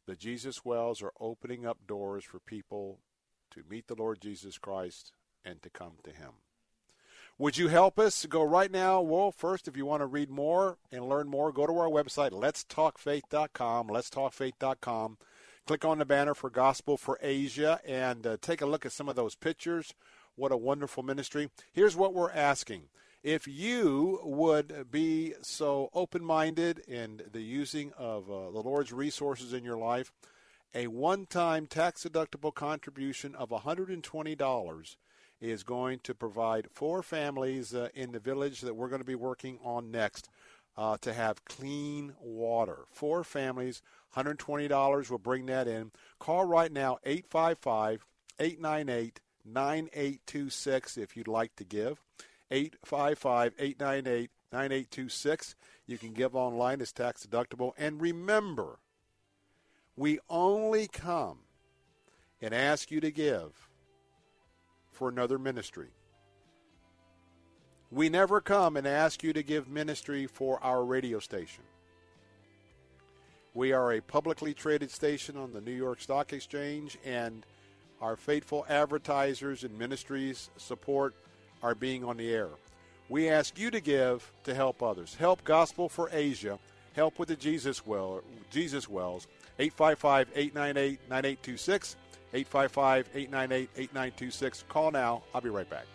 the Jesus Wells are opening up doors for people to meet the Lord Jesus Christ and to come to Him. Would you help us? Go right now. Well, first, if you want to read more and learn more, go to our website, letstalkfaith.com. Letstalkfaith.com. Click on the banner for Gospel for Asia and uh, take a look at some of those pictures. What a wonderful ministry. Here's what we're asking. If you would be so open minded in the using of uh, the Lord's resources in your life, a one time tax deductible contribution of $120 is going to provide four families uh, in the village that we're going to be working on next uh, to have clean water. Four families, $120 will bring that in. Call right now, 855 898 9826 if you'd like to give. 855 898 9826. You can give online, it's tax deductible. And remember, we only come and ask you to give for another ministry. We never come and ask you to give ministry for our radio station. We are a publicly traded station on the New York Stock Exchange, and our faithful advertisers and ministries support our being on the air. We ask you to give to help others. Help Gospel for Asia. Help with the Jesus well Jesus Wells. 855 898 9826. 855 898 8926. Call now. I'll be right back.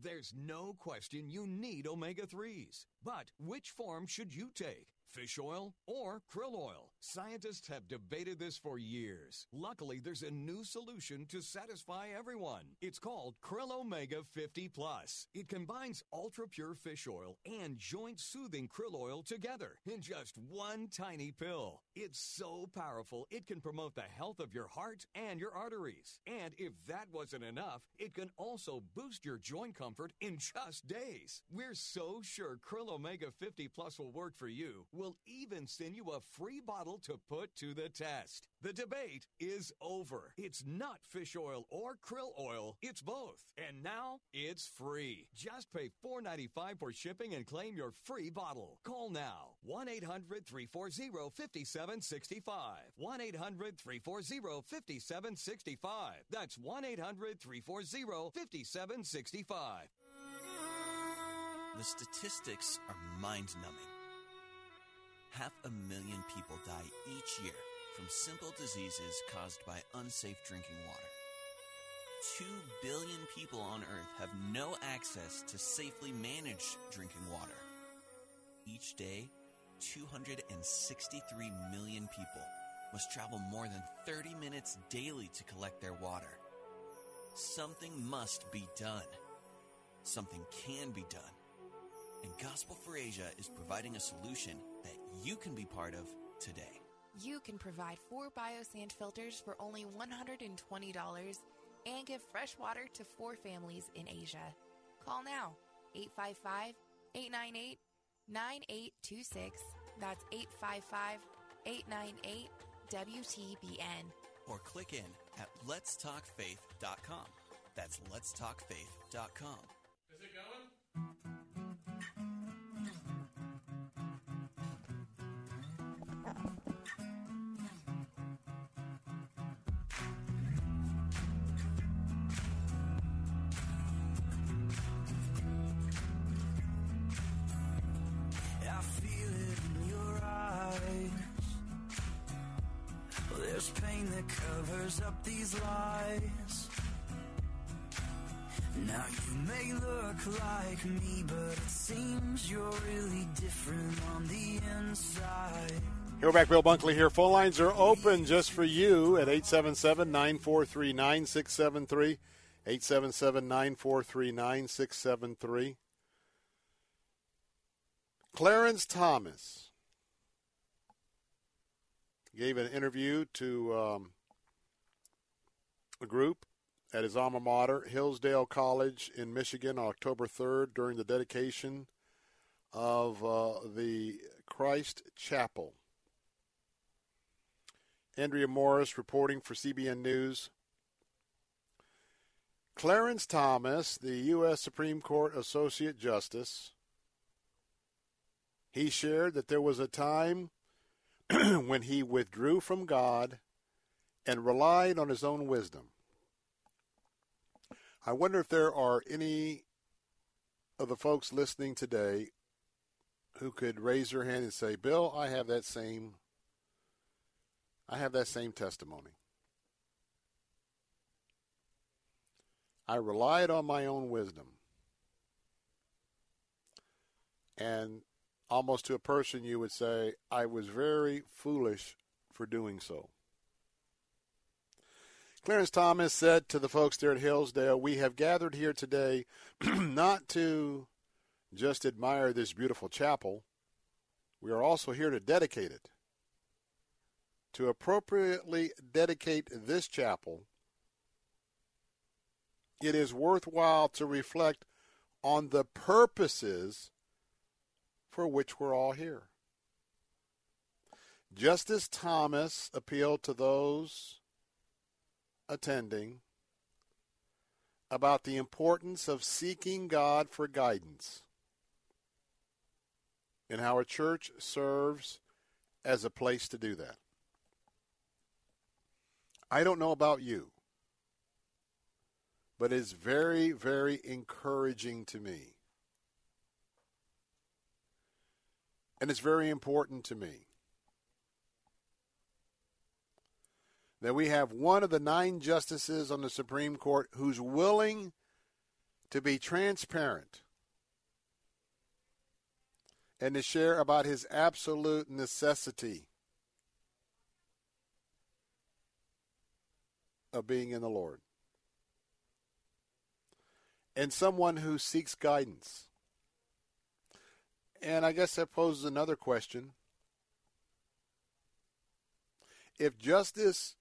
There's no question you need omega 3s. But which form should you take? Fish oil or krill oil? Scientists have debated this for years. Luckily, there's a new solution to satisfy everyone. It's called Krill Omega 50 Plus. It combines ultra pure fish oil and joint soothing krill oil together in just one tiny pill. It's so powerful, it can promote the health of your heart and your arteries. And if that wasn't enough, it can also boost your joint comfort in just days. We're so sure Krill Omega 50 Plus will work for you. We'll even send you a free bottle to put to the test. The debate is over. It's not fish oil or krill oil, it's both. And now it's free. Just pay $4.95 for shipping and claim your free bottle. Call now 1 800 340 5765. 1 800 340 5765. That's 1 800 340 5765. The statistics are mind numbing. Half a million people die each year from simple diseases caused by unsafe drinking water. Two billion people on Earth have no access to safely managed drinking water. Each day, 263 million people must travel more than 30 minutes daily to collect their water. Something must be done. Something can be done. And Gospel for Asia is providing a solution that you can be part of today. You can provide four biosand filters for only $120 and give fresh water to four families in Asia. Call now 855 898 9826. That's 855 898 WTBN. Or click in at letstalkfaith.com. That's letstalkfaith.com. covers up these lies. Now you may look like me, but it seems you're really different on the inside. Here back, Bill Bunkley here. Phone lines are open just for you at 877 943 9673. 877 943 9673. Clarence Thomas gave an interview to um, group at his alma mater, Hillsdale College in Michigan, October 3rd, during the dedication of uh, the Christ Chapel. Andrea Morris reporting for CBN News. Clarence Thomas, the U.S. Supreme Court Associate Justice, he shared that there was a time when he withdrew from God and relied on his own wisdom. I wonder if there are any of the folks listening today who could raise their hand and say, "Bill, I have that same I have that same testimony. I relied on my own wisdom. And almost to a person, you would say, I was very foolish for doing so. Clarence Thomas said to the folks there at Hillsdale, We have gathered here today not to just admire this beautiful chapel, we are also here to dedicate it. To appropriately dedicate this chapel, it is worthwhile to reflect on the purposes for which we're all here. Justice Thomas appealed to those attending about the importance of seeking God for guidance and how a church serves as a place to do that. I don't know about you, but it's very, very encouraging to me. And it's very important to me that we have one of the nine justices on the Supreme Court who's willing to be transparent and to share about his absolute necessity of being in the Lord. And someone who seeks guidance. And I guess that poses another question. If Justice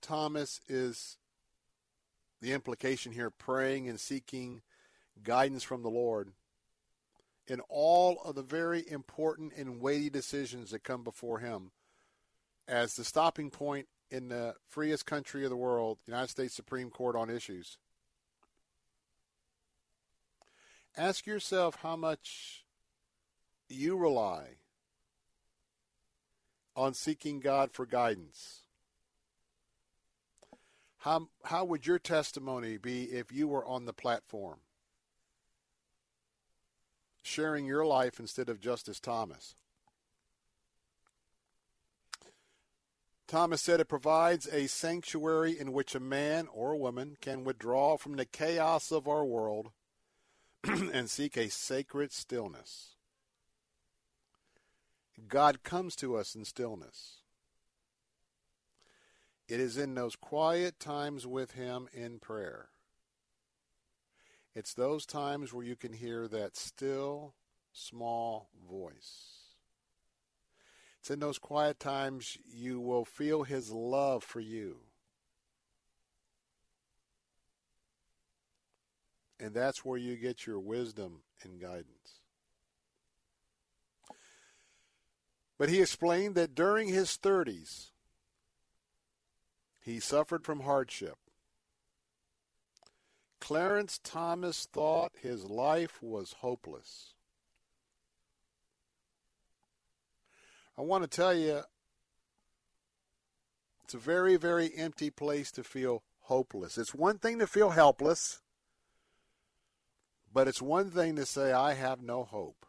Thomas is the implication here, praying and seeking guidance from the Lord in all of the very important and weighty decisions that come before him as the stopping point in the freest country of the world, the United States Supreme Court on issues. Ask yourself how much you rely on seeking God for guidance. How, how would your testimony be if you were on the platform? Sharing your life instead of Justice Thomas. Thomas said it provides a sanctuary in which a man or a woman can withdraw from the chaos of our world and seek a sacred stillness. God comes to us in stillness. It is in those quiet times with Him in prayer. It's those times where you can hear that still, small voice. It's in those quiet times you will feel His love for you. And that's where you get your wisdom and guidance. But he explained that during his 30s, he suffered from hardship. Clarence Thomas thought his life was hopeless. I want to tell you, it's a very, very empty place to feel hopeless. It's one thing to feel helpless, but it's one thing to say, I have no hope.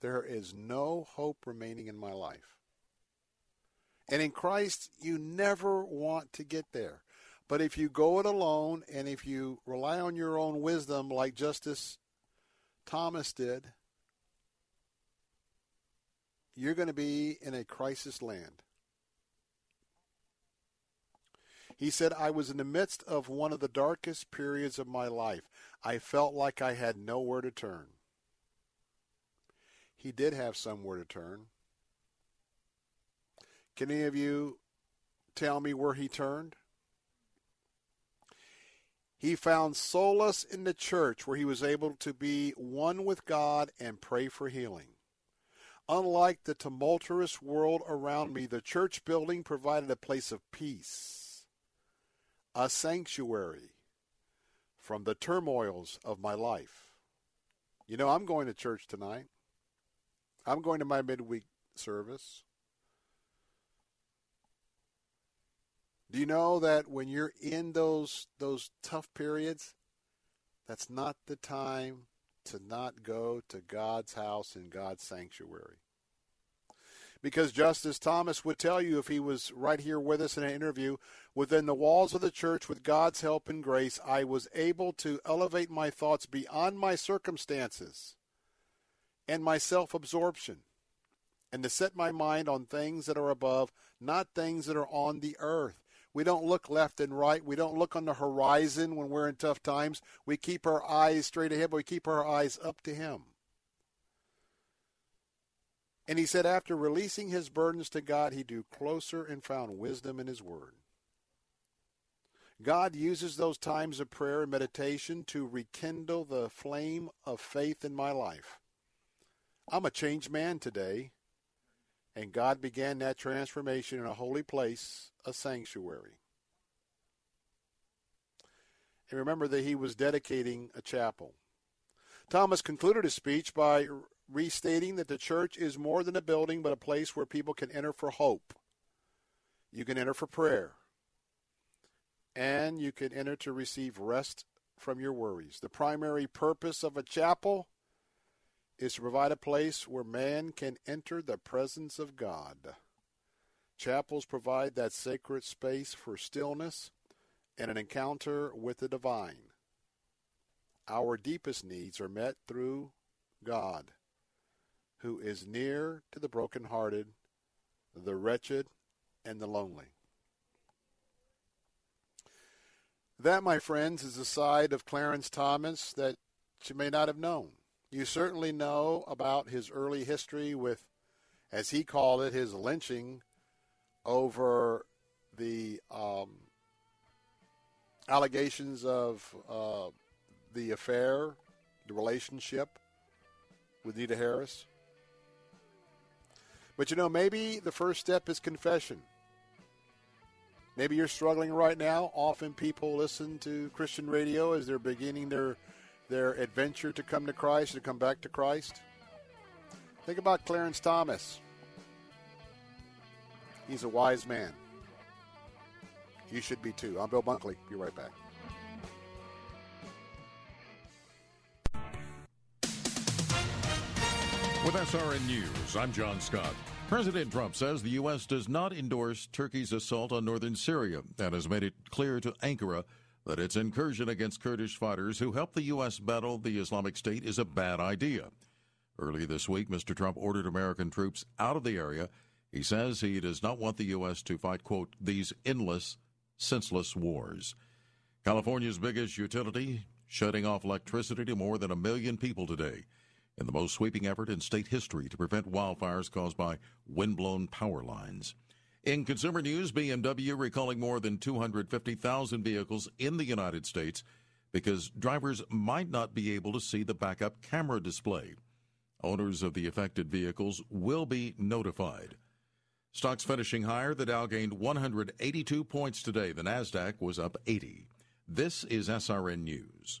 There is no hope remaining in my life. And in Christ, you never want to get there. But if you go it alone and if you rely on your own wisdom, like Justice Thomas did, you're going to be in a crisis land. He said, I was in the midst of one of the darkest periods of my life. I felt like I had nowhere to turn. He did have somewhere to turn. Can any of you tell me where he turned? He found solace in the church where he was able to be one with God and pray for healing. Unlike the tumultuous world around me, the church building provided a place of peace, a sanctuary from the turmoils of my life. You know, I'm going to church tonight. I'm going to my midweek service. Do you know that when you're in those those tough periods, that's not the time to not go to God's house and God's sanctuary. Because Justice Thomas would tell you if he was right here with us in an interview, within the walls of the church, with God's help and grace, I was able to elevate my thoughts beyond my circumstances and my self absorption, and to set my mind on things that are above, not things that are on the earth. We don't look left and right. We don't look on the horizon when we're in tough times. We keep our eyes straight ahead, but we keep our eyes up to Him. And he said, after releasing his burdens to God, he drew closer and found wisdom in his word. God uses those times of prayer and meditation to rekindle the flame of faith in my life. I'm a changed man today, and God began that transformation in a holy place, a sanctuary. And remember that he was dedicating a chapel. Thomas concluded his speech by restating that the church is more than a building, but a place where people can enter for hope. You can enter for prayer. And you can enter to receive rest from your worries. The primary purpose of a chapel is to provide a place where man can enter the presence of God. Chapels provide that sacred space for stillness and an encounter with the divine. Our deepest needs are met through God, who is near to the brokenhearted, the wretched, and the lonely. That, my friends, is a side of Clarence Thomas that you may not have known. You certainly know about his early history with, as he called it, his lynching over the um, allegations of uh, the affair, the relationship with Nita Harris. But you know, maybe the first step is confession. Maybe you're struggling right now. Often people listen to Christian radio as they're beginning their their adventure to come to Christ, to come back to Christ. Think about Clarence Thomas. He's a wise man. You should be too. I'm Bill Bunkley. Be right back. With SRN News, I'm John Scott. President Trump says the U.S. does not endorse Turkey's assault on northern Syria and has made it clear to Ankara that its incursion against Kurdish fighters who helped the U.S. battle the Islamic State is a bad idea. Early this week, Mr. Trump ordered American troops out of the area. He says he does not want the U.S. to fight, quote, these endless, senseless wars. California's biggest utility shutting off electricity to more than a million people today in the most sweeping effort in state history to prevent wildfires caused by windblown power lines. In consumer news, BMW recalling more than 250,000 vehicles in the United States because drivers might not be able to see the backup camera display. Owners of the affected vehicles will be notified. Stocks finishing higher. The Dow gained 182 points today. The Nasdaq was up 80. This is SRN News.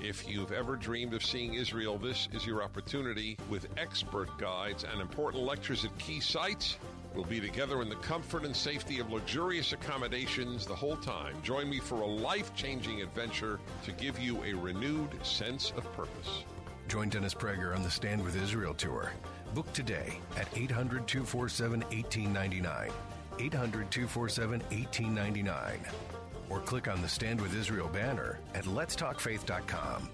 if you've ever dreamed of seeing Israel, this is your opportunity with expert guides and important lectures at key sites. We'll be together in the comfort and safety of luxurious accommodations the whole time. Join me for a life changing adventure to give you a renewed sense of purpose. Join Dennis Prager on the Stand with Israel tour. Book today at 800 247 1899. 800 247 1899 or click on the Stand with Israel banner at letstalkfaith.com.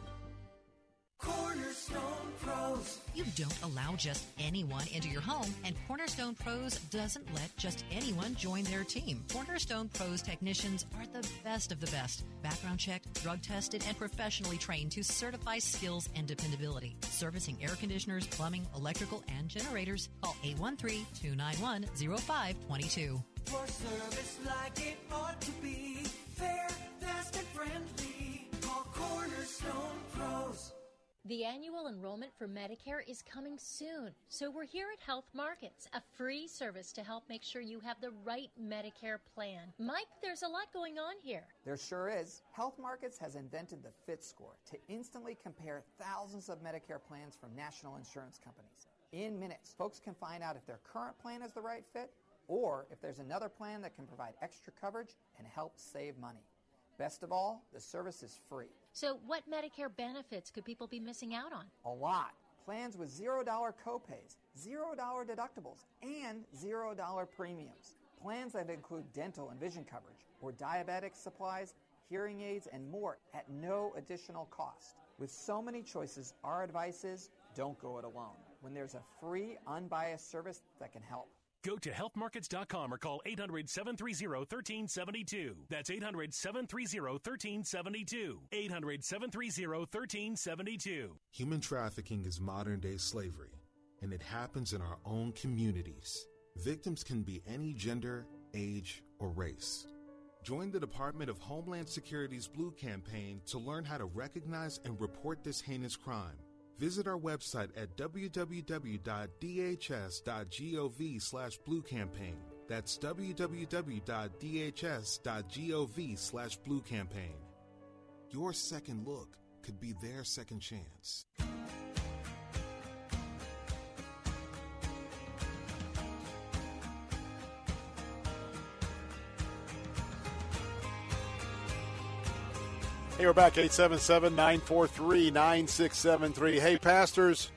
Cornerstone Pros. You don't allow just anyone into your home, and Cornerstone Pros doesn't let just anyone join their team. Cornerstone Pros technicians are the best of the best. Background checked, drug tested, and professionally trained to certify skills and dependability. Servicing air conditioners, plumbing, electrical, and generators. Call 813 291 0522. For service like it ought to be, fair, fast, and friendly. Call Cornerstone Pros. The annual enrollment for Medicare is coming soon, so we're here at Health Markets, a free service to help make sure you have the right Medicare plan. Mike, there's a lot going on here. There sure is. Health Markets has invented the Fit Score to instantly compare thousands of Medicare plans from national insurance companies. In minutes, folks can find out if their current plan is the right fit or if there's another plan that can provide extra coverage and help save money. Best of all, the service is free. So, what Medicare benefits could people be missing out on? A lot. Plans with $0 copays, $0 deductibles, and $0 premiums. Plans that include dental and vision coverage, or diabetic supplies, hearing aids, and more at no additional cost. With so many choices, our advice is don't go it alone when there's a free, unbiased service that can help. Go to healthmarkets.com or call 800 730 1372. That's 800 730 1372. 800 730 1372. Human trafficking is modern day slavery, and it happens in our own communities. Victims can be any gender, age, or race. Join the Department of Homeland Security's Blue Campaign to learn how to recognize and report this heinous crime. Visit our website at www.dhs.gov slash blue campaign. That's www.dhs.gov slash blue campaign. Your second look could be their second chance. Hey, we're back, 877-943-9673. Hey, pastors,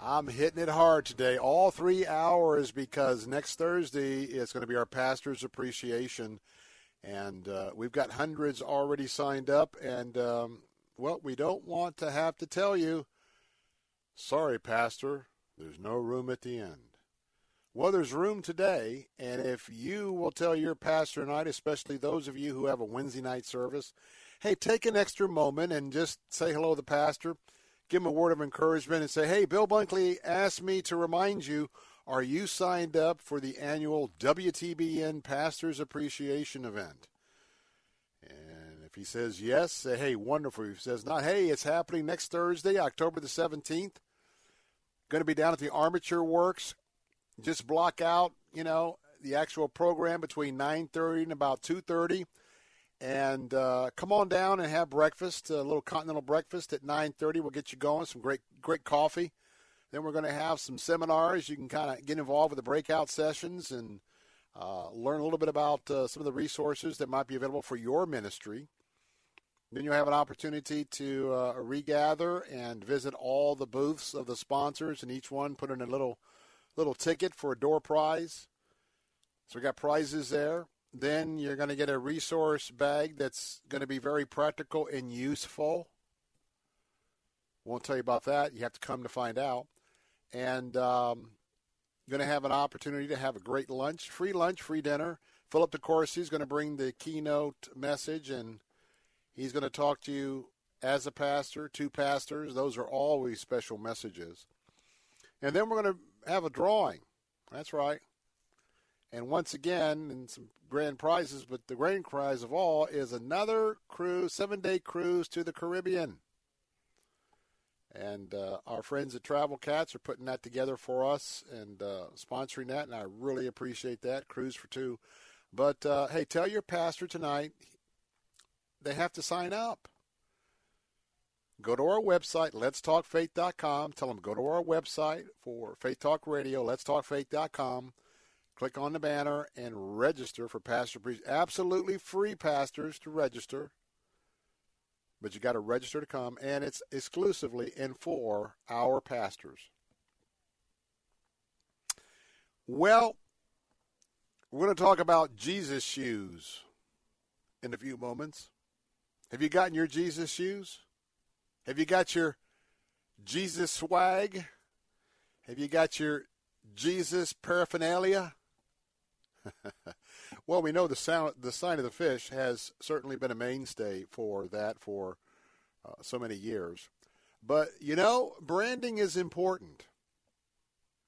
I'm hitting it hard today, all three hours, because next Thursday is going to be our Pastor's Appreciation. And uh, we've got hundreds already signed up. And, um, well, we don't want to have to tell you, sorry, Pastor, there's no room at the end. Well, there's room today, and if you will tell your pastor tonight, especially those of you who have a Wednesday night service, hey, take an extra moment and just say hello to the pastor, give him a word of encouragement, and say, hey, Bill Bunkley asked me to remind you, are you signed up for the annual WTBN Pastors Appreciation Event? And if he says yes, say, hey, wonderful. If he says not, hey, it's happening next Thursday, October the 17th. Going to be down at the Armature Works. Just block out, you know, the actual program between 9.30 and about 2.30 and uh, come on down and have breakfast, a little continental breakfast at 9:30. We'll get you going. Some great, great coffee. Then we're going to have some seminars. You can kind of get involved with the breakout sessions and uh, learn a little bit about uh, some of the resources that might be available for your ministry. Then you'll have an opportunity to uh, regather and visit all the booths of the sponsors, and each one put in a little little ticket for a door prize. So we got prizes there. Then you're going to get a resource bag that's going to be very practical and useful. Won't tell you about that. You have to come to find out. And um, you're going to have an opportunity to have a great lunch, free lunch, free dinner. Philip DeCourcy is going to bring the keynote message, and he's going to talk to you as a pastor, two pastors. Those are always special messages. And then we're going to have a drawing. That's right. And once again, and some grand prizes, but the grand prize of all is another cruise, seven day cruise to the Caribbean. And uh, our friends at Travel Cats are putting that together for us and uh, sponsoring that, and I really appreciate that. Cruise for two. But uh, hey, tell your pastor tonight they have to sign up. Go to our website, letstalkfaith.com. Tell them go to our website for Faith Talk Radio, letstalkfaith.com Click on the banner and register for Pastor Priest. Absolutely free, pastors, to register. But you got to register to come, and it's exclusively and for our pastors. Well, we're going to talk about Jesus shoes in a few moments. Have you gotten your Jesus shoes? Have you got your Jesus swag? Have you got your Jesus paraphernalia? well, we know the sound, the sign of the fish has certainly been a mainstay for that for uh, so many years. But you know, branding is important.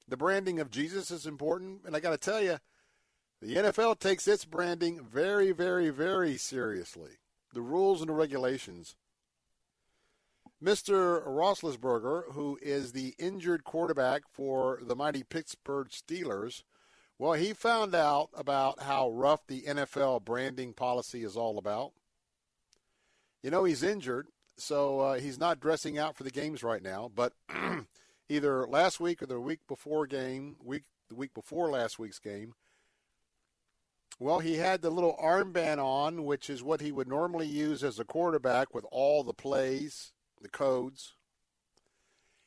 The branding of Jesus is important, and I got to tell you, the NFL takes its branding very, very, very seriously. The rules and the regulations. Mr. Roethlisberger, who is the injured quarterback for the mighty Pittsburgh Steelers, well, he found out about how rough the NFL branding policy is all about. You know, he's injured, so uh, he's not dressing out for the games right now. But either last week or the week before game, week the week before last week's game, well, he had the little armband on, which is what he would normally use as a quarterback with all the plays, the codes.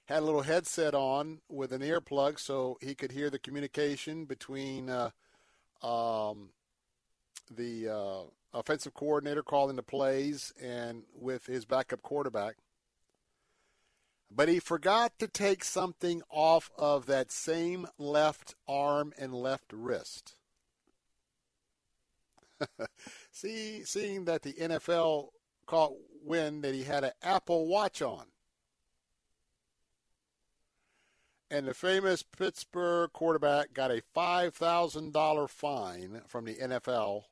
Had a little headset on with an earplug so he could hear the communication between uh, um, the uh, offensive coordinator calling the plays and with his backup quarterback. But he forgot to take something off of that same left arm and left wrist. See, seeing that the NFL caught wind that he had an Apple Watch on. And the famous Pittsburgh quarterback got a $5,000 fine from the NFL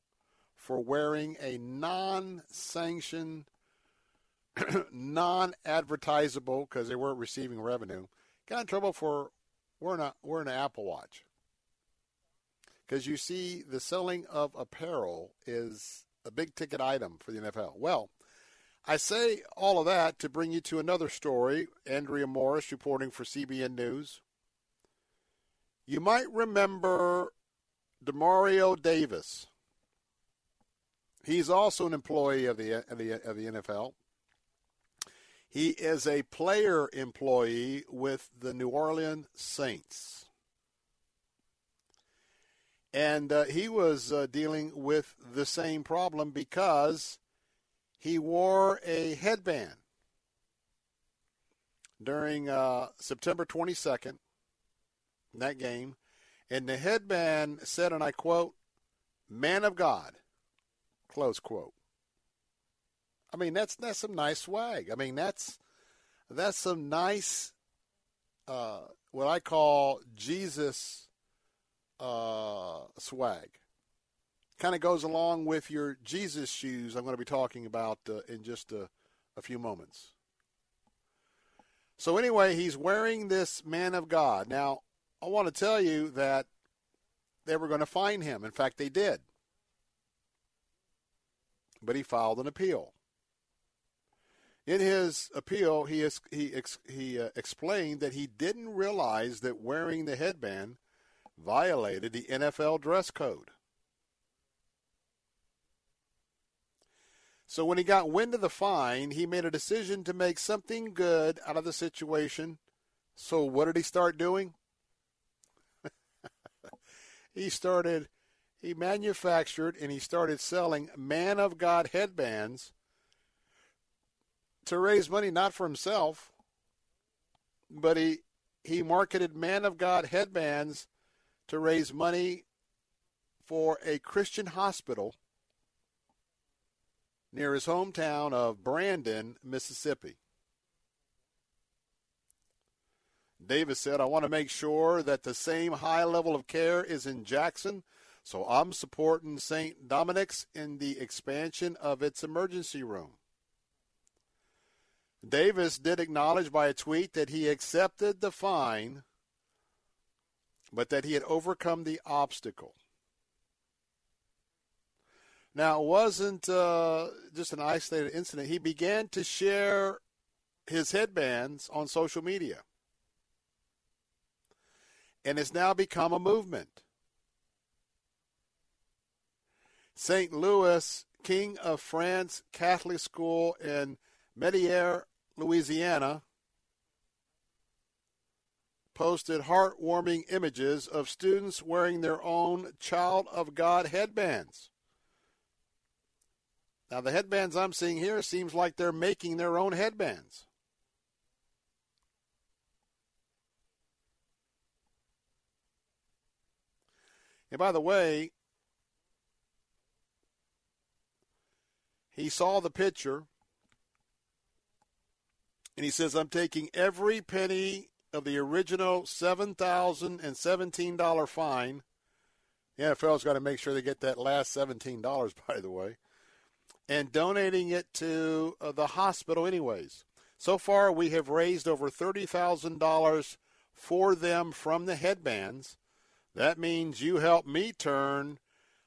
for wearing a non sanctioned, non advertisable, because they weren't receiving revenue, got in trouble for wearing, a, wearing an Apple Watch. Because you see, the selling of apparel is a big ticket item for the NFL. Well, I say all of that to bring you to another story. Andrea Morris reporting for CBN News. You might remember Demario Davis. He's also an employee of the of the, of the NFL. He is a player employee with the New Orleans Saints. And uh, he was uh, dealing with the same problem because he wore a headband during uh, September 22nd, that game. And the headband said, and I quote, Man of God, close quote. I mean, that's that's some nice swag. I mean, that's that's some nice, uh, what I call Jesus uh, swag. Kind of goes along with your Jesus shoes I'm going to be talking about uh, in just a, a few moments. So, anyway, he's wearing this man of God. Now, I want to tell you that they were going to fine him. In fact, they did. But he filed an appeal. In his appeal, he, is, he, he uh, explained that he didn't realize that wearing the headband – violated the NFL dress code. So when he got wind of the fine, he made a decision to make something good out of the situation. So what did he start doing? he started he manufactured and he started selling man of God headbands to raise money not for himself, but he he marketed man of God headbands to raise money for a Christian hospital near his hometown of Brandon, Mississippi. Davis said, I want to make sure that the same high level of care is in Jackson, so I'm supporting St. Dominic's in the expansion of its emergency room. Davis did acknowledge by a tweet that he accepted the fine but that he had overcome the obstacle. Now, it wasn't uh, just an isolated incident. He began to share his headbands on social media. And it's now become a movement. St. Louis King of France Catholic School in Metairie, Louisiana, posted heartwarming images of students wearing their own Child of God headbands. Now, the headbands I'm seeing here seems like they're making their own headbands. And by the way, he saw the picture and he says, I'm taking every penny of the original $7,017 fine. The NFL's got to make sure they get that last $17, by the way, and donating it to uh, the hospital, anyways. So far, we have raised over $30,000 for them from the headbands. That means you help me turn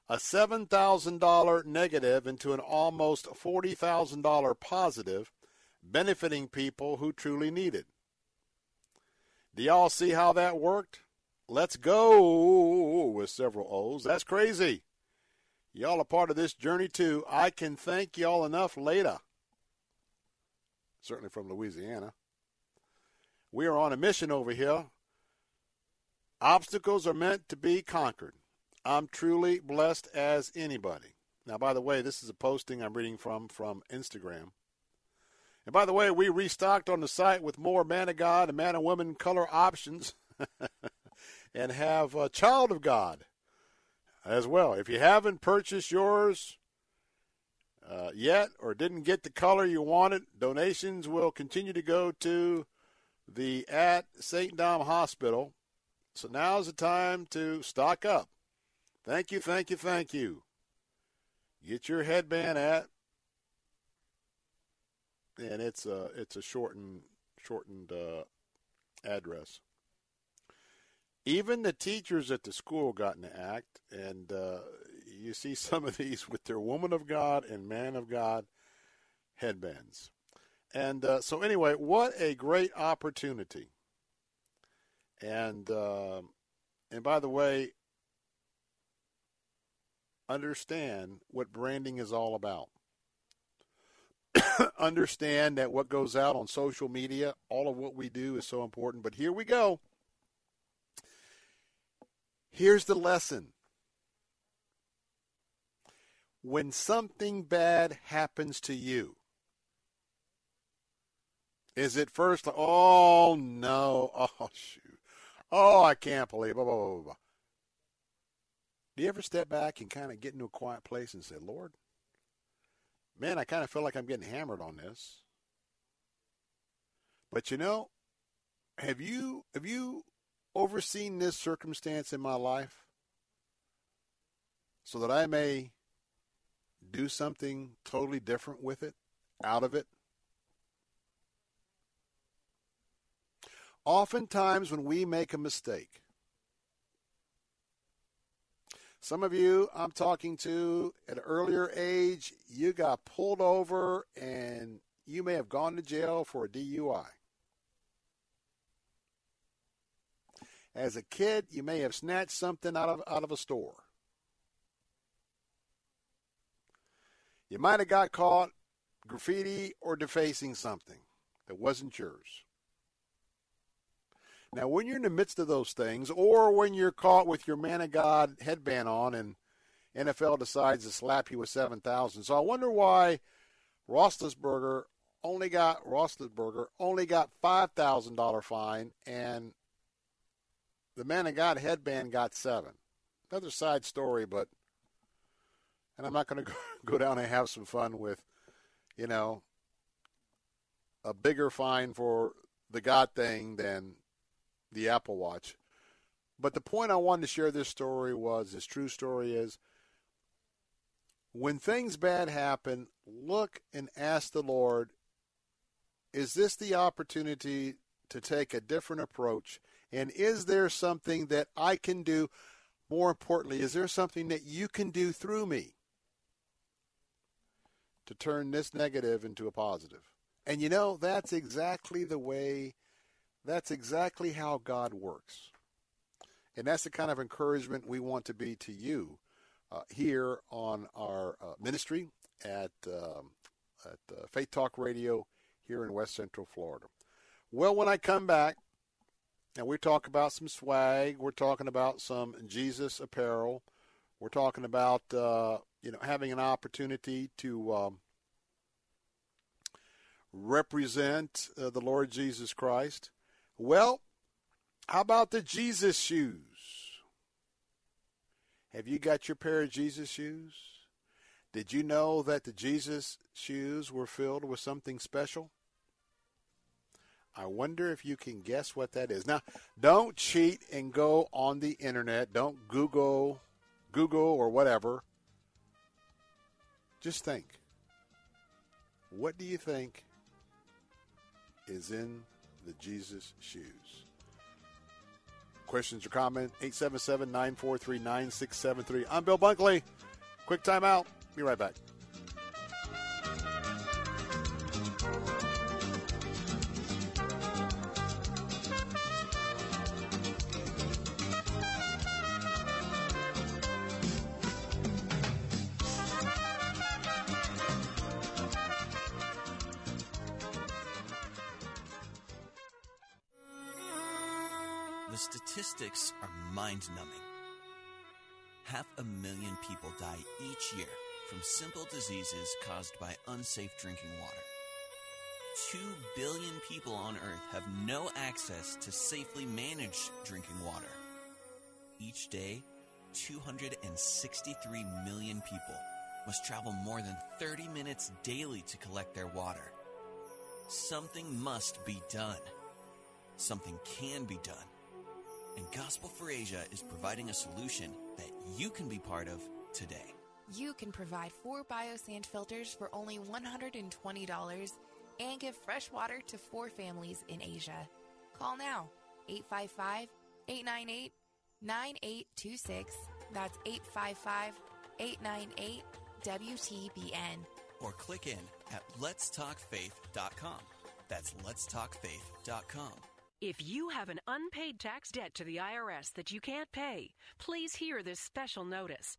a $7,000 negative into an almost $40,000 positive, benefiting people who truly need it. Do y'all see how that worked? Let's go with several O's. That's crazy. Y'all are part of this journey too. I can thank y'all enough later. Certainly from Louisiana. We are on a mission over here. Obstacles are meant to be conquered. I'm truly blessed as anybody. Now, by the way, this is a posting I'm reading from from Instagram. And by the way, we restocked on the site with more man of God and man and woman color options and have a child of God as well. If you haven't purchased yours uh, yet or didn't get the color you wanted, donations will continue to go to the at St. Dom Hospital. So now's the time to stock up. Thank you, thank you, thank you. Get your headband at, and it's a it's a shortened shortened uh, address. Even the teachers at the school got in the act, and uh, you see some of these with their woman of God and man of God headbands. And uh, so, anyway, what a great opportunity! And uh, and by the way, understand what branding is all about. understand that what goes out on social media, all of what we do is so important. But here we go. Here's the lesson. When something bad happens to you, is it first, oh no, oh shoot, oh I can't believe, blah, blah, blah, blah. Do you ever step back and kind of get into a quiet place and say, Lord, man, I kind of feel like I'm getting hammered on this. But you know, have you have you overseen this circumstance in my life so that I may do something totally different with it, out of it? Oftentimes, when we make a mistake, some of you I'm talking to at an earlier age, you got pulled over and you may have gone to jail for a DUI. As a kid, you may have snatched something out of out of a store. You might have got caught graffiti or defacing something that wasn't yours. Now, when you're in the midst of those things, or when you're caught with your man of God headband on and NFL decides to slap you with 7,000. So I wonder why Roethlisberger only got Roethlisberger only got $5,000 fine and the man of God headband got 7. Another side story, but and I'm not going to go down and have some fun with, you know, a bigger fine for the God thing than the Apple Watch. But the point I wanted to share this story was this true story is when things bad happen, look and ask the Lord, is this the opportunity to take a different approach? And is there something that I can do? More importantly, is there something that you can do through me to turn this negative into a positive? And you know, that's exactly the way that's exactly how God works. And that's the kind of encouragement we want to be to you uh, here on our uh, ministry at, um, at uh, Faith Talk Radio here in West Central Florida. Well, when I come back, and we talk about some swag, we're talking about some Jesus apparel, we're talking about uh, you know having an opportunity to um, represent uh, the Lord Jesus Christ. Well, how about the Jesus shoes? Have you got your pair of Jesus shoes? Did you know that the Jesus shoes were filled with something special? I wonder if you can guess what that is. Now, don't cheat and go on the internet. Don't Google, Google or whatever. Just think. What do you think is in the Jesus shoes. Questions or comment? 877 943 9673. I'm Bill Bunkley. Quick timeout. Be right back. Numbing. Half a million people die each year from simple diseases caused by unsafe drinking water. Two billion people on Earth have no access to safely managed drinking water. Each day, 263 million people must travel more than 30 minutes daily to collect their water. Something must be done. Something can be done. And Gospel for Asia is providing a solution that you can be part of today. You can provide four biosand filters for only $120 and give fresh water to four families in Asia. Call now 855 898 9826. That's 855 898 WTBN. Or click in at letstalkfaith.com. That's letstalkfaith.com. If you have an unpaid tax debt to the IRS that you can't pay, please hear this special notice.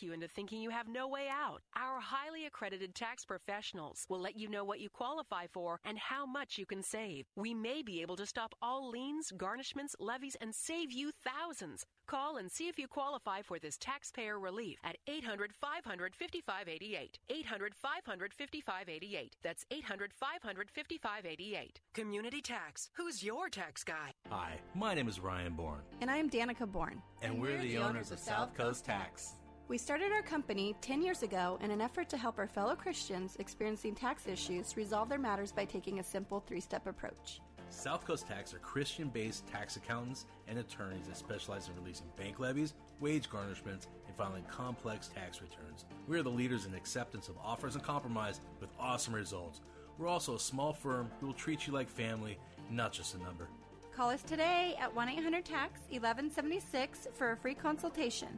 you into thinking you have no way out. Our highly accredited tax professionals will let you know what you qualify for and how much you can save. We may be able to stop all liens, garnishments, levies, and save you thousands. Call and see if you qualify for this taxpayer relief at 800 500 5588. 800 500 5588. That's 800 500 5588. Community Tax. Who's your tax guy? Hi, my name is Ryan Bourne, And I'm Danica Bourne. and, we're, the, owners of South Coast Tax. We started our company 10 years ago in an effort to help our fellow Christians experiencing tax issues resolve their matters by taking a simple three step approach. South Coast Tax are Christian based tax accountants and attorneys that specialize in releasing bank levies, wage garnishments, and filing complex tax returns. We are the leaders in acceptance of offers and compromise with awesome results. We're also a small firm who will treat you like family, not just a number. Call us today at 1 800 TAX 1176 for a free consultation,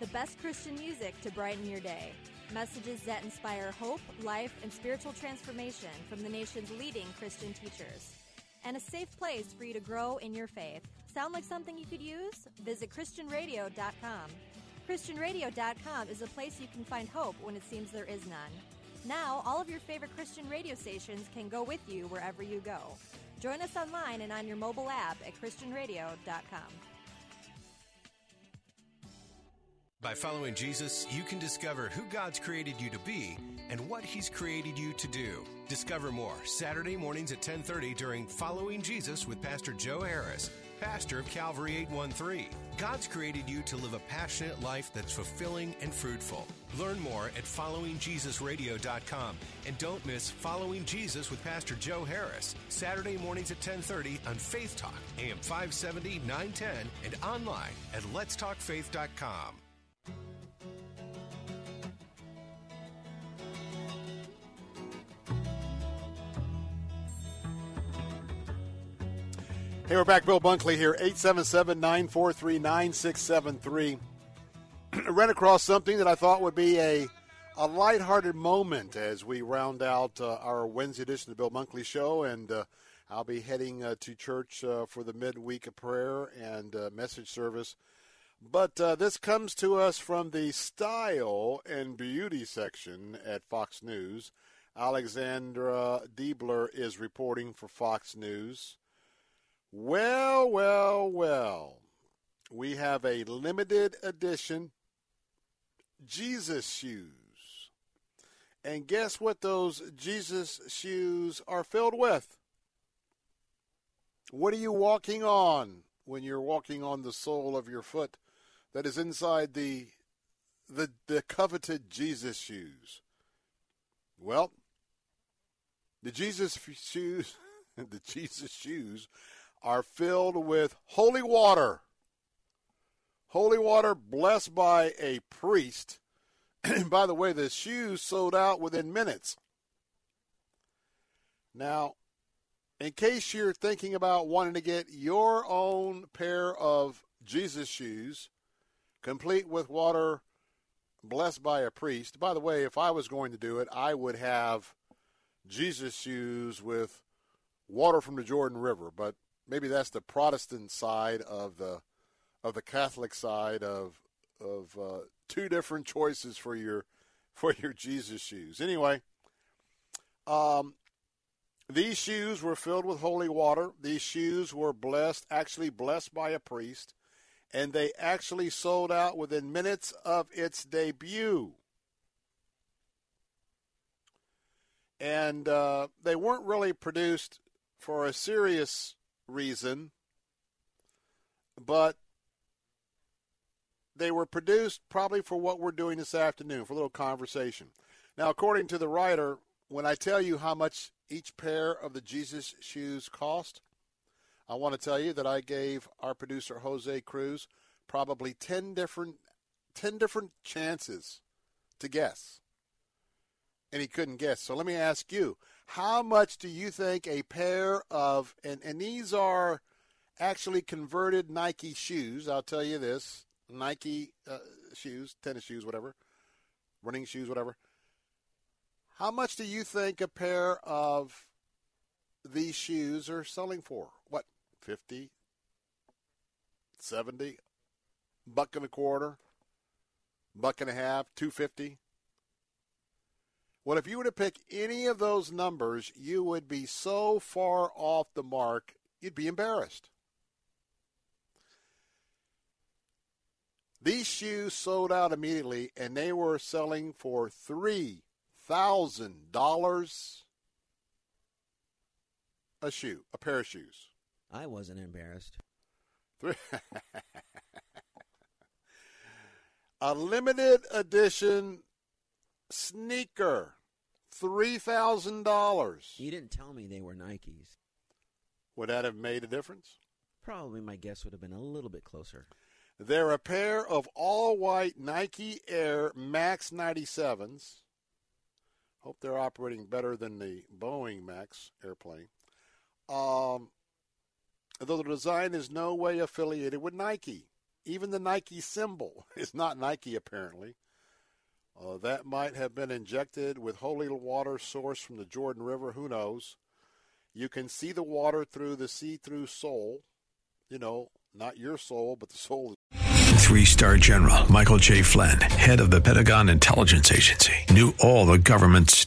The best Christian music to brighten your day. Messages that inspire hope, life, and spiritual transformation from the nation's leading Christian teachers. And a safe place for you to grow in your faith. Sound like something you could use? Visit ChristianRadio.com. ChristianRadio.com is a place you can find hope when it seems there is none. Now, all of your favorite Christian radio stations can go with you wherever you go. Join us online and on your mobile app at ChristianRadio.com. By following Jesus, you can discover who God's created you to be and what he's created you to do. Discover more Saturday mornings at 10:30 during Following Jesus with Pastor Joe Harris, pastor of Calvary 813. God's created you to live a passionate life that's fulfilling and fruitful. Learn more at followingjesusradio.com and don't miss Following Jesus with Pastor Joe Harris, Saturday mornings at 10:30 on Faith Talk, AM 570, 910 and online at letstalkfaith.com. Hey, we're back. Bill Bunkley here, 877 943 9673. I Ran across something that I thought would be a, a lighthearted moment as we round out uh, our Wednesday edition of the Bill Bunkley Show. And uh, I'll be heading uh, to church uh, for the midweek of prayer and uh, message service But uh, this comes to us from the style and beauty section at Fox News. Alexandra Deabler is reporting for Fox News. Well, well, well. We have a limited edition Jesus shoes. And guess what those Jesus shoes are filled with? What are you walking on when you're walking on the sole of your foot that is inside the the, the coveted Jesus shoes? Well, the Jesus shoes, the Jesus shoes are filled with holy water. Holy water blessed by a priest. And by the way, the shoes sold out within minutes. Now, in case you're thinking about wanting to get your own pair of Jesus shoes, complete with water blessed by a priest. By the way, if I was going to do it, I would have Jesus shoes with water from the Jordan River, but maybe that's the Protestant side of the of the Catholic side of of uh, two different choices for your for your Jesus shoes. Anyway, um, these shoes were filled with holy water. These shoes were blessed, actually blessed by a priest, and they actually sold out within minutes of its debut. And uh, they weren't really produced for a serious reason, but they were produced probably for what we're doing this afternoon, for a little conversation. Now, according to the writer, when I tell you how much each pair of the Jesus shoes cost, I want to tell you that I gave our producer Jose Cruz probably 10 different 10 different chances to guess. And he couldn't guess. So let me ask you, how much do you think a pair of and and these are actually converted Nike shoes, I'll tell you this, Nike uh, shoes, tennis shoes, whatever, running shoes, whatever. How much do you think a pair of these shoes are selling for? What, 50, 70, buck and a quarter, buck and a half, 250? Well, if you were to pick any of those numbers, you would be so far off the mark, you'd be embarrassed. These shoes sold out immediately, and they were selling for three thousand dollars a shoe, a pair of shoes. I wasn't embarrassed. a limited edition sneaker, three thousand dollars. You didn't tell me they were Nikes. Would that have made a difference? Probably my guess would have been a little bit closer. They're a pair of all white Nike Air Max 97s. Hope they're operating better than the Boeing Max airplane. Um, though the design is no way affiliated with Nike. Even the Nike symbol is not Nike, apparently. Uh, that might have been injected with holy water sourced from the Jordan River. Who knows? You can see the water through the see through sole. You know, not your soul, but the sole. Three star general Michael J. Flynn, head of the Pentagon Intelligence Agency, knew all the government's